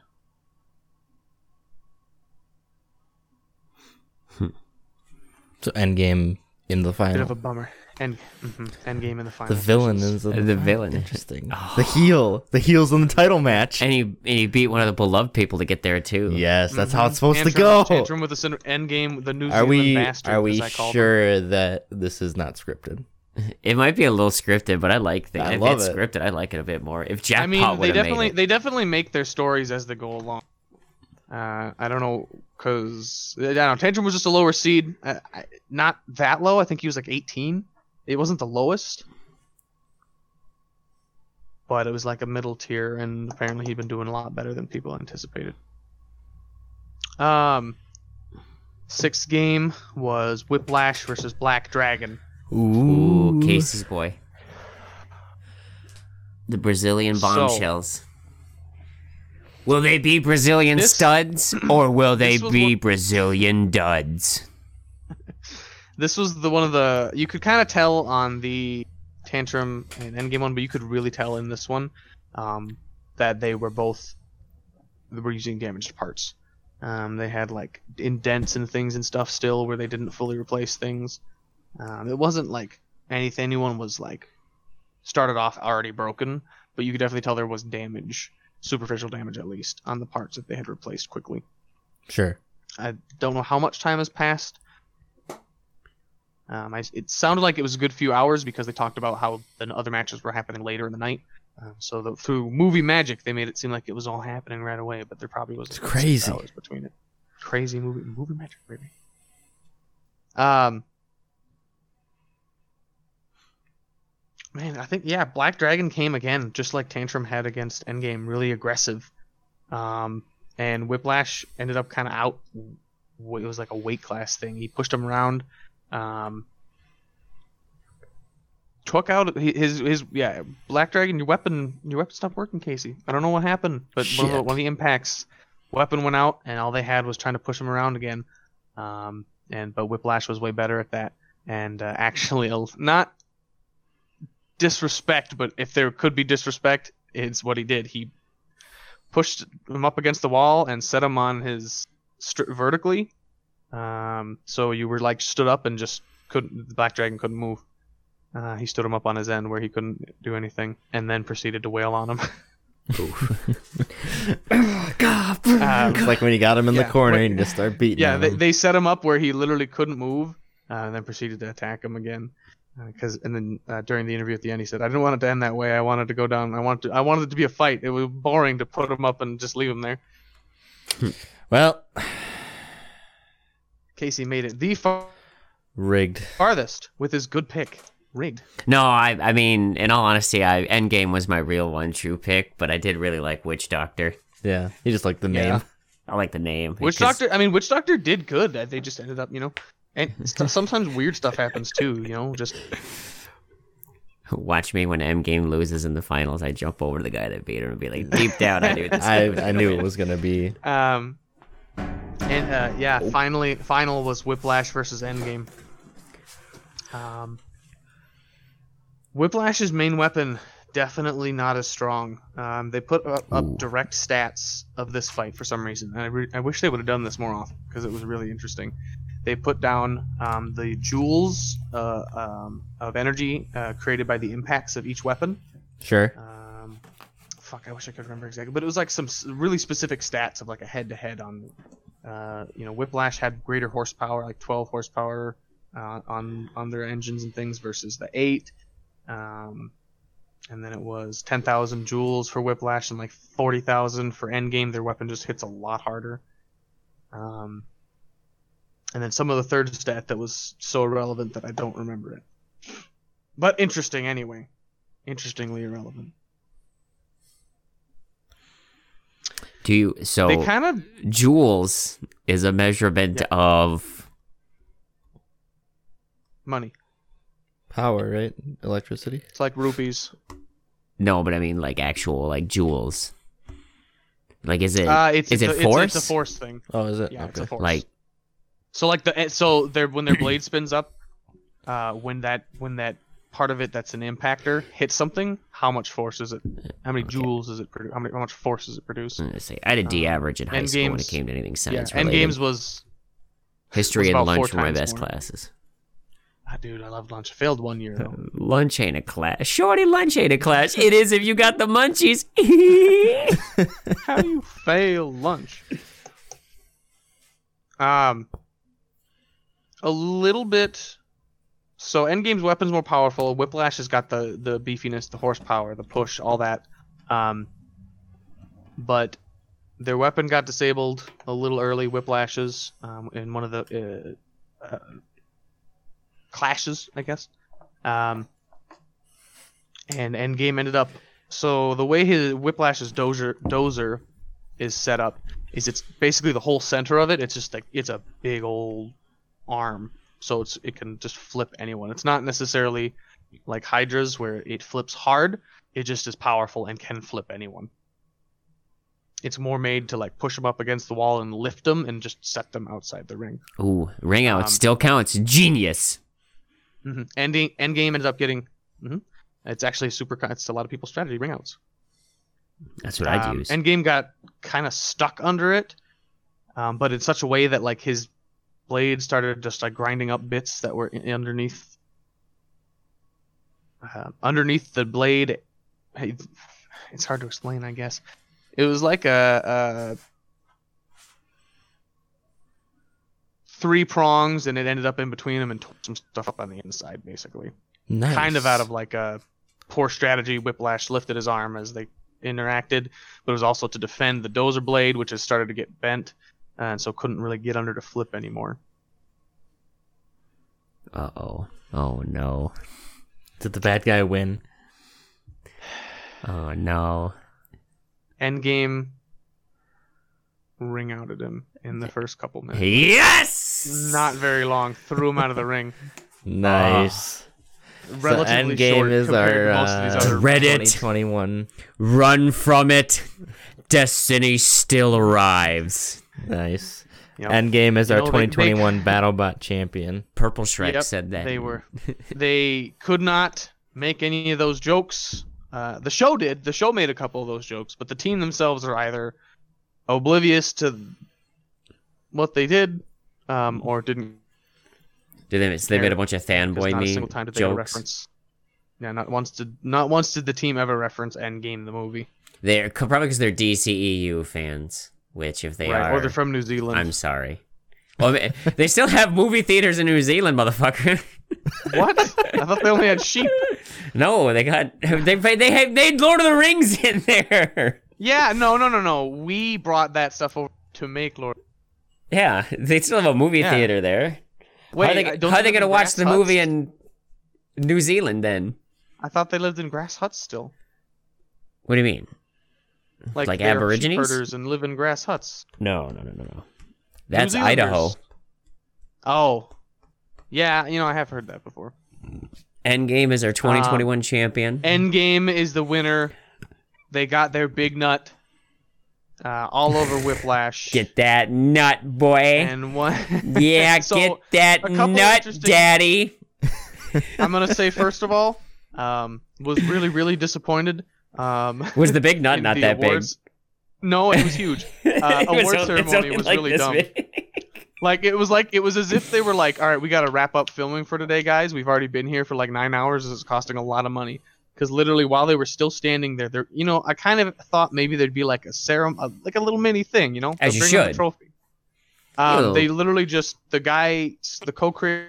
So Endgame in the final. Bit of a bummer. End, hmm Endgame in the final. the villain is in The final. villain. Interesting. The heel. The heel's in the title match. And he, and he beat one of the beloved people to get there too. Yes, that's how Mhm. it's supposed Tantrum, to go. Tantrum with the cin- Endgame, the New Are Zealand we bastard, are we as I call him. sure that this is not scripted? It might be a little scripted, but I like things. I if love it's it. scripted, I like it a bit more. If Jackpot I mean, would they definitely they definitely make their stories as they go along. Uh, I don't know, cause I don't know. Tantrum was just a lower seed, uh, not that low. I think he was like 18. It wasn't the lowest, but it was like a middle tier, and apparently he'd been doing a lot better than people anticipated. Um, sixth game was Whiplash versus Black Dragon. ooh, Casey's boy. The Brazilian So- bombshells. Will they be Brazilian This- studs or will they be one- Brazilian duds? This was the one of the you could kind of tell on the tantrum and endgame one, but you could really tell in this one um, that they were both they were using damaged parts. Um, they had like indents and things and stuff still where they didn't fully replace things. Um, it wasn't like anything. Anyone was like started off already broken, but you could definitely tell there was damage, superficial damage at least, on the parts that they had replaced quickly. Sure. I don't know how much time has passed. Um, I, it sounded like it was a good few hours because they talked about how the other matches were happening later in the night. Um, so the, through movie magic, they made it seem like it was all happening right away, but there probably was It's crazy. hours between it. Crazy movie movie magic, baby. Um, man, I think yeah, Black Dragon came again, just like Tantrum had against Endgame, really aggressive. Um, and Whiplash ended up kind of out. It was like a weight class thing. He pushed him around. Um, took out his his yeah Black Dragon. Your weapon your weapon stopped working, Casey. I don't know what happened, but one of, the, one of the impacts, weapon went out, and all they had was trying to push him around again. Um, and but Whiplash was way better at that, and uh, actually not disrespect, but if there could be disrespect, it's what he did. He pushed him up against the wall and set him on his str- vertically. Um, so you were like stood up and just couldn't. The black dragon couldn't move. Uh, he stood him up on his end where he couldn't do anything, and then proceeded to wail on him. Um, It's like when you got him in Yeah, the corner but- and you just start beating yeah, on they, they set him up where he literally couldn't move, uh, and then proceeded to attack him again. Because and then uh, during the interview at the end, he said, "I didn't want it to end that way. I wanted to go down. I wanted to, I wanted it to be a fight. It was boring to put him up and just leave him there." well, Casey made it the far- rigged. farthest with his good pick, rigged. No, I I mean, in all honesty, I Endgame was my real one true pick, but I did really like Witch Doctor. Yeah, you just like the Yeah. name. I like the name. Witch 'cause- Doctor. I mean, Witch Doctor did good. They just ended up, you know, and st- sometimes weird stuff happens too. You know, just Watch me when M Endgame loses in the finals. I jump over the guy that beat him and be like, deep down, I knew this. I I knew it was gonna be. Um, and uh, yeah, finally, final was Whiplash versus Endgame. Um, Whiplash's main weapon definitely not as strong. Um, they put up, up direct stats of this fight for some reason, and I, re- I wish they would have done this more often because it was really interesting. They put down um, the joules uh, um, of energy uh, created by the impacts of each weapon. Sure. Um, fuck, I wish I could remember exactly, but it was like some really specific stats of like a head-to-head on, uh, you know, Whiplash had greater horsepower, like 12 horsepower uh, on on their engines and things versus the eight, um, and then it was 10,000 joules for Whiplash and like 40,000 for Endgame. Their weapon just hits a lot harder. Um, and then some of the third stat that was so irrelevant that I don't remember it, but interesting anyway interestingly irrelevant. Do you so They kind of joules is a measurement of money. Power, right? Electricity. It's like rupees. no, but I mean like actual like joules. Like is it Uh, it's is it's it a, it's- force? It's, a force thing. Oh, is it? Yeah, it's a force. like so like the so their when their blade spins up, uh, when that when that part of it that's an impactor hits something, how much force is it? How many Okay. joules is it produce? How, many, how much force does it produce? I'm say I had a D Um, average in high End school when it came to anything Yeah, science end games was History was and lunch were my best more. classes. ah, dude. I loved lunch. I failed one year though. Lunch ain't a class. Shorty, lunch ain't a class. It is if you got the munchies. How do you fail lunch? Um, a little bit. So Endgame's weapons more powerful. Whiplash has got the the beefiness, the horsepower, the push, all that. Um, but their weapon got disabled a little early. Whiplashes um, in one of the uh, uh, clashes, I guess. Um, and Endgame ended up so the way his Whiplash's dozer dozer is set up is it's basically the whole center of it. It's just like it's a big old arm, so it's it can just flip anyone. It's not necessarily like Hydra's, where it flips hard. It just is powerful and can flip anyone. It's more made to like push them up against the wall and lift them and just set them outside the ring. Ooh, ring out Um, still counts. Genius. Mm-hmm. Ending Endgame ended up getting. hmm It's actually super. It's a lot of people's strategy ring outs. That's what I'd Um, use. Endgame got kind of stuck under it, um, but in such a way that like his blade started just like grinding up bits that were in, underneath. Uh, underneath the blade, hey, it's hard to explain. I guess it was like a, a three prongs, and it ended up in between them and tore some stuff up on the inside, basically Nice. kind of out of like a poor strategy. Whiplash lifted his arm as they interacted, but it was also to defend the dozer blade, which has started to get bent, and so couldn't really get under to flip anymore. Uh oh. Oh no. Did the bad guy win? Oh no. Endgame ring outed him in the first couple minutes. Yes. Not very long. Threw him out of the ring. Nice. Relatively Endgame short is compared our to most of these uh, other. Reddit. 2021. Run from it. Destiny still arrives. Nice. Yep. Endgame is You our know, they- they- 2021 BattleBot champion. Purple Shrek Yep, said that. They were. they could not make any of those jokes. Uh, the show did. The show made a couple of those jokes, but the team themselves are either oblivious to what they did, um, or didn't. Did they, so they made a bunch of because fanboy not a me single time did they ever jokes. reference. Yeah, not once did not once did the team ever reference Endgame the movie. They're probably because they're DCEU fans. Which, if they right, are, or they're from New Zealand. I'm sorry. Well, they still have movie theaters in New Zealand, motherfucker. What? I thought they only had sheep. no, they got they they have they had Lord of the Rings in there. Yeah, no, no, no, no. We brought that stuff over to make Lord. Yeah, they still have a movie Yeah. theater there. Wait, how are they, how are they they gonna watch the huts? movie in New Zealand then? I thought they lived in grass huts still. What do you mean? Like, Like Aborigines? herders and live in grass huts. No, no, no, no, no. That's Idaho. Oh, yeah. You know, I have heard that before. Endgame is our Um, 2021 champion. Endgame is the winner. They got their big nut uh, all over Whiplash. Get that nut, boy. and one. yeah, So, get that nut, daddy. I'm gonna say first of all, um, was really really disappointed. Um, Was the big nut not that awards. No, it was huge. Uh, was award o- ceremony was like really dumb. big. Like it was like it was as if they were like, all right, we got to wrap up filming for today, guys. We've already been here for like nine hours. It's costing a lot of money. Because literally, while they were still standing there, there, you know, I kind of thought maybe there'd be like a serum, a, like a little mini thing, you know, As you bring out the should. trophy. Um, they literally just the guy, the co-creator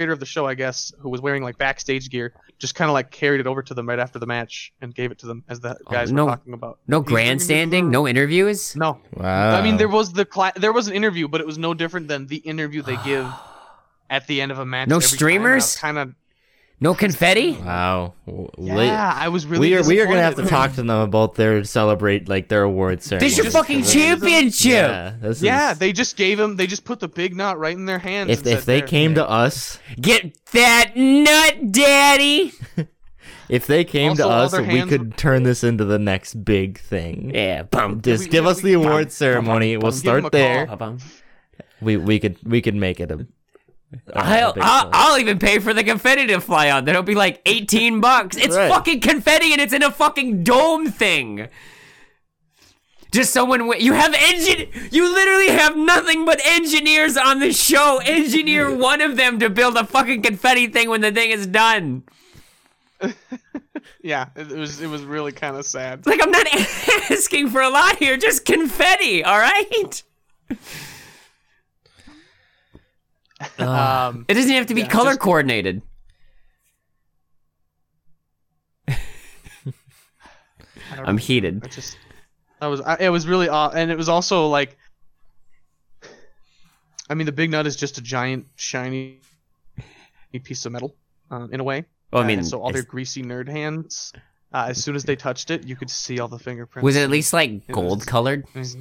of the show, I guess, who was wearing like backstage gear, just kind of like carried it over to them right after the match and gave it to them as the oh, guys Oh, no- were talking about. No He's grandstanding, no interviews. No, Wow. I mean, there was the cla- there was an interview, but it was no different than the interview they give at the end of a match. No every time, and I streamers? Kind of. No confetti. Wow. W- Yeah, I was really. we are we are gonna have to talk to them about their celebrate like their awards ceremony. This your fucking championship. Yeah, this Yeah, is- they just gave him. They just put the big knot right in their hands. if and if said, they "There." came to us, Get that nut, daddy. if they came to Also, all us, their we hands could turn this into the next big thing. Yeah, bum. Just We- give yeah, us we- the awards ceremony. bum, We'll give 'em start there. call. Bum. We we could we could make it a. a I'll, I'll. I'll even pay for the confetti to fly on. That'll be like 18 bucks. It's Right. fucking confetti and it's in a fucking dome thing. Just someone, wi- you have engine, you literally have nothing but engineers on the show. Engineer one of them to build a fucking confetti thing when the thing is done. Yeah, it, it was. It was really kind of sad. Like I'm not asking for a lot here, just confetti, all right? Um, It doesn't have to be Yeah, color just- coordinated. I don't I'm know. heated. I just. I was. I, it was really odd, and it was also like. I mean, the big nut is just a giant shiny piece of metal, um, in a way. Well, I Uh, mean, and so all their greasy nerd hands, uh, as soon as they touched it, you could see all the fingerprints. was it at least like gold was- colored? It was-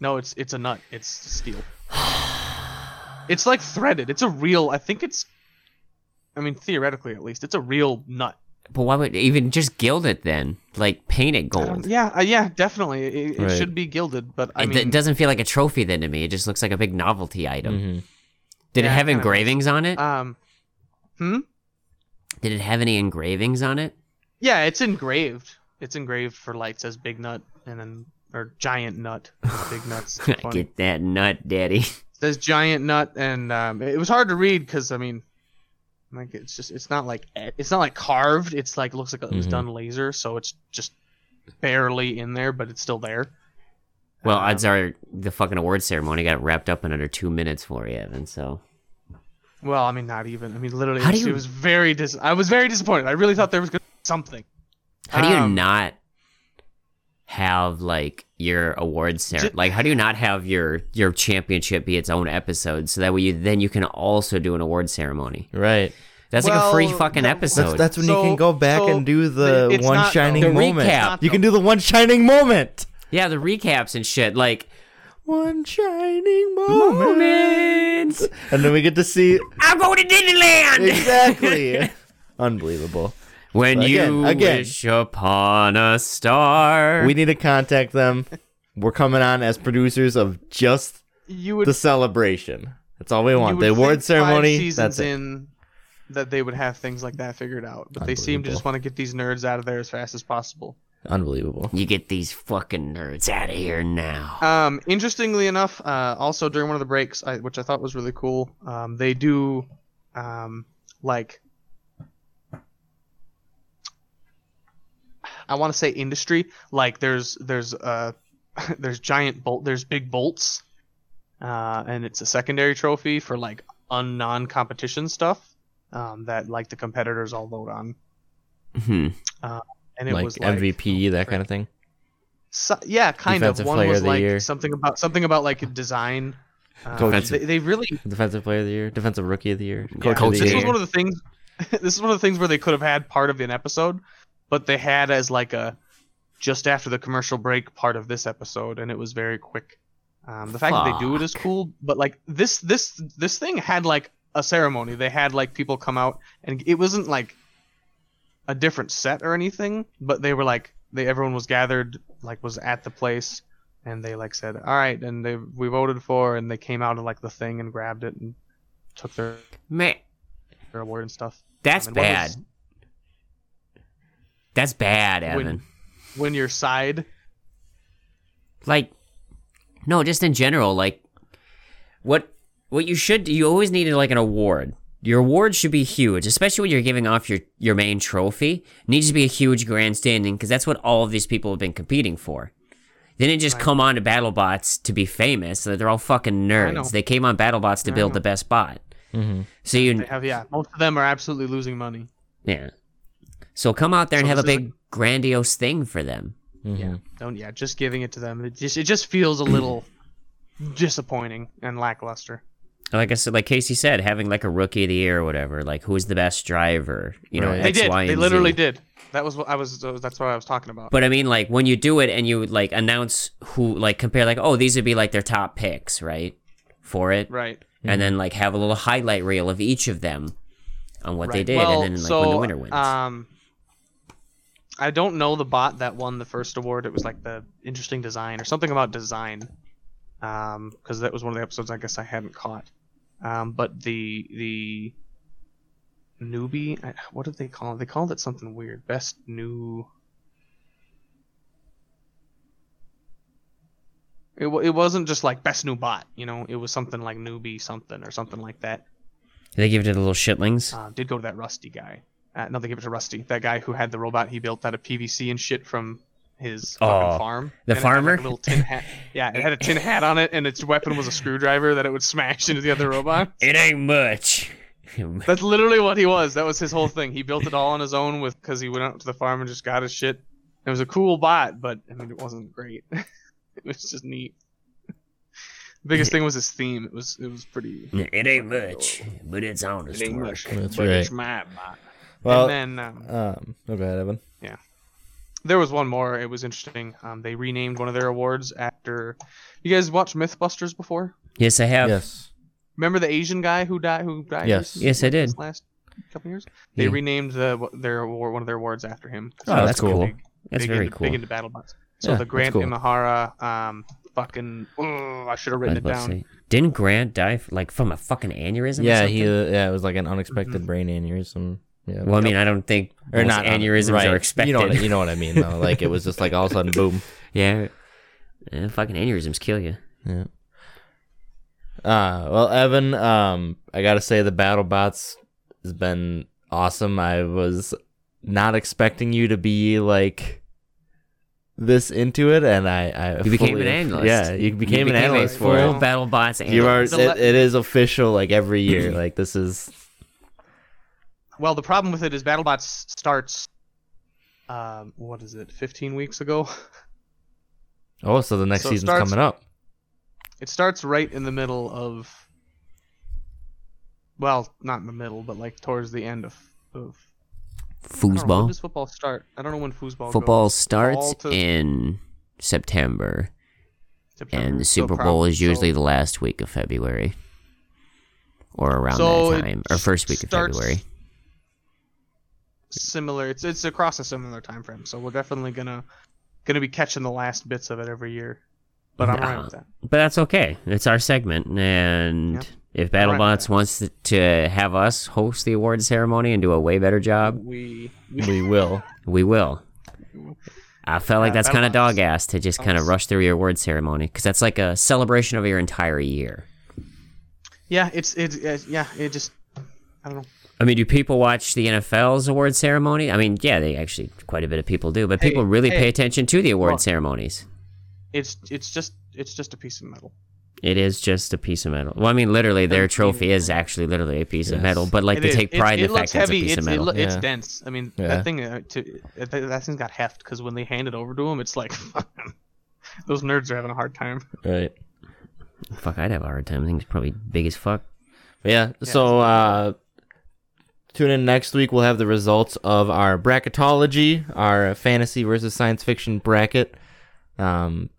No, it's it's a nut. It's steel. It's like threaded. It's a real. I think it's. I mean, theoretically at least, it's a real nut. But why would even just gild it then? Like paint it gold. yeah, uh, yeah, definitely. It, it should be gilded, but I it, mean, it doesn't feel like a trophy then to me. It just looks like a big novelty item. Mhm. Did Yeah, it it have engravings on it? um, hmm. Did it have any engravings on it? Yeah, it's engraved. It's engraved for like it says big nut and then or giant nut. Big nuts. It's. Get that nut, daddy. Says giant nut, and um, it was hard to read because I mean, like it's just it's not like it's not like carved. It's like looks like it was Mhm. done laser, so it's just barely in there, but it's still there. Well, Um, odds are the fucking award ceremony got wrapped up in under two minutes for you, Evan. So Well, I mean, not even. I mean, literally, it was, you- it was very dis. I was very disappointed. I really thought there was gonna be something. how do you Um, not have like your awards ceremony? Ju- Like, how do you not have your your championship be its own episode so that way you then you can also do an award ceremony? Right. That's like a free fucking no, episode. That's that's when you can go back so and do the one not, shining. The moment. recap. You can do the one shining moment. yeah, the recaps and shit. Like One shining moment. moments. And then we get to see I'm going to Disneyland. exactly. Unbelievable. When But again- you again- wish upon a star. We need to contact them. We're coming on as producers of just You would the celebration. That's all we you want. would The award think five ceremony. seasons That's it. in that they would have things like that figured out, but they seem to just want to get these nerds out of there as fast as possible. Unbelievable. you get these fucking nerds out of here now. Um, interestingly enough, uh, also during one of the breaks, I, which I thought was really cool, um, they do, um, like, I want to say industry. Like, there's there's uh, there's giant bolt, there's big bolts, uh, and it's a secondary trophy for like un non competition stuff, um, that like the competitors all vote on, Hmm. Uh, and it like was like MVP, that kind of thing. So, yeah, kind Defensive of. One player was of the like year. something about something about like design. Uh, Coach. they, they really. Defensive player of the year, defensive rookie of the year, Yeah, coach, Coach of of the this the was one of the things. this is one of the things where they could have had part of an episode, but they had as like a just after the commercial break part of this episode, and it was very quick. Um, the fact that they do it is cool, but like this this this thing had like a ceremony. They had like people come out, and it wasn't like a different set or anything, but they were like they everyone was gathered like was at the place, and they like said all right, and they we voted for, and they came out of like the thing and grabbed it and took their Man, their award and stuff. that's Um, and bad. was- That's bad, Evan. When- when your side like, no, just in general. Like, what what you should do, you always need like an award. Your award should be huge, especially when you're giving off your your main trophy. It needs to be a huge grandstanding because that's what all of these people have been competing for. They didn't just Right. come on to BattleBots to be famous. So they're all fucking nerds. They came on BattleBots to build the best bot. hmm So you, they have yeah most of them are absolutely losing money yeah. So come out there and So have a this is big grandiose thing for them. yeah don't yeah just giving it to them. It just it just feels a little disappointing and lackluster. Like I said, like Casey said, having like a rookie of the year or whatever, like who is the best driver, you know, Right. they X, did. Y, they and literally Z. did. That was what i was that's what i was talking about. But I mean, like when you do it and you like announce who, like compare, like oh these would be like their top picks, right, for it, right. And then like have a little highlight reel of each of them on what they did, well, and then like so, when the winner wins. um i don't know the bot that won the first award. It was like the interesting design or something about design um because that was one of the episodes i guess i hadn't caught. Um but the the newbie I- what did they call it? They called it something weird. Best new it, it wasn't just like best new bot you know? It was something like newbie something or something like that. Did they give it to the little shitlings? uh, did go to that rusty guy uh, no they gave it to rusty that guy who had the robot he built out of pvc and shit from his fucking Oh, farm the And it had, like, farmer? a little tin hat yeah it had a tin hat on it and its weapon was a screwdriver that it would smash into the other robot It ain't much. That's literally what he was. That was his whole thing. He built it all on his own with because he went out to the farm and just got his shit. It was a cool bot, but I mean, it wasn't great. it was just neat. The biggest thing was his theme. It was it was pretty. it ain't much, but it's honest It ain't work. much, That's right. it's my bot. Well, and then um, um, go ahead, Evan. Yeah, there was one more. It was interesting. Um, they renamed one of their awards after. You guys watched MythBusters before? Yes, I have. Yes. Remember the Asian guy who died? Who died? Yes. recently? Yes, I did. Last. couple years. They Yeah. renamed the, their award, one of their awards after him. Oh, that's cool. Big, That's big very into, cool. Big into BattleBots. So Yeah, the Grant cool. Imahara, um, fucking, oh, I should have written it down. say, didn't Grant die like from a fucking aneurysm? Yeah, he something? uh, yeah, it was like an unexpected Mhm. brain aneurysm. Yeah. Well, I mean, I don't think or not aneurysms right. are expected. You know, what, you know what I mean though. Like it was just like all of a sudden, boom. yeah. Yeah, fucking aneurysms kill you. Yeah. Uh, well, Evan, um, I gotta say the battle bots has been awesome. I was not expecting you to be like this into it, and I, I You became fully- an analyst. Yeah, you became, an analyst a for full it. BattleBots analyst. You are. The It, le- it is official. Like every year. Like this is. Well, the problem with it is BattleBots starts, um, what is it, 15 weeks ago? Oh, so the next So season's starts- coming up. It starts right in the middle of, well, not in the middle, but like towards the end of. of know, when does football start? I don't know when foosball. Football goes. starts to in September, September. and the Super prob- Bowl is so- usually the last week of February, or around So that time, or first week of February. Similar. It's it's across a similar time frame, so we're definitely gonna gonna be catching the last bits of it every year. But I'm alright with that. But that's okay. It's our segment, and Yep. if All right. BattleBots wants to have us host the award ceremony and do a way better job, We, we We will. we will. I felt like Yeah, that's kind of dog ass to just kind of rush through your award ceremony because that's like a celebration of your entire year. yeah, it's it's uh, yeah, it just I don't know. I mean, do people watch the NFL's award ceremony? I mean, yeah, they actually quite a bit of people do, but Hey, people really hey. pay attention to the award Look. ceremonies. It's it's just it's just a piece of metal. It is just a piece of metal. Well, I mean, literally, their trophy is actually literally a piece of metal, but like It they is. take pride it, in the looks fact that heavy. it's a piece of It's, it metal. lo- it's dense. I mean, Yeah. that thing uh, to that, that thing's got heft because when they hand it over to him, it's like those nerds are having a hard time. Right. Fuck, I'd have a hard time. I think it's probably big as fuck. But yeah, so uh tune in next week we'll have the results of our bracketology, our fantasy versus science fiction bracket. Um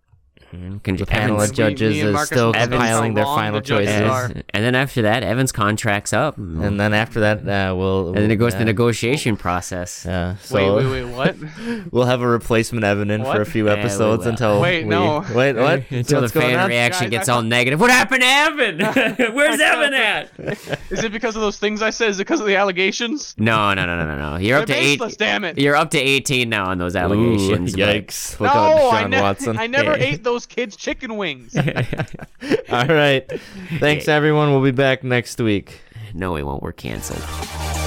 Can the panel Evans- of judges me and is still will compiling their final the choices. are. and, and then after that, Evan's contract's up, and, And then after that uh we'll, and then it goes to the negotiation process. yeah, so wait, wait, wait, what? we'll have a replacement Evan in for a What? few Yeah, we episodes will. until Wait, we, no. wait what Until What's the fan on? reaction Guys, gets I all negative. What happened to Evan? Where's Evan at? Is it because of those things I said? Is it because of the allegations? No, no, no, no, no, no. You're They're up to eight. damn it. You're up to 18 now on those allegations. but- yikes! Look no, out, I, ne- Watson. I never ate ate those kids' chicken wings. All right, thanks everyone. We'll be back next week. No, we won't. We're canceled.